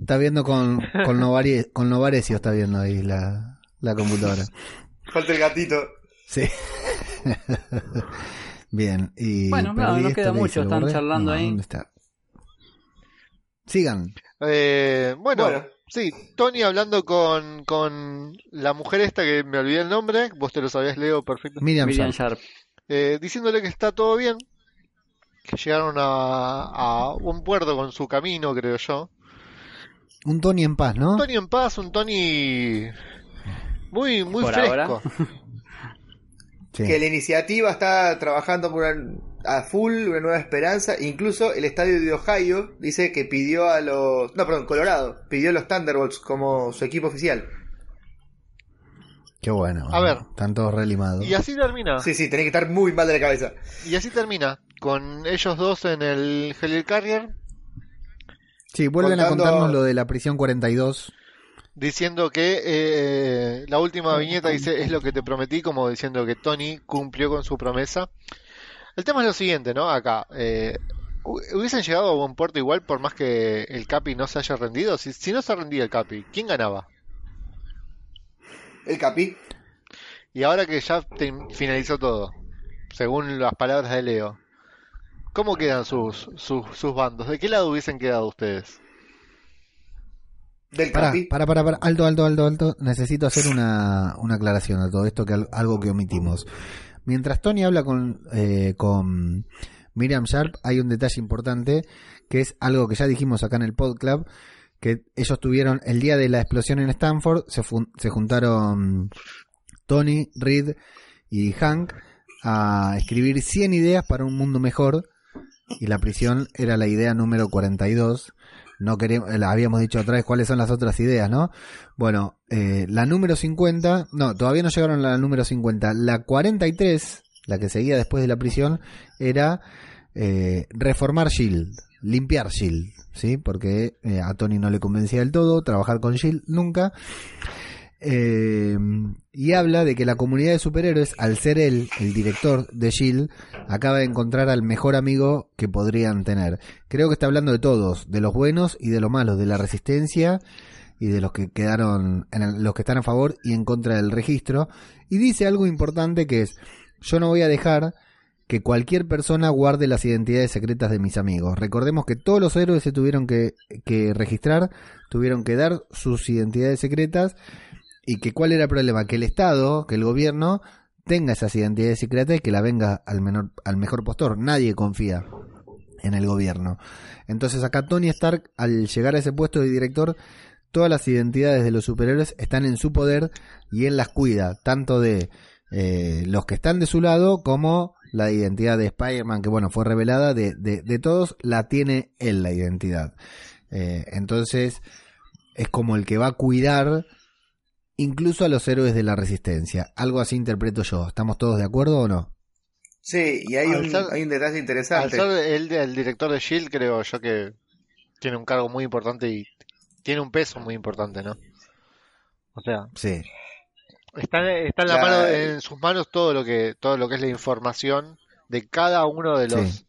está viendo con, con, Novari- con Novarecio, está viendo ahí la, la computadora. Falta el gatito. Sí. <laughs> Bien, y Bueno, no, queda que mucho, dice, ¿lo están borré? charlando No, ahí. ¿Dónde está? Sigan. Eh, bueno, Bueno. sí, Tony hablando con, con la mujer esta que me olvidé el nombre, vos te lo sabías, Leo, perfecto. Miriam, Miriam Sharp. Sharp. Eh, diciéndole que está todo bien, que llegaron a, a un puerto con su camino, creo yo. Un Tony en paz, ¿no? Un Tony en paz, un Tony muy, muy Por fresco. <laughs> Sí. Que la iniciativa está trabajando por una- a full, una nueva esperanza. Incluso el estadio de Ohio dice que pidió a los. No, perdón, Colorado. Pidió a los Thunderbolts como su equipo oficial. Qué bueno. A ver. Están todos relimados. Y así termina. Sí, sí, tenés que estar muy mal de la cabeza. Y así termina. Con ellos dos en el Helicarrier Sí, vuelven a contarnos lo de la prisión 42. Diciendo que eh, la última viñeta dice es lo que te prometí, como diciendo que Tony cumplió con su promesa. El tema es lo siguiente, ¿no? Acá, eh, hu- hubiesen llegado a buen puerto igual por más que el Capi no se haya rendido. Si, si no se rendía el Capi, ¿quién ganaba? El Capi. Y ahora que ya te- finalizó todo, según las palabras de Leo, ¿cómo quedan sus, sus, sus bandos? ¿De qué lado hubiesen quedado ustedes? Del Para, Capi. para, para, para, alto, alto, alto, alto. Necesito hacer una, una aclaración a todo esto, que al- algo que omitimos. Mientras Tony habla con, eh, con Miriam Sharp, hay un detalle importante, que es algo que ya dijimos acá en el Pod Club, que ellos tuvieron el día de la explosión en Stanford, se, fun- se juntaron Tony, Reed y Hank a escribir 100 ideas para un mundo mejor, y la prisión era la idea número 42 no queremos, la habíamos dicho otra vez cuáles son las otras ideas, ¿no? Bueno, eh, la número 50, no, todavía no llegaron a la número 50. La 43, la que seguía después de la prisión, era eh, reformar Shield, limpiar Shield, ¿sí? Porque eh, a Tony no le convencía del todo, trabajar con Shield nunca. Eh, y habla de que la comunidad de superhéroes, al ser él el director de Shield, acaba de encontrar al mejor amigo que podrían tener. Creo que está hablando de todos, de los buenos y de los malos, de la resistencia y de los que quedaron, en los que están a favor y en contra del registro. Y dice algo importante que es, yo no voy a dejar que cualquier persona guarde las identidades secretas de mis amigos. Recordemos que todos los héroes se tuvieron que registrar, tuvieron que dar sus identidades secretas y que cuál era el problema, que el Estado, que el gobierno tenga esas identidades secretas y que la venga al menor, al mejor postor. Nadie confía en el gobierno. Entonces acá Tony Stark, al llegar a ese puesto de director, todas las identidades de los superhéroes están en su poder y él las cuida, tanto de eh, los que están de su lado como la identidad de Spider-Man, que bueno, fue revelada, de, de, de todos la tiene él la identidad. Eh, entonces es como el que va a cuidar incluso a los héroes de la resistencia. Algo así interpreto yo. ¿Estamos todos de acuerdo o no? Sí, y hay un, ser- hay un detalle Al interesante. ser el, el director de Shield, creo yo que tiene un cargo muy importante y tiene un peso muy importante, ¿no? O sea, Sí, está, está en la mano, en sus manos todo lo que, todo lo que es la información de cada uno de los, Sí.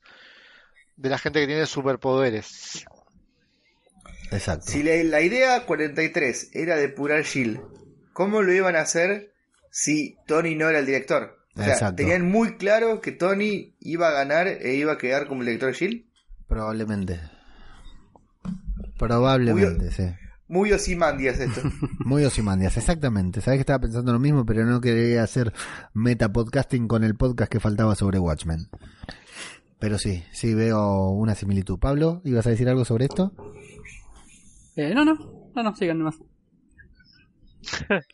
de la gente que tiene superpoderes. exacto. Si la, la idea 43 era depurar Shield, ¿cómo lo iban a hacer si Tony no era el director? O sea, Exacto. ¿tenían muy claro que Tony iba a ganar e iba a quedar como el director de Shield? Probablemente. Probablemente, sí. Muy Ozymandias esto. <laughs> Muy Ozymandias, exactamente. Sabes que estaba pensando lo mismo, pero no quería hacer metapodcasting con el podcast que faltaba sobre Watchmen. Pero sí, sí veo una similitud. Pablo, ¿ibas a decir algo sobre esto? Eh, no, no, no, no, sigan nomás.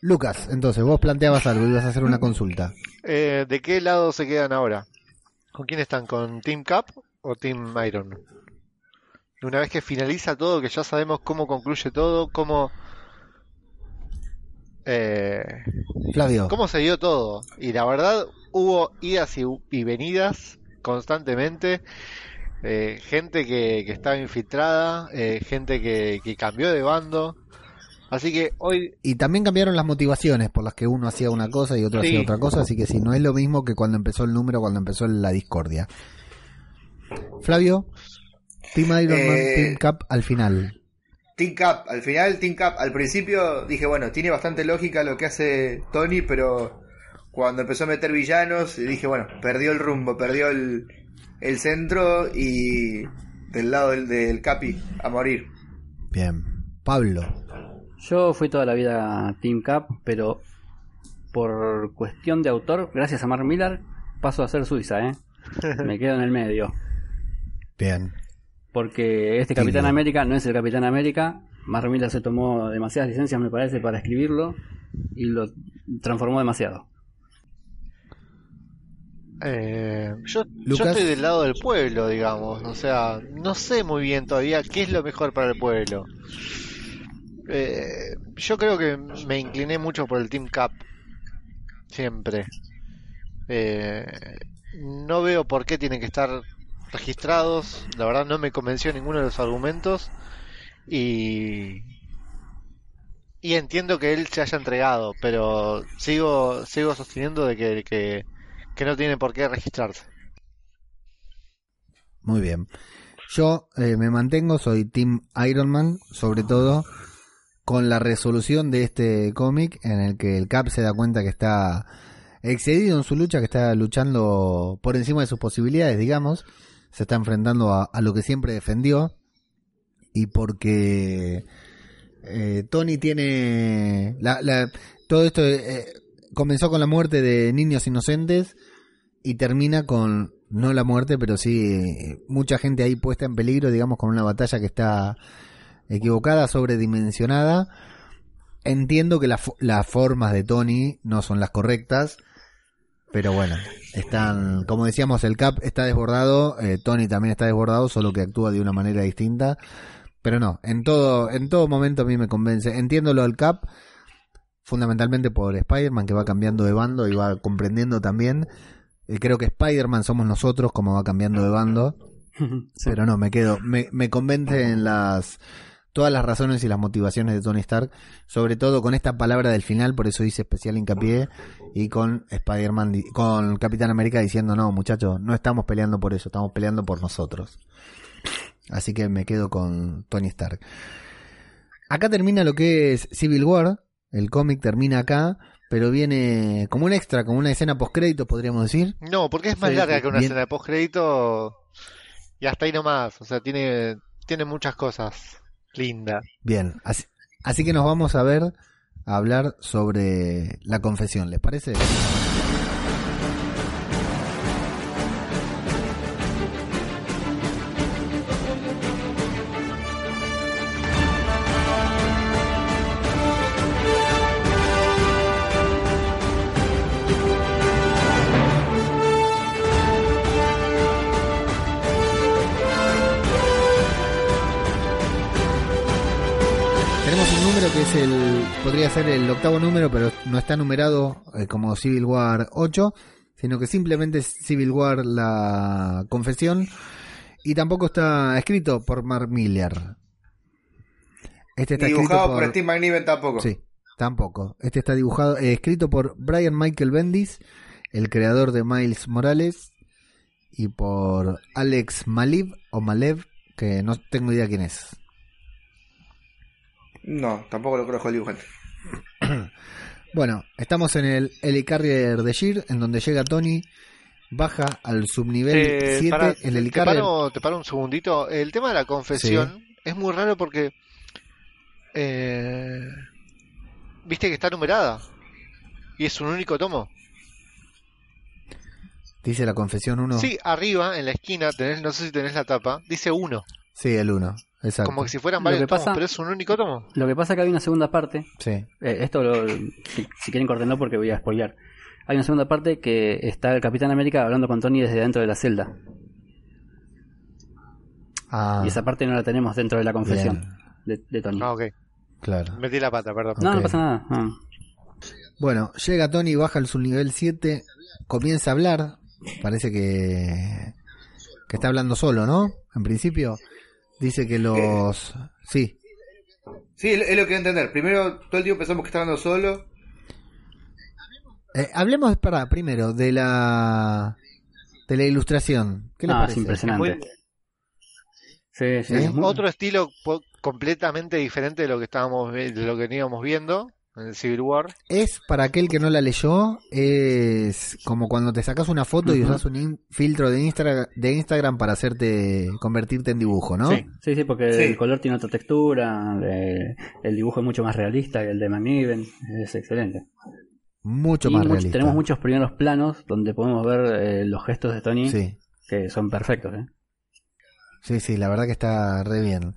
Lucas, entonces vos planteabas algo, ibas a hacer una consulta. Eh, ¿de qué lado se quedan ahora? ¿Con quién están? ¿Con Team Cap o Team Iron? Una vez que finaliza todo, que ya sabemos cómo concluye todo, cómo, eh, Flavio, cómo se dio todo. Y la verdad, hubo idas y, y venidas constantemente. eh, gente que, que estaba infiltrada, eh, gente que, que cambió de bando. Así que hoy y también cambiaron las motivaciones por las que uno hacía una cosa y otro Sí. hacía otra cosa, así que sí, no es lo mismo que cuando empezó el número, cuando empezó la discordia. Flavio, Team Iron Man, Eh, Team Cap al final. Team Cap, al final Team Cap, al principio dije, bueno, tiene bastante lógica lo que hace Tony, pero cuando empezó a meter villanos, dije, bueno, perdió el rumbo, perdió el, el centro y del lado del, del Capi a morir. Bien. Pablo, Yo fui toda la vida Team Cap, pero por cuestión de autor, gracias a Mark Millar, paso a ser Suiza, ¿eh? <laughs> Me quedo en el medio. bien. Porque este Capitán. América no es el Capitán América. Mark Millar se tomó demasiadas licencias, me parece, para escribirlo y lo transformó demasiado. Eh, yo, yo estoy del lado del pueblo, digamos. O sea, no sé muy bien todavía qué es lo mejor para el pueblo. Eh, yo creo que me incliné mucho por el Team Cap. Siempre. Eh, no veo por qué tienen que estar registrados. La verdad no me convenció ninguno de los argumentos. Y... Y entiendo que él se haya entregado, pero sigo, sigo sosteniendo de que, que, que no tiene por qué registrarse. Muy bien. Yo eh, me mantengo, soy Team Iron Man, sobre todo con la resolución de este cómic en el que el Cap se da cuenta que está excedido en su lucha, que está luchando por encima de sus posibilidades, digamos, se está enfrentando a, lo que siempre defendió. Y porque eh, Tony tiene la, la- todo esto eh, comenzó con la muerte de niños inocentes y termina con no la muerte, pero sí mucha gente ahí puesta en peligro, digamos, con una batalla que está equivocada, sobredimensionada. Entiendo que la fo- las formas de Tony no son las correctas, pero bueno, están, como decíamos, el Cap está desbordado, eh, Tony también está desbordado, solo que actúa de una manera distinta. Pero no, en todo, en todo momento a mí me convence. Entiendo lo del Cap, fundamentalmente por Spider-Man, que va cambiando de bando y va comprendiendo también. Eh, creo que Spider-Man somos nosotros, como va cambiando de bando. <laughs> Sí. Pero no, me quedo, me, me convencen las todas las razones y las motivaciones de Tony Stark, sobre todo con esta palabra del final, por eso hice especial hincapié, y con Spider-Man, con Capitán América diciendo, no, muchachos, no estamos peleando por eso, estamos peleando por nosotros. Así que me quedo con Tony Stark. Acá termina lo que es Civil War, el cómic termina acá, pero viene como un extra, como una escena post-crédito, podríamos decir. No, porque es más Sí, larga que una bien. escena de postcrédito y hasta ahí nomás. O sea, tiene, tiene muchas cosas lindas. Bien, así que nos vamos a ver a hablar sobre la confesión, ¿les parece? Podría ser el octavo número, pero no está numerado eh, como Civil War 8, sino que simplemente es Civil War la confesión y tampoco está escrito por Mark Miller. Este está dibujado por, por Steve McNiven tampoco. Sí, tampoco. Este está dibujado, eh, escrito por Brian Michael Bendis, el creador de Miles Morales, y por Alex Maliv o Malev, que no tengo idea quién es. No, tampoco lo conozco el dibujante. <clears throat> Bueno, estamos en el helicarrier de Sheer, en donde llega Tony, baja al subnivel Eh, 7, pará, el te, helicarrier. paro, te paro un segundito. El tema de la confesión es muy raro porque. eh, Viste que está numerada. Y es un único tomo. Dice la confesión 1. Sí, arriba en la esquina, tenés, no sé si tenés la tapa, dice uno. Sí, el 1, exacto. Como que si fueran varios tomos, pasa- pero es un único tomo. Lo que pasa es que hay una segunda parte. Sí. eh, esto, lo- si, si quieren, cortenlo porque voy a spoilear. Hay una segunda parte que está el Capitán América hablando con Tony desde dentro de la celda. Ah, Y esa parte no la tenemos dentro de la confesión de, de Tony. Ah, ok. claro. Metí la pata, perdón. No, no pasa nada. no. Bueno, llega Tony, baja al subnivel 7, comienza a hablar. Parece que, que está hablando solo, ¿no? En principio, dice que los. Sí, Sí, es es lo que quiero entender. Primero, todo el tiempo pensamos que está hablando solo. Eh, hablemos para primero de la de la ilustración. ¿Qué le Ah, parece? es impresionante. Muy- Sí, sí, es muy- Otro estilo po- completamente diferente de lo que estábamos de lo que veníamos viendo en el Civil War. Es para aquel que no la leyó, es como cuando te sacas una foto y usas un in- filtro de Instagram de Instagram para hacerte convertirte en dibujo, ¿no? Sí, sí, sí, porque Sí. el color tiene otra textura, el dibujo es mucho más realista que el de McNiven, es excelente. Mucho Y más much- realista. tenemos muchos primeros planos donde podemos ver eh, los gestos de Tony Sí, que son perfectos. ¿eh? sí, sí, la verdad que está re bien.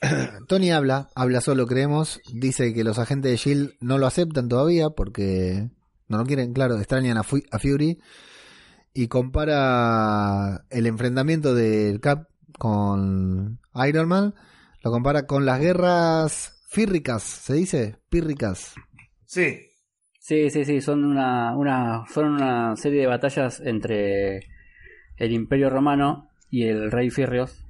<clears throat> Tony habla, habla solo, creemos. Dice que los agentes de Shield no lo aceptan todavía porque no lo quieren, claro, extrañan a, Fu- a Fury. Y compara el enfrentamiento del Cap con Iron Man. Lo compara con las guerras fírricas, ¿se dice? Pírricas. Sí. Sí, sí, sí, son una, una, fueron una serie de batallas entre el Imperio Romano y el Rey Firrios,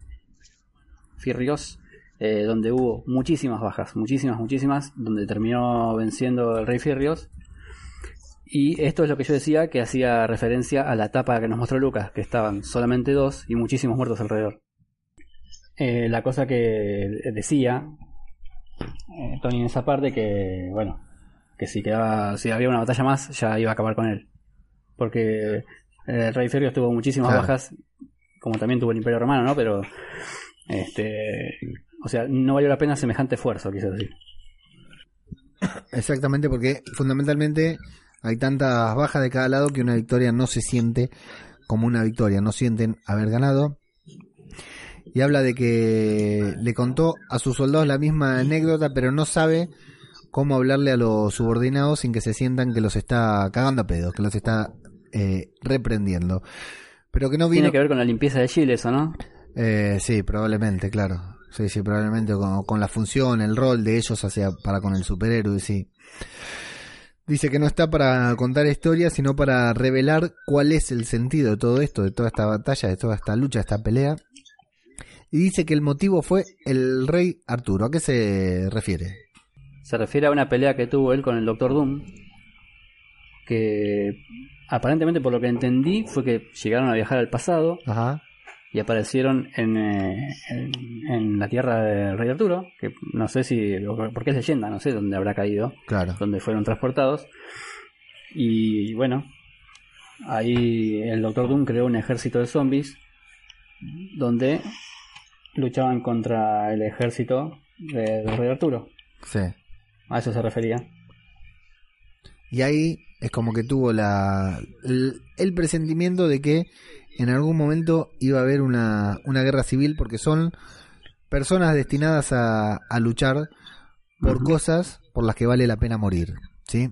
Firrios eh, donde hubo muchísimas bajas, muchísimas, muchísimas, donde terminó venciendo el Rey Firrios. Y esto es lo que yo decía, que hacía referencia a la etapa que nos mostró Lucas, que estaban solamente dos y muchísimos muertos alrededor. Eh, la cosa que decía eh, Tony en esa parte, que bueno, que si quedaba, si había una batalla más, ya iba a acabar con él. Porque el Rey Ferios tuvo muchísimas Claro. bajas, como también tuvo el Imperio Romano, ¿no? Pero, este, o sea, no valió la pena semejante esfuerzo, quise decir. Exactamente, porque fundamentalmente hay tantas bajas de cada lado que una victoria no se siente como una victoria, no sienten haber ganado. Y habla de que le contó a sus soldados la misma anécdota, pero no sabe cómo hablarle a los subordinados sin que se sientan que los está cagando a pedo, que los está eh, reprendiendo. Pero que no vino... Tiene que ver con la limpieza de Chile, eso, ¿no? Eh, sí, probablemente, claro. Sí, sí, probablemente con, con la función, el rol de ellos hacia para con el superhéroe, sí. Dice que no está para contar historias, sino para revelar cuál es el sentido de todo esto, de toda esta batalla, de toda esta lucha, esta pelea. Y dice que el motivo fue el rey Arturo. ¿A qué se refiere? Se refiere a una pelea que tuvo él con el Doctor Doom, que aparentemente por lo que entendí fue que llegaron a viajar al pasado Ajá. Y aparecieron en, eh, en, en la tierra del rey Arturo, que no sé si, porque es leyenda, no sé dónde habrá caído, Claro. donde fueron transportados. Y bueno, ahí el Doctor Doom creó un ejército de zombies donde luchaban contra el ejército de- del rey Arturo. Sí. A eso se refería. Y ahí es como que tuvo la, el, el presentimiento de que en algún momento iba a haber una, una guerra civil porque son personas destinadas a, a luchar por cosas por las que vale la pena morir. ¿sí?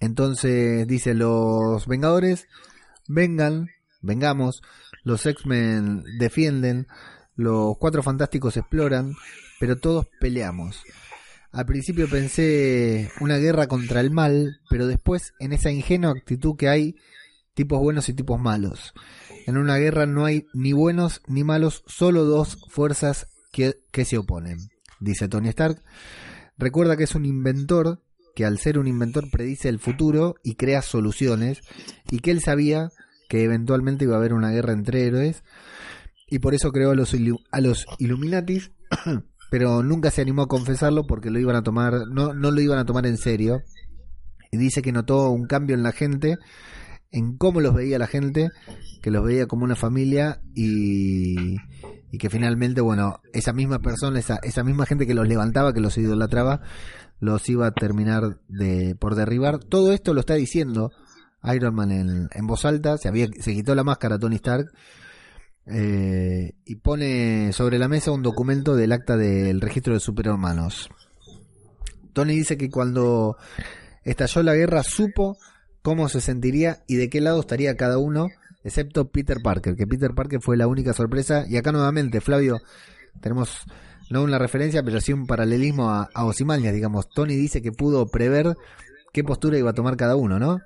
Entonces dice los Vengadores, vengan, vengamos, los X-Men defienden, los Cuatro Fantásticos exploran, pero todos peleamos. Al principio pensé una guerra contra el mal, pero después en esa ingenua actitud que hay tipos buenos y tipos malos. En una guerra no hay ni buenos ni malos, solo dos fuerzas que, que se oponen. dice Tony Stark. Recuerda que es un inventor que al ser un inventor predice el futuro y crea soluciones y que él sabía que eventualmente iba a haber una guerra entre héroes y por eso creó a los, a los Illuminatis, <coughs> pero nunca se animó a confesarlo porque lo iban a tomar, no, no lo iban a tomar en serio. Y dice que notó un cambio en la gente, en cómo los veía la gente, que los veía como una familia y, y que finalmente, bueno, esa misma persona, esa, esa misma gente que los levantaba, que los idolatraba, los iba a terminar de, por derribar. Todo esto lo está diciendo Iron Man en, voz alta, se, había, se quitó la máscara Tony Stark eh, y pone sobre la mesa un documento del acta del registro de superhermanos. Tony dice que cuando estalló la guerra supo cómo se sentiría y de qué lado estaría cada uno, excepto Peter Parker, que Peter Parker fue la única sorpresa. Y acá nuevamente, Flavio, tenemos no una referencia, pero sí un paralelismo a, a Ozymandias, digamos. Tony dice que pudo prever qué postura iba a tomar cada uno, ¿no?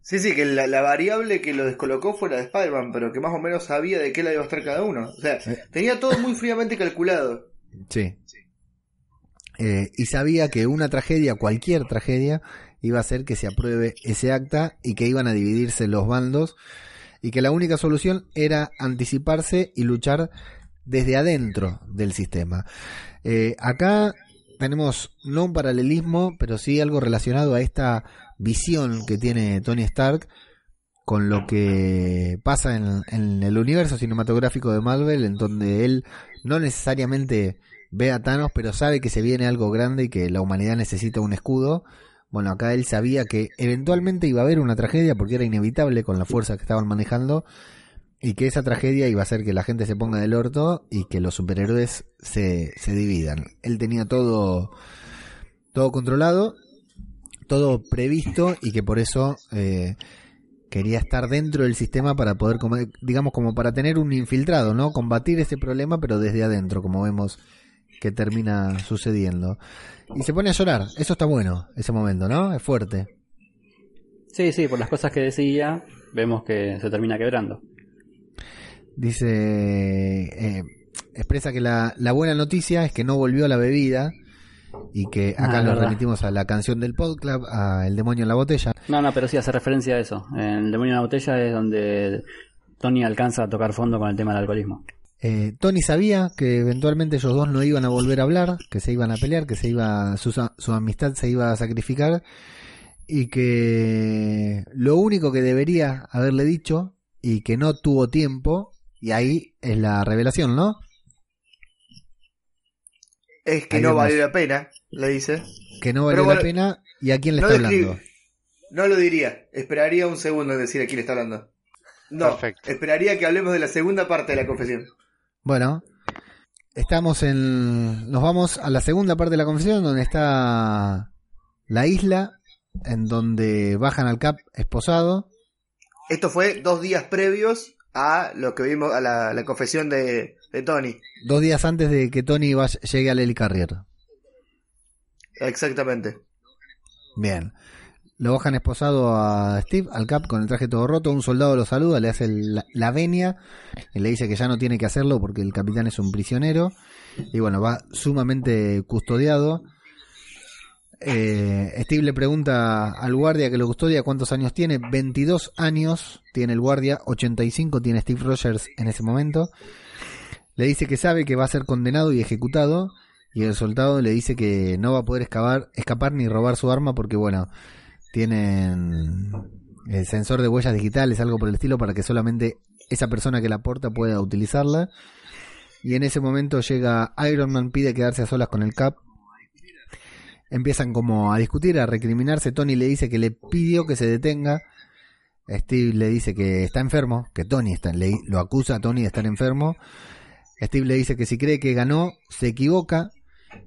Sí, sí, que la, la variable que lo descolocó fue la de Spider-Man, pero que más o menos sabía de qué la iba a estar cada uno. O sea, Eh. tenía todo muy fríamente calculado. Sí. Eh, y sabía que una tragedia, cualquier tragedia, iba a hacer que se apruebe ese acta y que iban a dividirse los bandos y que la única solución era anticiparse y luchar desde adentro del sistema. Eh, acá tenemos no un paralelismo, pero sí algo relacionado a esta visión que tiene Tony Stark con lo que pasa en, en el universo cinematográfico de Marvel, en donde él no necesariamente ve a Thanos, pero sabe que se viene algo grande y que la humanidad necesita un escudo. Bueno, acá él sabía que eventualmente iba a haber una tragedia porque era inevitable con la fuerza que estaban manejando y que esa tragedia iba a hacer que la gente se ponga del orto y que los superhéroes se, se dividan. Él tenía todo, todo controlado, todo previsto y que por eso eh, quería estar dentro del sistema para poder, digamos, como para tener un infiltrado, ¿no? Combatir ese problema, pero desde adentro, como vemos que termina sucediendo. Y se pone a llorar. Eso está bueno, ese momento, ¿no? Es fuerte. Sí, sí, por las cosas que decía, vemos que se termina quebrando. Dice, eh, expresa que la, la buena noticia es que no volvió a la bebida y que acá Ah, lo remitimos a la canción del podcast, a El demonio en la botella. No, no, pero sí hace referencia a eso. En El demonio en la botella es donde Tony alcanza a tocar fondo con el tema del alcoholismo. Eh, Tony sabía que eventualmente ellos dos no iban a volver a hablar, que se iban a pelear, que se iba su, su amistad se iba a sacrificar y que lo único que debería haberle dicho y que no tuvo tiempo y ahí es la revelación, ¿no? Es que Ahí no valió la pena, le dice. Que no valió bueno, la pena y a quién le no está describe- hablando. No lo diría. Esperaría un segundo en decir a quién le está hablando. No, Perfecto. esperaría que hablemos de la segunda parte de la confesión. Bueno, estamos en. Nos vamos a la segunda parte de la confesión, donde está la isla, en donde bajan al Cap esposado. Esto fue dos días previos a lo que vimos, a la, la confesión de, de Tony. Dos días antes de que Tony vaya- llegue al Helicarrier. Exactamente. Bien. Lo bajan esposado a Steve, al Cap, con el traje todo roto. Un soldado lo saluda, le hace la, la venia y le dice que ya no tiene que hacerlo porque el capitán es un prisionero. Y bueno, va sumamente custodiado. Eh, Steve le pregunta al guardia que lo custodia cuántos años tiene. 22 años tiene el guardia, 85 tiene Steve Rogers en ese momento. Le dice que sabe que va a ser condenado y ejecutado. Y el soldado le dice que no va a poder escapar, escapar ni robar su arma porque, bueno, tienen el sensor de huellas digitales, algo por el estilo, para que solamente esa persona que la porta pueda utilizarla. Y en ese momento llega Iron Man, pide quedarse a solas con el Cap. Empiezan como a discutir, a recriminarse. Tony le dice que le pidió que se detenga. Steve le dice que está enfermo, que Tony está, le- lo acusa a Tony de estar enfermo. Steve le dice que si cree que ganó, se equivoca,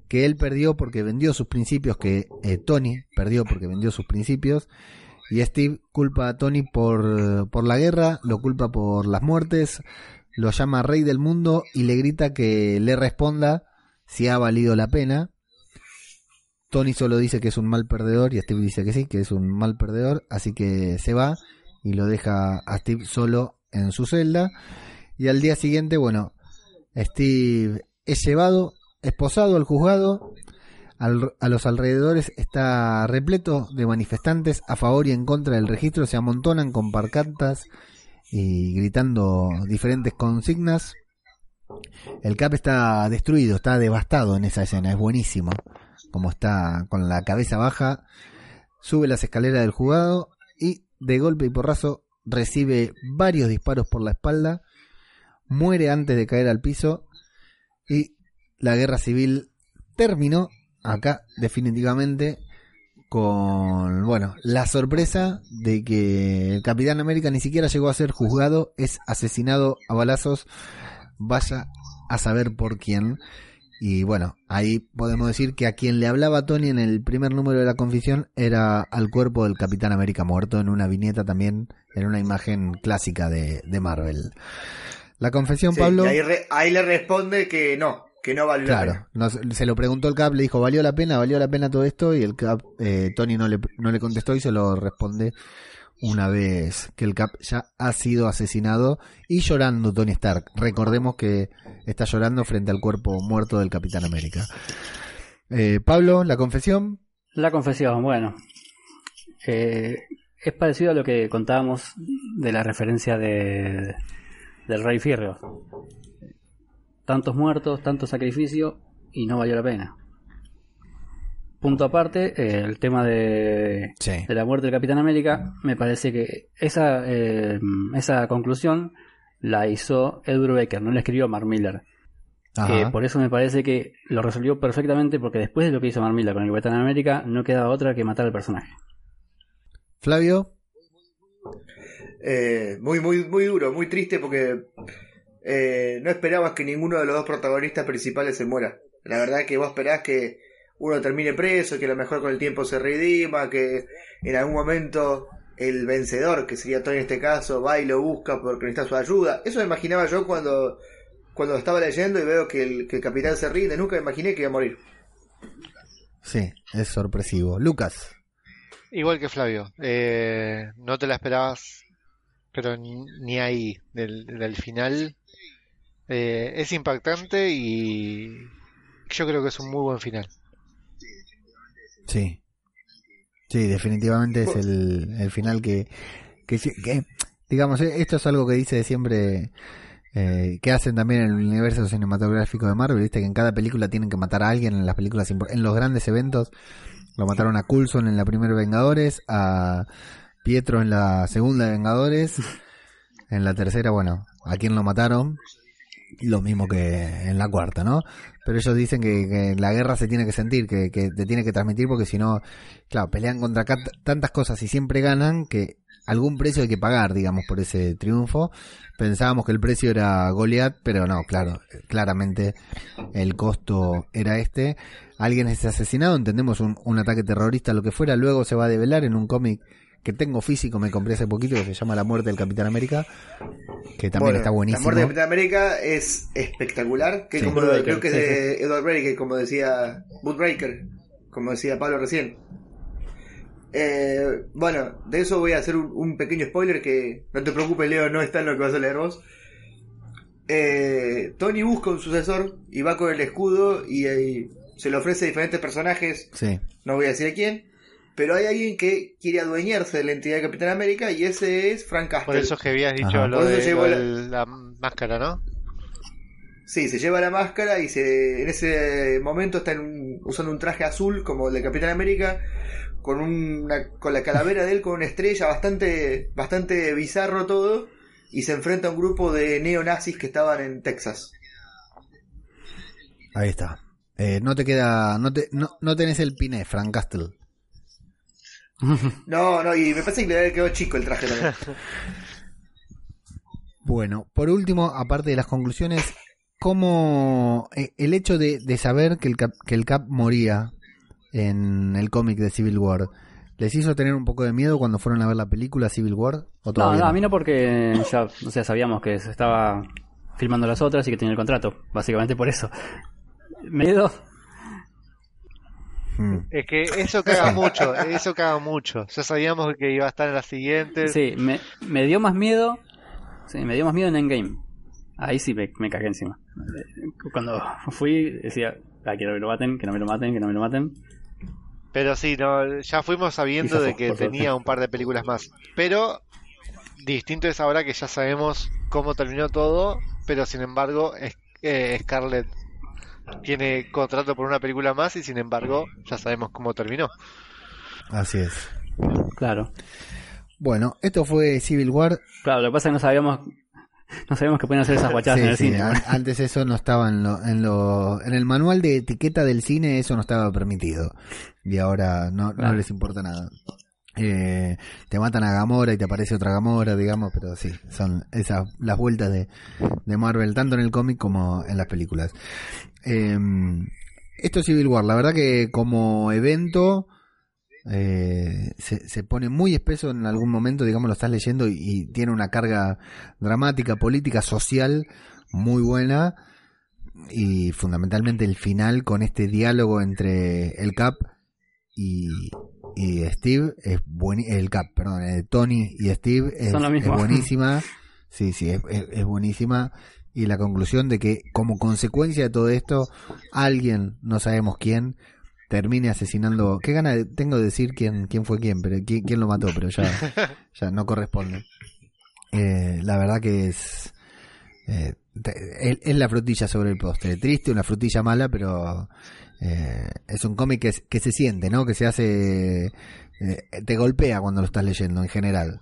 que él perdió porque vendió sus principios, que eh, Tony perdió porque vendió sus principios. Y Steve culpa a Tony por, por la guerra, lo culpa por las muertes, lo llama rey del mundo y le grita que le responda si ha valido la pena. Tony solo dice que es un mal perdedor y Steve dice que sí, que es un mal perdedor, así que se va y lo deja a Steve solo en su celda. Y al día siguiente, bueno, Steve es llevado esposado al juzgado. A los alrededores está repleto de manifestantes a favor y en contra del registro. Se amontonan con parcantas y gritando diferentes consignas. El Cap está destruido, está devastado en esa escena. Es buenísimo. Como está con la cabeza baja. Sube las escaleras del juzgado y de golpe y porrazo recibe varios disparos por la espalda. Muere antes de caer al piso. La guerra civil terminó acá definitivamente con, bueno, la sorpresa de que el Capitán América ni siquiera llegó a ser juzgado, es asesinado a balazos, vaya a saber por quién. Y bueno, ahí podemos decir que a quien le hablaba Tony en el primer número de la confesión era al cuerpo del Capitán América muerto en una viñeta también, en una imagen clásica de, de Marvel. La confesión, Sí, Pablo... y ahí, re- ahí le responde que no, que no vale la Claro, pena. nos- se lo preguntó el Cap, le dijo, ¿valió la pena? ¿Valió la pena todo esto? Y el Cap, eh, Tony no le, no le contestó y se lo responde una vez que el Cap ya ha sido asesinado y llorando Tony Stark. Recordemos que está llorando frente al cuerpo muerto del Capitán América. Eh, Pablo, la confesión. La confesión, bueno. eh, es parecido a lo que contábamos de la referencia de, del Rey Fierro. Tantos muertos, tanto sacrificio y no valió la pena. Punto aparte, eh, el tema de, Sí. de la muerte del Capitán América, me parece que esa, eh, esa conclusión la hizo Ed Brubaker, no la escribió Mark Miller. Por eso me parece que lo resolvió perfectamente porque después de lo que hizo Mark Miller con el Capitán América no quedaba otra que matar al personaje. Flavio. Eh, muy, muy, muy duro, muy triste porque eh, no esperabas que ninguno de los dos protagonistas principales se muera. La verdad que vos esperás que uno termine preso, que a lo mejor con el tiempo se redima, que en algún momento el vencedor, que sería Tony en este caso, va y lo busca porque necesita su ayuda. Eso me imaginaba yo cuando, cuando estaba leyendo y veo que el, que el capitán se rinde. Nunca imaginé que iba a morir. Sí, es sorpresivo. Lucas. Igual que Flavio, eh, no te la esperabas, pero ni, ni ahí, del, del final. Eh, es impactante y yo creo que es un muy buen final. Sí. Sí, definitivamente es el, el final que, que, digamos, eh, esto es algo que dice siempre, eh, que hacen también en el universo cinematográfico de Marvel, viste que en cada película tienen que matar a alguien en las películas, en los grandes eventos, lo mataron a Coulson en la primera Vengadores, a Pietro en la segunda Vengadores, en la tercera, bueno, a quién lo mataron, lo mismo que en la cuarta, ¿no? Pero ellos dicen que, que la guerra se tiene que sentir, que, te tiene que transmitir, porque si no, claro, pelean contra tantas cosas y siempre ganan que algún precio hay que pagar, digamos, por ese triunfo. Pensábamos que el precio era Goliath, pero no, claro, claramente el costo era este. Alguien es asesinado, entendemos un ataque terrorista, lo que fuera, luego se va a develar en un cómic que tengo físico, me compré hace poquito, que se llama La muerte del Capitán América, que también Bueno, está buenísimo. La muerte de Capitán América es espectacular. Que Sí. como Brubaker, creo que es sí, de Edward Breaker, como decía Woodbreaker, como decía Pablo recién. Eh, bueno, de eso voy a hacer un, un pequeño spoiler que no te preocupes, Leo, no está en lo que vas a leer vos. Eh, Tony busca un sucesor y va con el escudo y, eh, se le ofrece a diferentes personajes Sí, no voy a decir a quién, pero hay alguien que quiere adueñarse de la entidad de Capitán América y ese es Frank Castle. Por eso que habías dicho Ajá. lo Por eso de lo la- la máscara, ¿no? Sí, se lleva la máscara y se en ese momento está en un- usando un traje azul como el de Capitán América con una con la calavera de él con una estrella bastante bastante bizarro todo y se enfrenta a un grupo de neonazis que estaban en Texas. ahí está. Eh, no te queda, no, te, no, no tenés el piné, Frank Castle. <laughs> No, no, y me parece que le quedado chico el traje también. <laughs> Bueno, por último, aparte de las conclusiones, ¿cómo eh, el hecho de, de saber que el, Cap, que el Cap moría en el cómic de Civil War, ¿les hizo tener un poco de miedo cuando fueron a ver la película Civil War? ¿O No, no, a mí no porque ya, o sea, sabíamos que se estaba filmando las otras y que tenía el contrato, básicamente por eso. Miedo, Mm. <laughs> Es que eso caga mucho, eso caga mucho. Ya sabíamos que iba a estar en las siguientes. sí, me, me dio más miedo, sí, me dio más miedo en Endgame. Ahí sí me, me cagué encima. Cuando fui decía, Ah, que no me lo maten, que no me lo maten, que no me lo maten. Pero sí, no, ya fuimos sabiendo de que suerte. tenía un par de películas más. Pero distinto es ahora que ya sabemos cómo terminó todo, pero sin embargo es- eh, Scarlett tiene contrato por una película más y sin embargo ya sabemos cómo terminó. Así es. Claro. Bueno, esto fue Civil War. Claro, lo que pasa es que no sabíamos, no sabíamos que podían hacer esas guachadas Sí, en el sí, cine. an- antes eso no estaba en lo, en lo, en el manual de etiqueta del cine, eso no estaba permitido. Y ahora no, no les importa nada. Eh, te matan a Gamora y te aparece otra Gamora, digamos, pero sí, son esas las vueltas de, de Marvel, tanto en el cómic como en las películas. Eh, esto es Civil War, la verdad que como evento eh, se, pone muy espeso en algún momento, digamos, lo estás leyendo y tiene una carga dramática, política, social muy buena y fundamentalmente el final con este diálogo entre el Cap y, y Steve es buen, el Cap, perdón, eh, Tony y Steve es, Son lo es mismo. buenísima, <laughs> sí, sí, es, es- es buenísima y la conclusión de que como consecuencia de todo esto alguien, no sabemos quién, termine asesinando. Qué gana tengo de decir quién, quién fue quién, pero quién, quién lo mató, pero ya, <laughs> ya no corresponde. Eh, la verdad que es, eh, te- es, es la frutilla sobre el postre. Triste, una frutilla mala, pero eh, es un cómic que, se siente, ¿no? Que se hace, eh, te golpea cuando lo estás leyendo en general.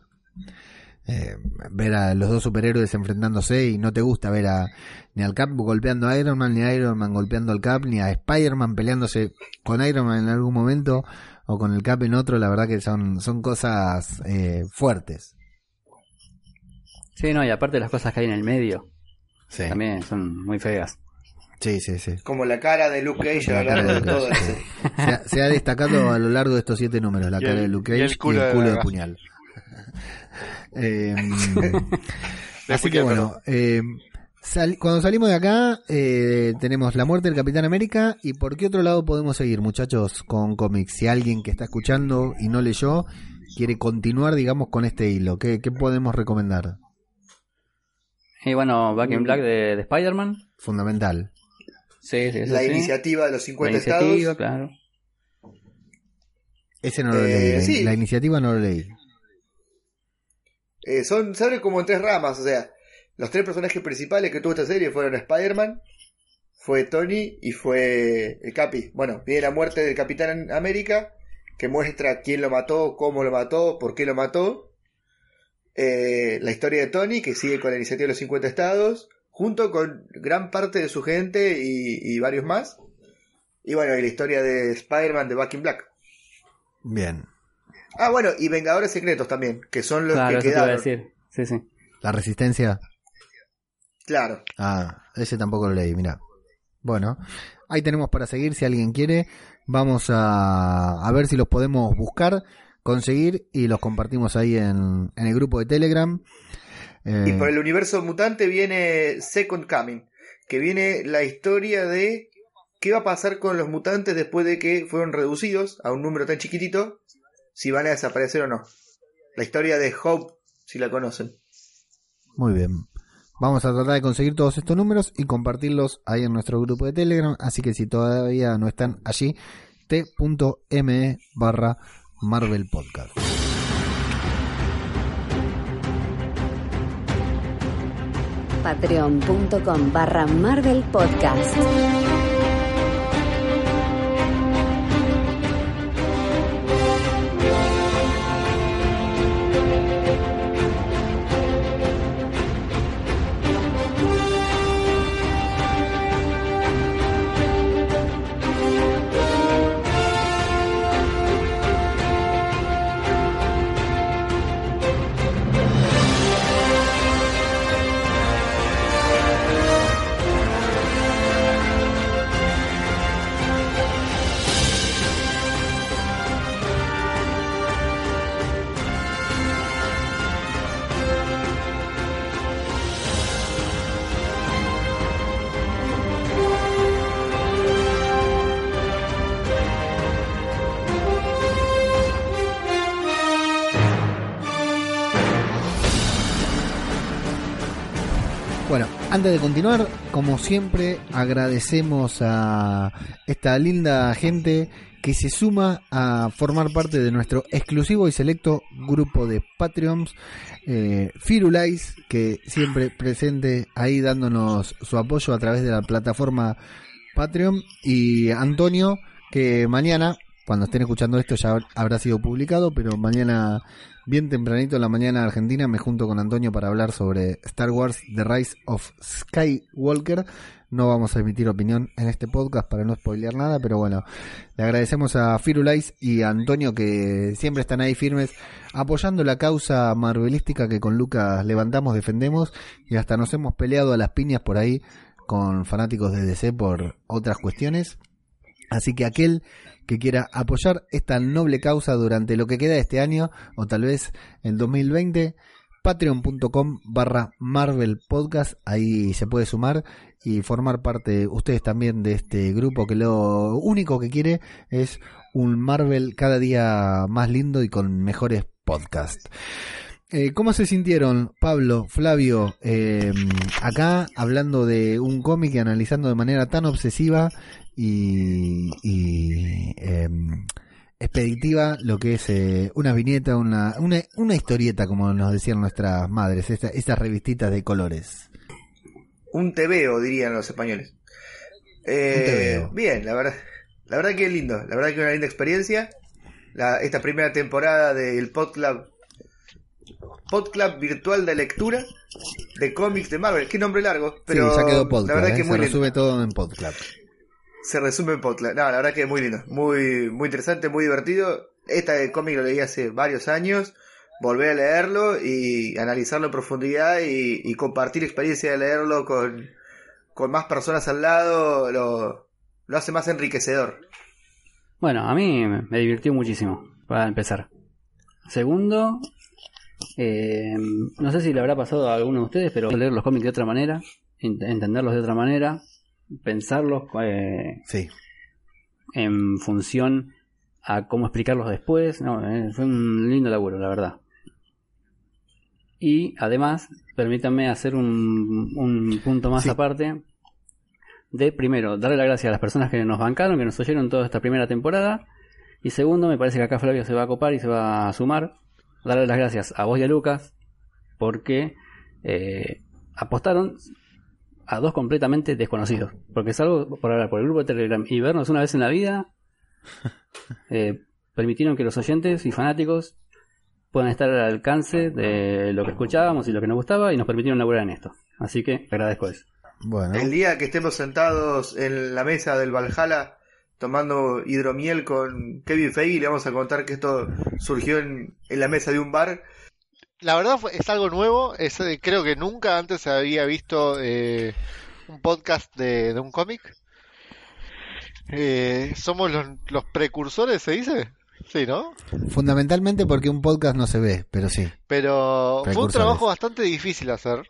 Eh, ver a los dos superhéroes enfrentándose y no te gusta ver a ni al Cap golpeando a Iron Man, ni a Iron Man golpeando al Cap, ni a Spider-Man peleándose con Iron Man en algún momento o con el Cap en otro, la verdad que son, son cosas eh, fuertes. Sí, no, y aparte las cosas que hay en el medio Sí, también son muy feas. Sí, sí. sí. Como la cara de Luke Cage a lo La cara largo de todo. Se ha, se ha destacado a lo largo de estos siete números la Y cara el- de Luke y Cage y el culo de de, puñal. <laughs> Eh, <laughs> De así que bueno, eh, sal- cuando salimos de acá eh, tenemos la muerte del Capitán América y por qué otro lado podemos seguir muchachos con cómics. Si alguien que está escuchando y no leyó quiere continuar digamos con este hilo, ¿qué, qué podemos recomendar? Y bueno, Back in Black de, de Spider-Man. Fundamental. Sí, La sí. iniciativa de los La 50 iniciativa, estados. claro. Ese no lo Eh, leí, la- sí. la iniciativa no lo leí. Eh, son, se abren como en tres ramas, o sea, los tres personajes principales que tuvo esta serie fueron Spider-Man, fue Tony y fue el Capi. Bueno, viene la muerte del Capitán América, que muestra quién lo mató, cómo lo mató, por qué lo mató. Eh, la historia de Tony, que sigue con la iniciativa de los 50 estados, junto con gran parte de su gente y, y varios más. Y bueno, y la historia de Spider-Man de Back in Black. Bien. Ah, bueno, y Vengadores Secretos también, que son los Claro, que eso te iba a quedaron. decir. Sí, sí. La resistencia. Claro. Ah, ese tampoco lo leí, mira. Bueno, ahí tenemos para seguir si alguien quiere. Vamos a, a ver si los podemos buscar, conseguir y los compartimos ahí en, en el grupo de Telegram. Eh, Y por el universo mutante viene Second Coming, que viene la historia de qué va a pasar con los mutantes después de que fueron reducidos a un número tan chiquitito, si van a desaparecer o no. La historia de Hope, si la conocen. Muy bien. Vamos a tratar de conseguir todos estos números y compartirlos ahí en nuestro grupo de Telegram. Así que si todavía no están allí, t.me barra Marvel Podcast. Patreon.com barra Marvel Podcast. Antes de continuar, como siempre, agradecemos a esta linda gente que se suma a formar parte de nuestro exclusivo y selecto grupo de Patreons. Eh, Firulais, que siempre presente ahí dándonos su apoyo a través de la plataforma Patreon. Y Antonio, que mañana, cuando estén escuchando esto, ya habrá sido publicado, pero mañana, bien tempranito en la mañana argentina, me junto con Antonio para hablar sobre Star Wars The Rise of Skywalker. No vamos a emitir opinión en este podcast para no spoilear nada, pero bueno, le agradecemos a Firulais y a Antonio que siempre están ahí firmes apoyando la causa marvelística que con Lucas levantamos, defendemos y hasta nos hemos peleado a las piñas por ahí con fanáticos de DC por otras cuestiones. Así que aquel que quiera apoyar esta noble causa durante lo que queda de este año o tal vez el 2020, patreon.com barra Marvel Podcast, ahí se puede sumar y formar parte ustedes también de este grupo que lo único que quiere es un Marvel cada día más lindo y con mejores podcasts. Eh, ¿Cómo se sintieron, Pablo, Flavio, eh, acá hablando de un cómic y analizando de manera tan obsesiva y, y, eh, expeditiva lo que es eh, una viñeta, una, una, una historieta, como nos decían nuestras madres, esta, estas revistitas de colores? Un tebeo, dirían los españoles. Eh, Un. Bien, la verdad, la verdad que es lindo, la verdad que una linda experiencia. La, esta primera temporada del PodClub, PodClub virtual de lectura de cómics de Marvel. Qué nombre largo, pero sí, ya quedó la verdad ¿eh? que se muy lindo. resume todo en podcast. Se resume en PodClub. No, la verdad que es muy lindo, muy, muy interesante, muy divertido. Este cómic lo leí hace varios años. Volví a leerlo y analizarlo en profundidad y, compartir experiencia de leerlo con, con más personas al lado lo, lo hace más enriquecedor. Bueno, a mí me divirtió muchísimo, para empezar. Segundo, eh, no sé si le habrá pasado a alguno de ustedes, pero leer los cómics de otra manera, ent- entenderlos de otra manera, pensarlos eh, Sí. en función a cómo explicarlos después. No, eh, fue un lindo laburo, la verdad. Y además, permítanme hacer un, un punto más Sí. aparte. De primero, darle las gracias a las personas que nos bancaron, que nos oyeron toda esta primera temporada. Y segundo, me parece que acá Flavio se va a copar y se va a sumar. Darle las gracias a vos y a Lucas, porque eh, apostaron a dos completamente desconocidos. Porque salvo por hablar por el grupo de Telegram y vernos una vez en la vida, <laughs> eh, permitieron que los oyentes y fanáticos puedan estar al alcance de lo que escuchábamos y lo que nos gustaba y nos permitieron laburar en esto. Así que agradezco eso. Bueno, El día que estemos sentados en la mesa del Valhalla tomando hidromiel con Kevin Feige, le vamos a contar que esto surgió en, en la mesa de un bar. La verdad fue- es algo nuevo, es, eh, creo que nunca antes se había visto eh, un podcast de, de un cómic. Eh, somos los, los precursores, ¿se dice? Sí, ¿no? fundamentalmente porque un podcast no se ve, pero sí. Pero fue un trabajo bastante difícil hacer,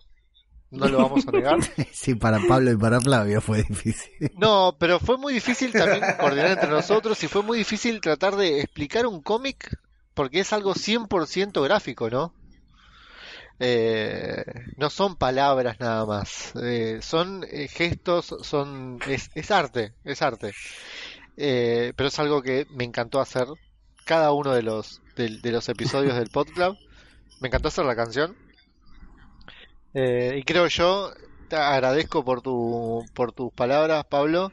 no lo vamos a negar. <laughs> Sí, para Pablo y para Flavio fue difícil. <laughs> No, pero fue muy difícil también coordinar entre nosotros y fue muy difícil tratar de explicar un cómic porque es algo 100% gráfico, ¿no? Eh, no son palabras nada más, eh, son eh, gestos, son es, es arte, es arte. Eh, pero es algo que me encantó hacer cada uno de los de, de los episodios del PodClub. Me encantó hacer la canción. Eh, y creo yo, te agradezco por tu por tus palabras, Pablo.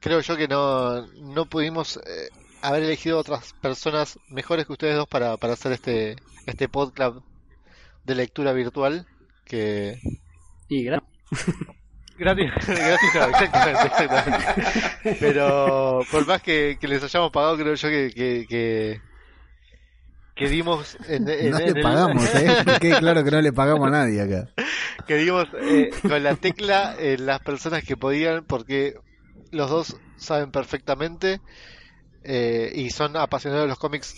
Creo yo que no, no pudimos haber elegido otras personas mejores que ustedes dos para, para hacer este este podcast de lectura virtual que Y gra- gratis, <laughs> gratis no, <laughs> exactamente, exactamente. Pero por más que, que les hayamos pagado, creo yo que, que, que, que dimos en, en- No en le el- pagamos, ¿eh? <laughs> Que claro que no le pagamos a nadie acá. que dimos eh, con la tecla eh, las personas que podían, porque los dos saben perfectamente eh, y son apasionados de los cómics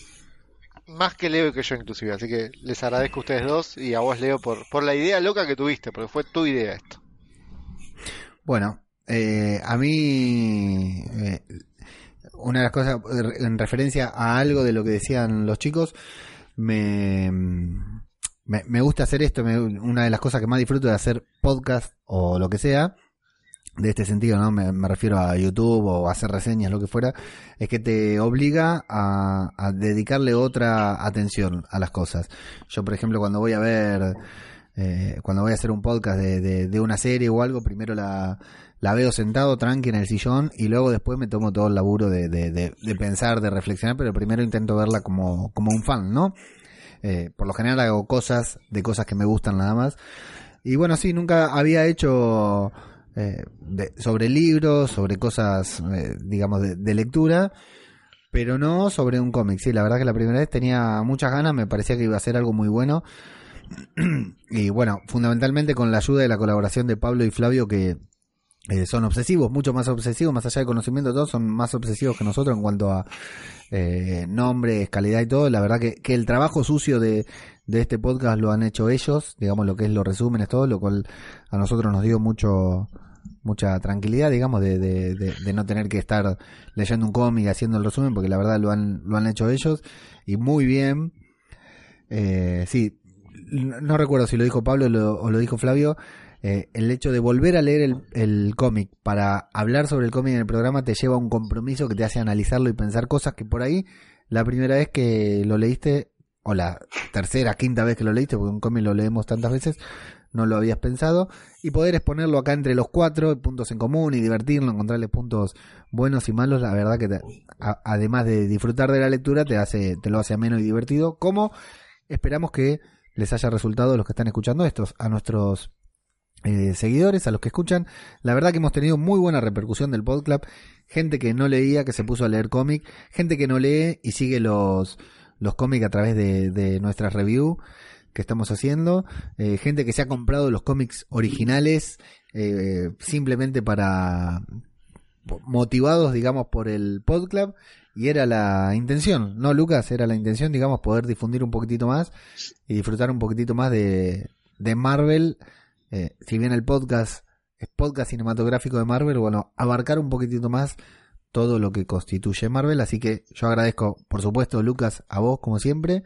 más que Leo que yo inclusive, así que les agradezco a ustedes dos y a vos Leo por, por la idea loca que tuviste, porque fue tu idea esto. Bueno, eh, a mí eh, una de las cosas en referencia a algo de lo que decían los chicos me, me, me gusta hacer esto, me- una de las cosas que más disfruto de hacer podcast o lo que sea, de este sentido, ¿no? Me, refiero a YouTube o hacer reseñas, lo que fuera, es que te obliga a, a dedicarle otra atención a las cosas. Yo, por ejemplo, cuando voy a ver, eh, cuando voy a hacer un podcast de, de, de una serie o algo, primero la, la veo sentado tranqui en el sillón y luego después me tomo todo el laburo de pensar, de reflexionar, pero primero intento verla como, como un fan, ¿no? Eh, por lo general hago cosas de cosas que me gustan nada más. Y bueno, sí, nunca había hecho eh, de- sobre libros, sobre cosas, eh, digamos, de, de lectura, pero no sobre un cómic. Sí, la verdad que la primera vez tenía muchas ganas, me parecía que iba a ser algo muy bueno. <clears throat> y bueno, fundamentalmente con la ayuda y la colaboración de Pablo y Flavio que eh, son obsesivos, mucho más obsesivos, más allá del conocimiento de todos, son más obsesivos que nosotros en cuanto a eh, nombres, calidad y todo. La verdad que, que el trabajo sucio de, de este podcast lo han hecho ellos, digamos lo que es los resúmenes, todo, lo cual a nosotros nos dio mucho mucha tranquilidad, digamos, de, de, no tener que estar leyendo un cómic haciendo el resumen, porque la verdad lo han, lo han hecho ellos y muy bien. Eh, sí, no, recuerdo si lo dijo Pablo o lo, o lo dijo Flavio. eh, el hecho de volver a leer el, el cómic para hablar sobre el cómic en el programa te lleva a un compromiso que te hace analizarlo y pensar cosas que por ahí la primera vez que lo leíste o la tercera, quinta vez que lo leíste, porque un cómic lo leemos tantas veces, no lo habías pensado, y poder exponerlo acá entre los cuatro, puntos en común y divertirlo, encontrarle puntos buenos y malos, la verdad que te- a- además de disfrutar de la lectura, te hace, te lo hace ameno y divertido, como esperamos que les haya resultado a los que están escuchando estos, a nuestros eh, seguidores, a los que escuchan. La verdad que hemos tenido muy buena repercusión del Podclub. Gente que no leía, que se puso a leer cómic. Gente que no lee y sigue los, los cómics a través de, de nuestras reviews que estamos haciendo. Eh, gente que se ha comprado los cómics originales eh, simplemente para motivados, digamos, por el Podclub. Y era la intención, ¿no, Lucas? Era la intención, digamos, poder difundir un poquitito más y disfrutar un poquitito más de, de Marvel. Eh, si bien el podcast es podcast cinematográfico de Marvel, bueno, abarcar un poquitito más todo lo que constituye Marvel. Así que yo agradezco, por supuesto, Lucas, a vos, como siempre,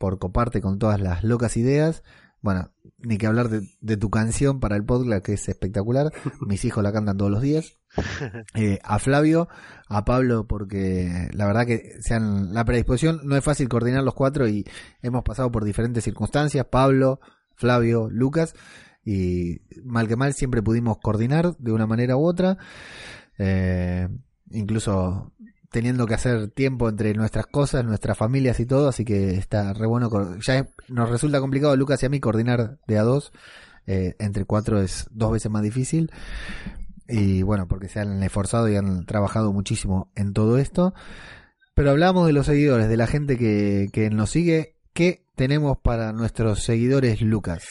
por coparte con todas las locas ideas. Bueno, ni que hablar de, de tu canción para el podcast, que es espectacular. <laughs> Mis hijos la cantan todos los días. <laughs> Eh, a Flavio, a Pablo, porque la verdad que sean la predisposición, no es fácil coordinar los cuatro y hemos pasado por diferentes circunstancias. Pablo, Flavio, Lucas, y mal que mal siempre pudimos coordinar de una manera u otra. Eh, incluso teniendo que hacer tiempo entre nuestras cosas, nuestras familias y todo, así que está re bueno. Ya nos resulta complicado, Lucas y a mí, coordinar de a dos. Eh, entre cuatro es dos veces más difícil. Y bueno, porque se han esforzado y han trabajado muchísimo en todo esto. Pero hablamos de los seguidores, de la gente que, que nos sigue. ¿Qué tenemos para nuestros seguidores, Lucas?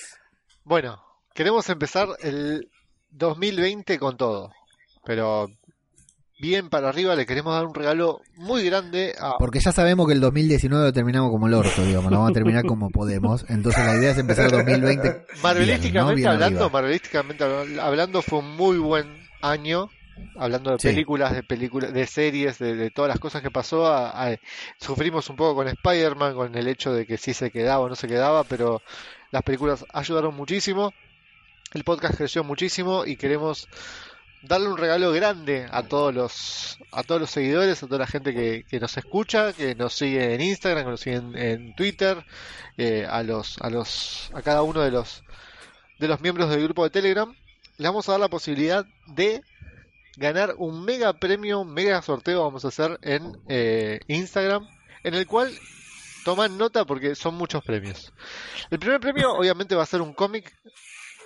Bueno, queremos empezar el 2020 con todo, pero bien para arriba le queremos dar un regalo muy grande a... Porque ya sabemos que el 2019 lo terminamos como el orto, digamos, lo vamos a terminar como podemos. Entonces la idea es empezar <laughs> el 2020. Marvelísticamente bien, ¿no? Bien hablando. Marvelísticamente habl- hablando fue un muy buen año, hablando de Sí. películas, de películas, de series, de, de todas las cosas que pasó. a- a- sufrimos un poco con Spider-Man, con el hecho de que sí se quedaba o no se quedaba, pero las películas ayudaron muchísimo. El podcast creció muchísimo y queremos darle un regalo grande a todos los a todos los seguidores, a toda la gente que, que nos escucha, que nos sigue en Instagram, que nos sigue en, en Twitter, eh, a los a los a cada uno de los de los miembros del grupo de Telegram, le vamos a dar la posibilidad de ganar un mega premio, un mega sorteo vamos a hacer en eh, Instagram, en el cual toman nota porque son muchos premios. El primer premio obviamente va a ser un cómic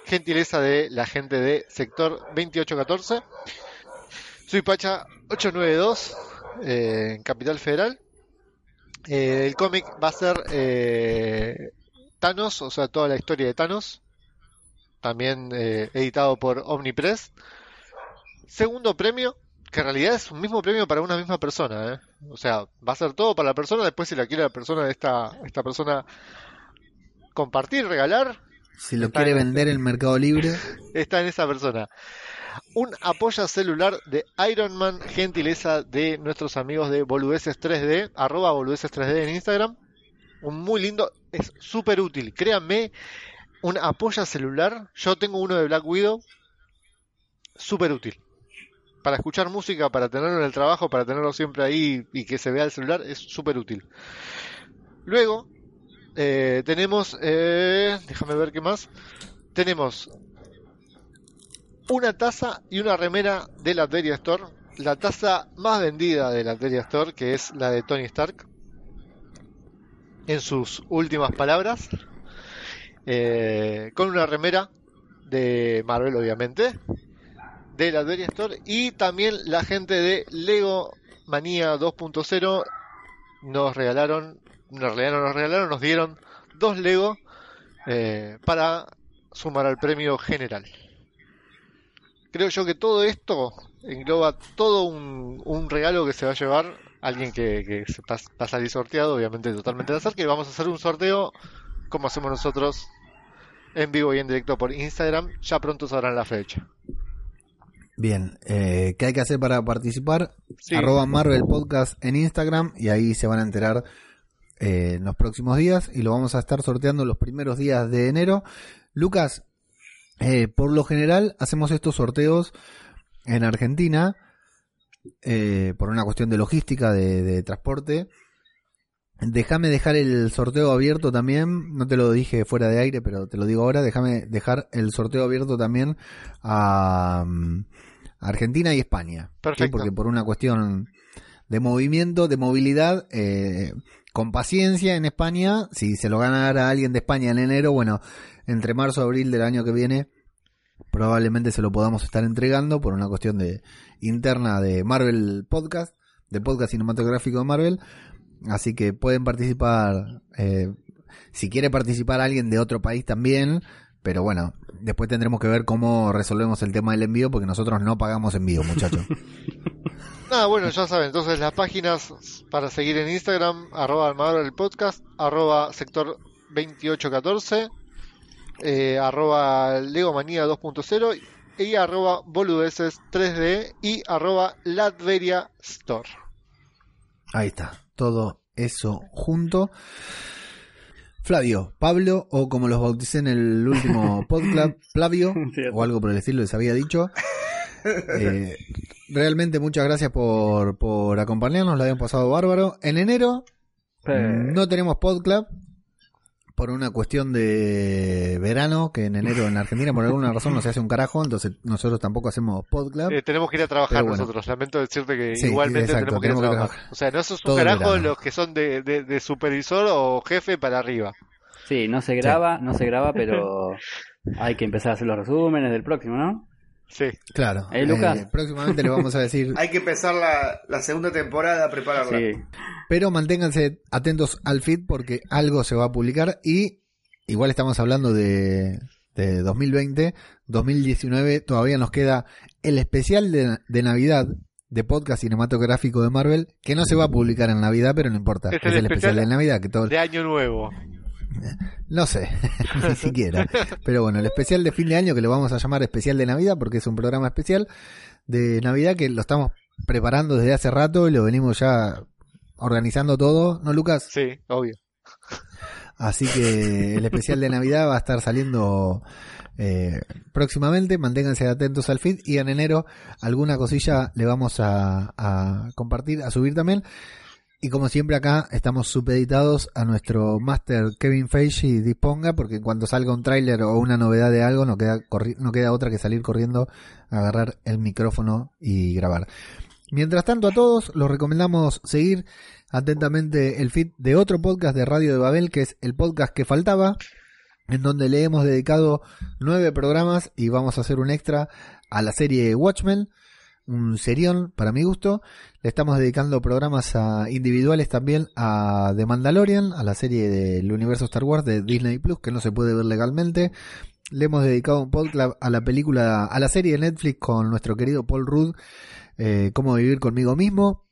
gentileza de la gente de sector 2814. Soy Pacha 892 eh, en Capital Federal. Eh, el cómic va a ser eh, Thanos, o sea, toda la historia de Thanos. También eh, editado por Omnipress. Segundo premio, que en realidad es un mismo premio para una misma persona. O sea, va a ser todo para la persona. Después, si la quiere la persona, esta, esta persona compartir, regalar, Si lo Está quiere vender en Mercado Libre, <laughs> está en esa persona. Un apoya celular de Iron Man, gentileza de nuestros amigos de Boludeces 3D, arroba Boludeces 3D en Instagram. un muy lindo, es súper útil. Créanme, un apoya celular. Yo tengo uno de Black Widow, súper útil. Para escuchar música, para tenerlo en el trabajo, para tenerlo siempre ahí y que se vea el celular, es súper útil. Luego, eh, tenemos, eh, déjame ver qué más. Tenemos una taza y una remera de la Adveria Store. La taza más vendida de la Adveria Store, que es la de Tony Stark. En sus últimas palabras. Eh, con una remera de Marvel, obviamente. De la Adveria Store. Y también la gente de Lego Manía 2.0 nos regalaron, en realidad no nos regalaron, nos dieron dos Lego eh, para sumar al premio general. Creo yo que todo esto engloba todo un, un regalo que se va a llevar alguien que, que se va a salir sorteado, obviamente totalmente al azar, que vamos a hacer un sorteo como hacemos nosotros en vivo y en directo por Instagram. Ya pronto sabrán la fecha. Bien, eh, ¿qué hay que hacer para participar? Sí. Arroba Marvel Podcast en Instagram y ahí se van a enterar eh, en los próximos días y lo vamos a estar sorteando los primeros días de enero. Lucas, eh, por lo general hacemos estos sorteos en Argentina eh, por una cuestión de logística, de, de transporte. Déjame dejar el sorteo abierto también, no te lo dije fuera de aire, pero te lo digo ahora, déjame dejar el sorteo abierto también a mm, Argentina y España. ¿sí? Perfecto. Porque por una cuestión de movimiento, de movilidad, eh, con paciencia en España, si se lo ganara alguien de España en enero, bueno, entre marzo y abril del año que viene, probablemente se lo podamos estar entregando por una cuestión de interna de Marvel Podcast, de podcast cinematográfico de Marvel. Así que pueden participar, eh, si quiere participar alguien de otro país también, pero bueno, después tendremos que ver cómo resolvemos el tema del envío, porque nosotros no pagamos envío, muchachos. <laughs> Nada, bueno, ya saben, entonces las páginas para seguir en Instagram, arroba Marvel Podcast, arroba sector 2814, eh, arroba Legomanía 2.0 y arroba boludeces 3D y arroba Latveria Store. Ahí está, todo eso junto. Flavio, Pablo, o como los bauticé en el último <laughs> podcast, Flavio, o algo por el estilo, les había dicho. Eh, realmente muchas gracias por, por acompañarnos, la habían pasado bárbaro. En enero no tenemos podcast por una cuestión de verano, que en enero en Argentina por alguna razón no se hace un carajo, entonces nosotros tampoco hacemos podcast. Eh, tenemos que ir a trabajar bueno. nosotros, lamento decirte que Sí, igualmente exacto, tenemos que ir a que trabajar. trabajar. O sea, no sos un carajo los que son de, de, de supervisor o jefe para arriba. Sí, no se graba, no se graba, pero hay que empezar a hacer los resúmenes del próximo, ¿no? Sí. Claro. Eh, Lucas. eh, próximamente le vamos a decir <laughs> Hay que empezar la, la segunda temporada a prepararla. Sí. Pero manténganse atentos al feed porque algo se va a publicar y igual estamos hablando de, de 2020, 2019 todavía nos queda el especial de, de Navidad de podcast cinematográfico de Marvel que no se va a publicar en Navidad pero no importa, Es el especial especial de Navidad que todo De año nuevo. No sé, <laughs> ni siquiera. Pero bueno, el especial de fin de año que lo vamos a llamar especial de Navidad porque es un programa especial de Navidad que lo estamos preparando desde hace rato y lo venimos ya organizando todo, ¿no, Lucas? Sí, obvio. Así que el especial de Navidad va a estar saliendo eh, próximamente. Manténganse atentos al feed y en enero alguna cosilla le vamos a, a compartir, a subir también. Y como siempre acá estamos supeditados a nuestro máster Kevin Feige disponga porque en cuanto salga un tráiler o una novedad de algo no queda, no queda otra que salir corriendo, agarrar el micrófono y grabar. Mientras tanto a todos los recomendamos seguir atentamente el feed de otro podcast de Radio de Babel que es el podcast que faltaba en donde le hemos dedicado nueve programas y vamos a hacer un extra a la serie Watchmen, un serión para mi gusto. Le estamos dedicando programas a individuales también a The Mandalorian, a la serie del universo Star Wars de Disney Plus, que no se puede ver legalmente. Le hemos dedicado un podcast a la película, a la serie de Netflix con nuestro querido Paul Rudd, eh, Cómo vivir conmigo mismo.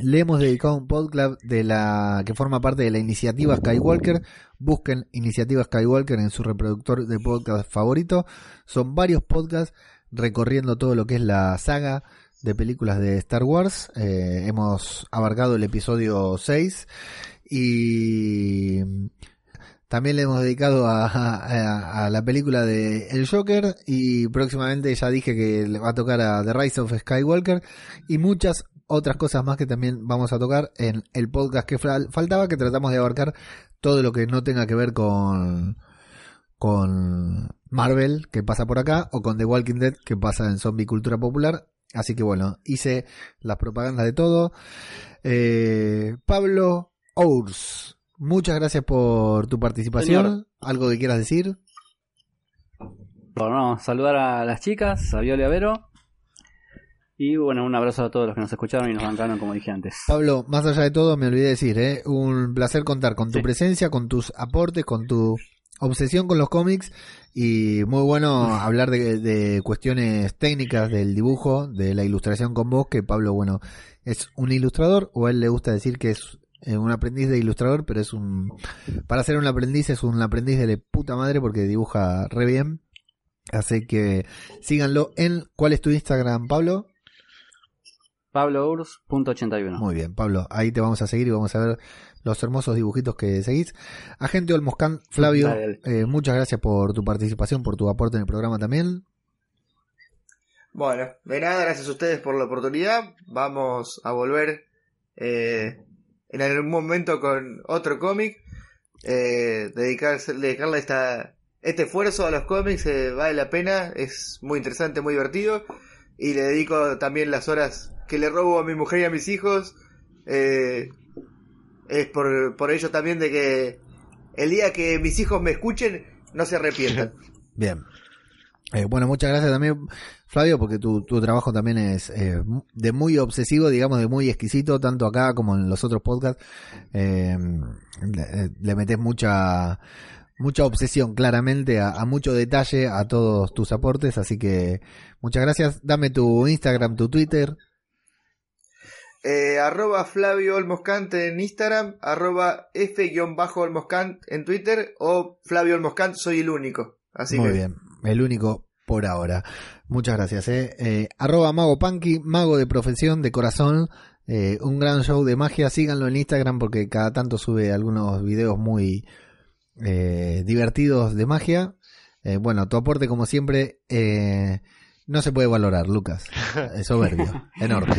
Le hemos dedicado un podcast de la que forma parte de la iniciativa Skywalker. Busquen iniciativa Skywalker en su reproductor de podcast favorito. Son varios podcasts recorriendo todo lo que es la saga de películas de Star Wars. Eh, hemos abarcado el episodio 6 Y también le hemos dedicado a, a- la película de El Joker y próximamente ya dije que le va a tocar a The Rise of Skywalker y muchas otras cosas más que también vamos a tocar en el podcast que fal- faltaba, que tratamos de abarcar todo lo que no tenga que ver con con Marvel que pasa por acá o con The Walking Dead que pasa en zombie cultura popular. Así que bueno, hice las propagandas de todo. Eh, Pablo Ours, muchas gracias por tu participación. Señor. ¿Algo que quieras decir? Bueno, no, saludar a las chicas, a Viola y a Vero. Y bueno, un abrazo a todos los que nos escucharon y nos bancaron, como dije antes. Pablo, más allá de todo, me olvidé de decir, ¿eh? un placer contar con tu Sí. presencia, con tus aportes, con tu obsesión con los cómics y muy bueno hablar de, de cuestiones técnicas del dibujo, de la ilustración con vos, que Pablo, bueno, es un ilustrador o a él le gusta decir que es eh, un aprendiz de ilustrador, pero es un, para ser un aprendiz es un aprendiz de la puta madre porque dibuja re bien. Así que síganlo en, ¿cuál es tu Instagram, Pablo? PabloUrs.81. Muy bien, Pablo, ahí te vamos a seguir y vamos a ver los hermosos dibujitos que seguís. Agente Olmoscán, Flavio, eh, muchas gracias por tu participación, por tu aporte en el programa también. Bueno, de nada, gracias a ustedes por la oportunidad. Vamos a volver eh, en algún momento con otro cómic. Eh, dedicarse, dedicarle esta, este esfuerzo a los cómics eh, vale la pena, es muy interesante, muy divertido. Y le dedico también las horas que le robo a mi mujer y a mis hijos. eh, es por, por ello también de que el día que mis hijos me escuchen, no se arrepientan. <laughs> Bien. Eh, bueno, muchas gracias también, Flavio, porque tu, tu trabajo también es eh, de muy obsesivo, digamos, de muy exquisito, tanto acá como en los otros podcasts. Eh, le, le metes mucha mucha obsesión, claramente, a, a mucho detalle a todos tus aportes, así que muchas gracias. Dame tu Instagram, tu Twitter. Eh, arroba Flavio Olmoscant en Instagram, arroba F-Olmoscant en Twitter o Flavio Olmoscant, soy el único. Así Muy que bien, el único por ahora. Muchas gracias. Eh. Eh, arroba Mago Punky, mago de profesión, de corazón. eh, un gran show de magia. Síganlo en Instagram porque cada tanto sube algunos videos muy eh, divertidos de magia. Eh, bueno, tu aporte como siempre eh, no se puede valorar, Lucas. <laughs> Es soberbio, enorme.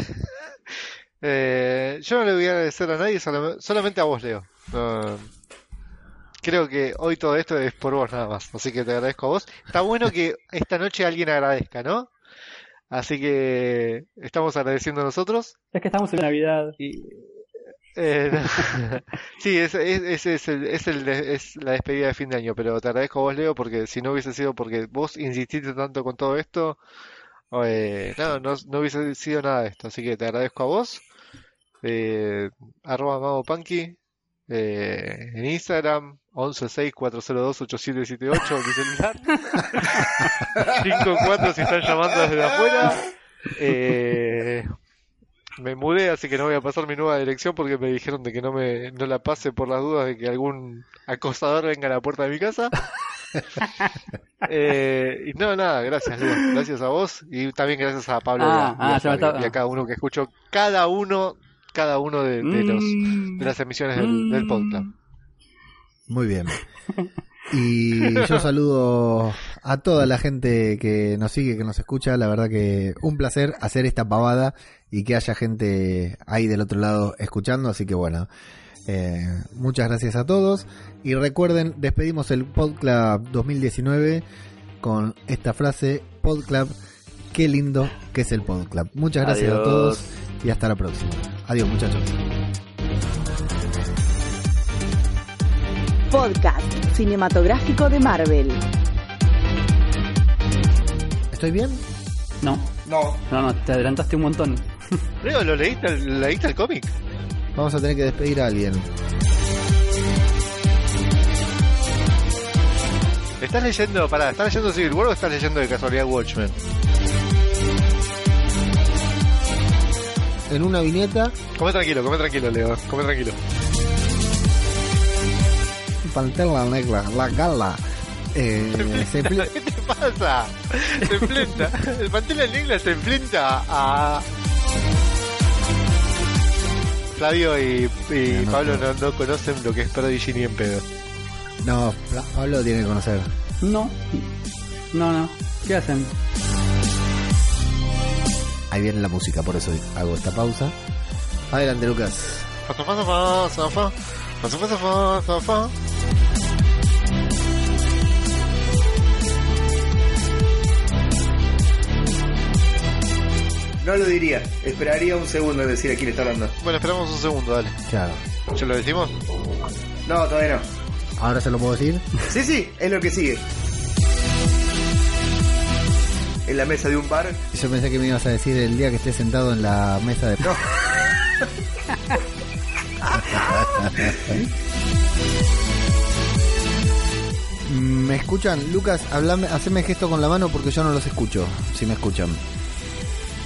Eh, yo no le voy a agradecer a nadie, solam- solamente a vos, Leo. No, creo que hoy todo esto es por vos nada más, así que te agradezco a vos. Está bueno que <laughs> esta noche alguien agradezca, ¿no? Así que estamos agradeciendo nosotros. Es que estamos en Navidad. Y, eh, <laughs> sí, es, es, es, es el, es, el es la despedida de fin de año, pero te agradezco a vos, Leo, porque si no hubiese sido porque vos insististe tanto con todo esto, eh, no, no, no hubiese sido nada de esto. Así que te agradezco a vos. Eh, arroba Mago Punky, eh, en Instagram, 1164028778, mi celular. 54 si están llamando desde afuera. Eh, me mudé, así que no voy a pasar mi nueva dirección porque me dijeron de que no me no la pase por las dudas de que algún acosador venga a la puerta de mi casa. <laughs> Eh, y no, nada, gracias, Leo. Gracias a vos y también gracias a Pablo y a- Ah, y a, ah, y a cada uno que escuchó, cada uno, cada uno de, de los, Mm. de las emisiones del, del podcast. Muy bien. <laughs> Y yo saludo a toda la gente que nos sigue, que nos escucha. La verdad que un placer hacer esta pavada y que haya gente ahí del otro lado escuchando. Así que bueno, eh, muchas gracias a todos. Y recuerden, despedimos el PodClub 2019 con esta frase, PodClub, qué lindo que es el PodClub. Muchas gracias a todos y hasta la próxima. Adiós muchachos. Podcast cinematográfico de Marvel. ¿Estoy bien? No, no, no, no, te adelantaste un montón. <laughs> Leo, ¿lo leíste, leíste el cómic? Vamos a tener que despedir a alguien. ¿Estás leyendo, pará, ¿estás leyendo Civil War o estás leyendo de casualidad Watchmen? En una viñeta Come tranquilo, come tranquilo, Leo, come tranquilo. Pantera negra, la gala. Eh, <laughs> se ¿Qué te pasa? Se enfrenta, el Pantera Negra se enfrenta a... Flavio y, y No, no, Pablo no. no, no conocen lo que es Prodigy ni en pedo. No, Pablo tiene que conocer. No, no, no. ¿Qué hacen? Ahí viene la música, por eso hago esta pausa. Adelante, Lucas. No lo diría. Esperaría un segundo en decir a quién está hablando. Bueno, esperamos un segundo, dale. Claro. ¿Ya lo decimos? No, todavía no. Ahora se lo puedo decir. Sí, sí, es lo que sigue. En la mesa de un bar. Yo pensé que me ibas a decir el día que esté sentado en la mesa de. No. <laughs> ¿Me escuchan? Lucas, hablame, haceme gesto con la mano porque yo no los escucho. Si me escuchan.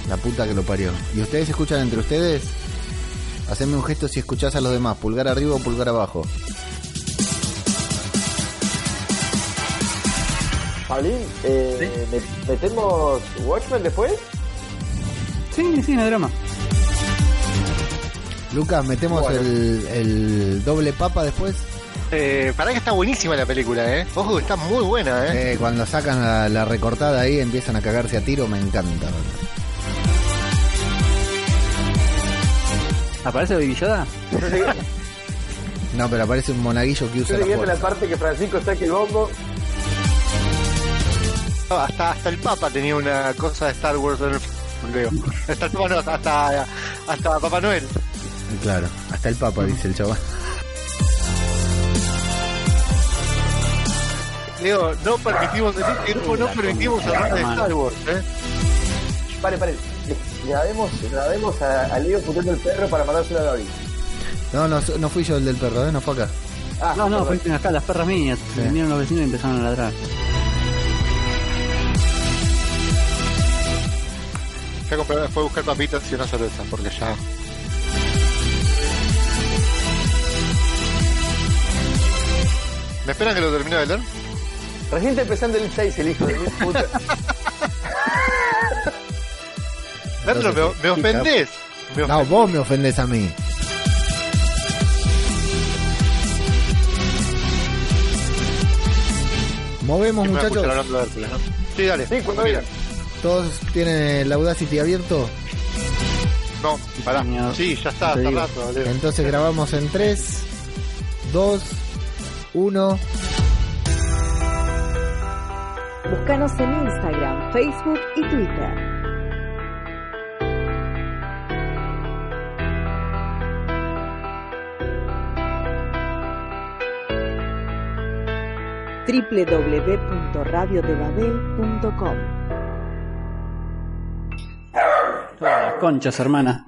La puta que lo parió. ¿Y ustedes escuchan entre ustedes? Haceme un gesto si escuchás a los demás. Pulgar arriba o pulgar abajo. Paulín, eh, ¿met- ¿metemos Watchmen después? Sí, sí, no drama. Lucas, metemos Bueno. el, el doble papa después. Eh, para que está buenísima la película, ¿eh? Ojo que está muy buena, ¿eh? Eh, cuando sacan la, la recortada ahí empiezan a cagarse a tiro, me encanta. ¿Aparece Baby Yoda? Yo <laughs> No, pero aparece un monaguillo que yo usa la hasta la fuerza. parte que Francisco saque el bombo. Hasta, hasta el Papa tenía una cosa de Star Wars en el creo. Hasta el Papa no, hasta, hasta Papá Noel. Claro, hasta el papa, dice el chaval. Digo, no permitimos, en este grupo no permitimos hablar de Star Wars, ¿eh? Pare, pare. Le- Grabemos, grabemos a, a Leo puteando el perro para mandárselo a Gaby. No, no, no fui yo el del perro, ¿eh? no fue acá. Ah, No, no, perdón. fue acá, las perras mías. Sí. Vinieron los vecinos y empezaron a ladrar. Fue a, comprar- fue a buscar papitas y una cerveza, porque ya. ¿Me esperan que lo termine de leer? Recién empezando el 6, el hijo de mil puta. <laughs> Leandro, me, me ofendés. Me No, ofendés. vos me ofendés a mí. Movemos, muchachos. ¿no? Sí, dale. Sí, cuando. Todos tienen el Audacity abierto. No, pará. Sí, ya está, hace rato, Leo. Entonces grabamos en 3, 2, 1. Búscanos en Instagram, Facebook y Twitter. www.radiodebabel.com conchas, hermana.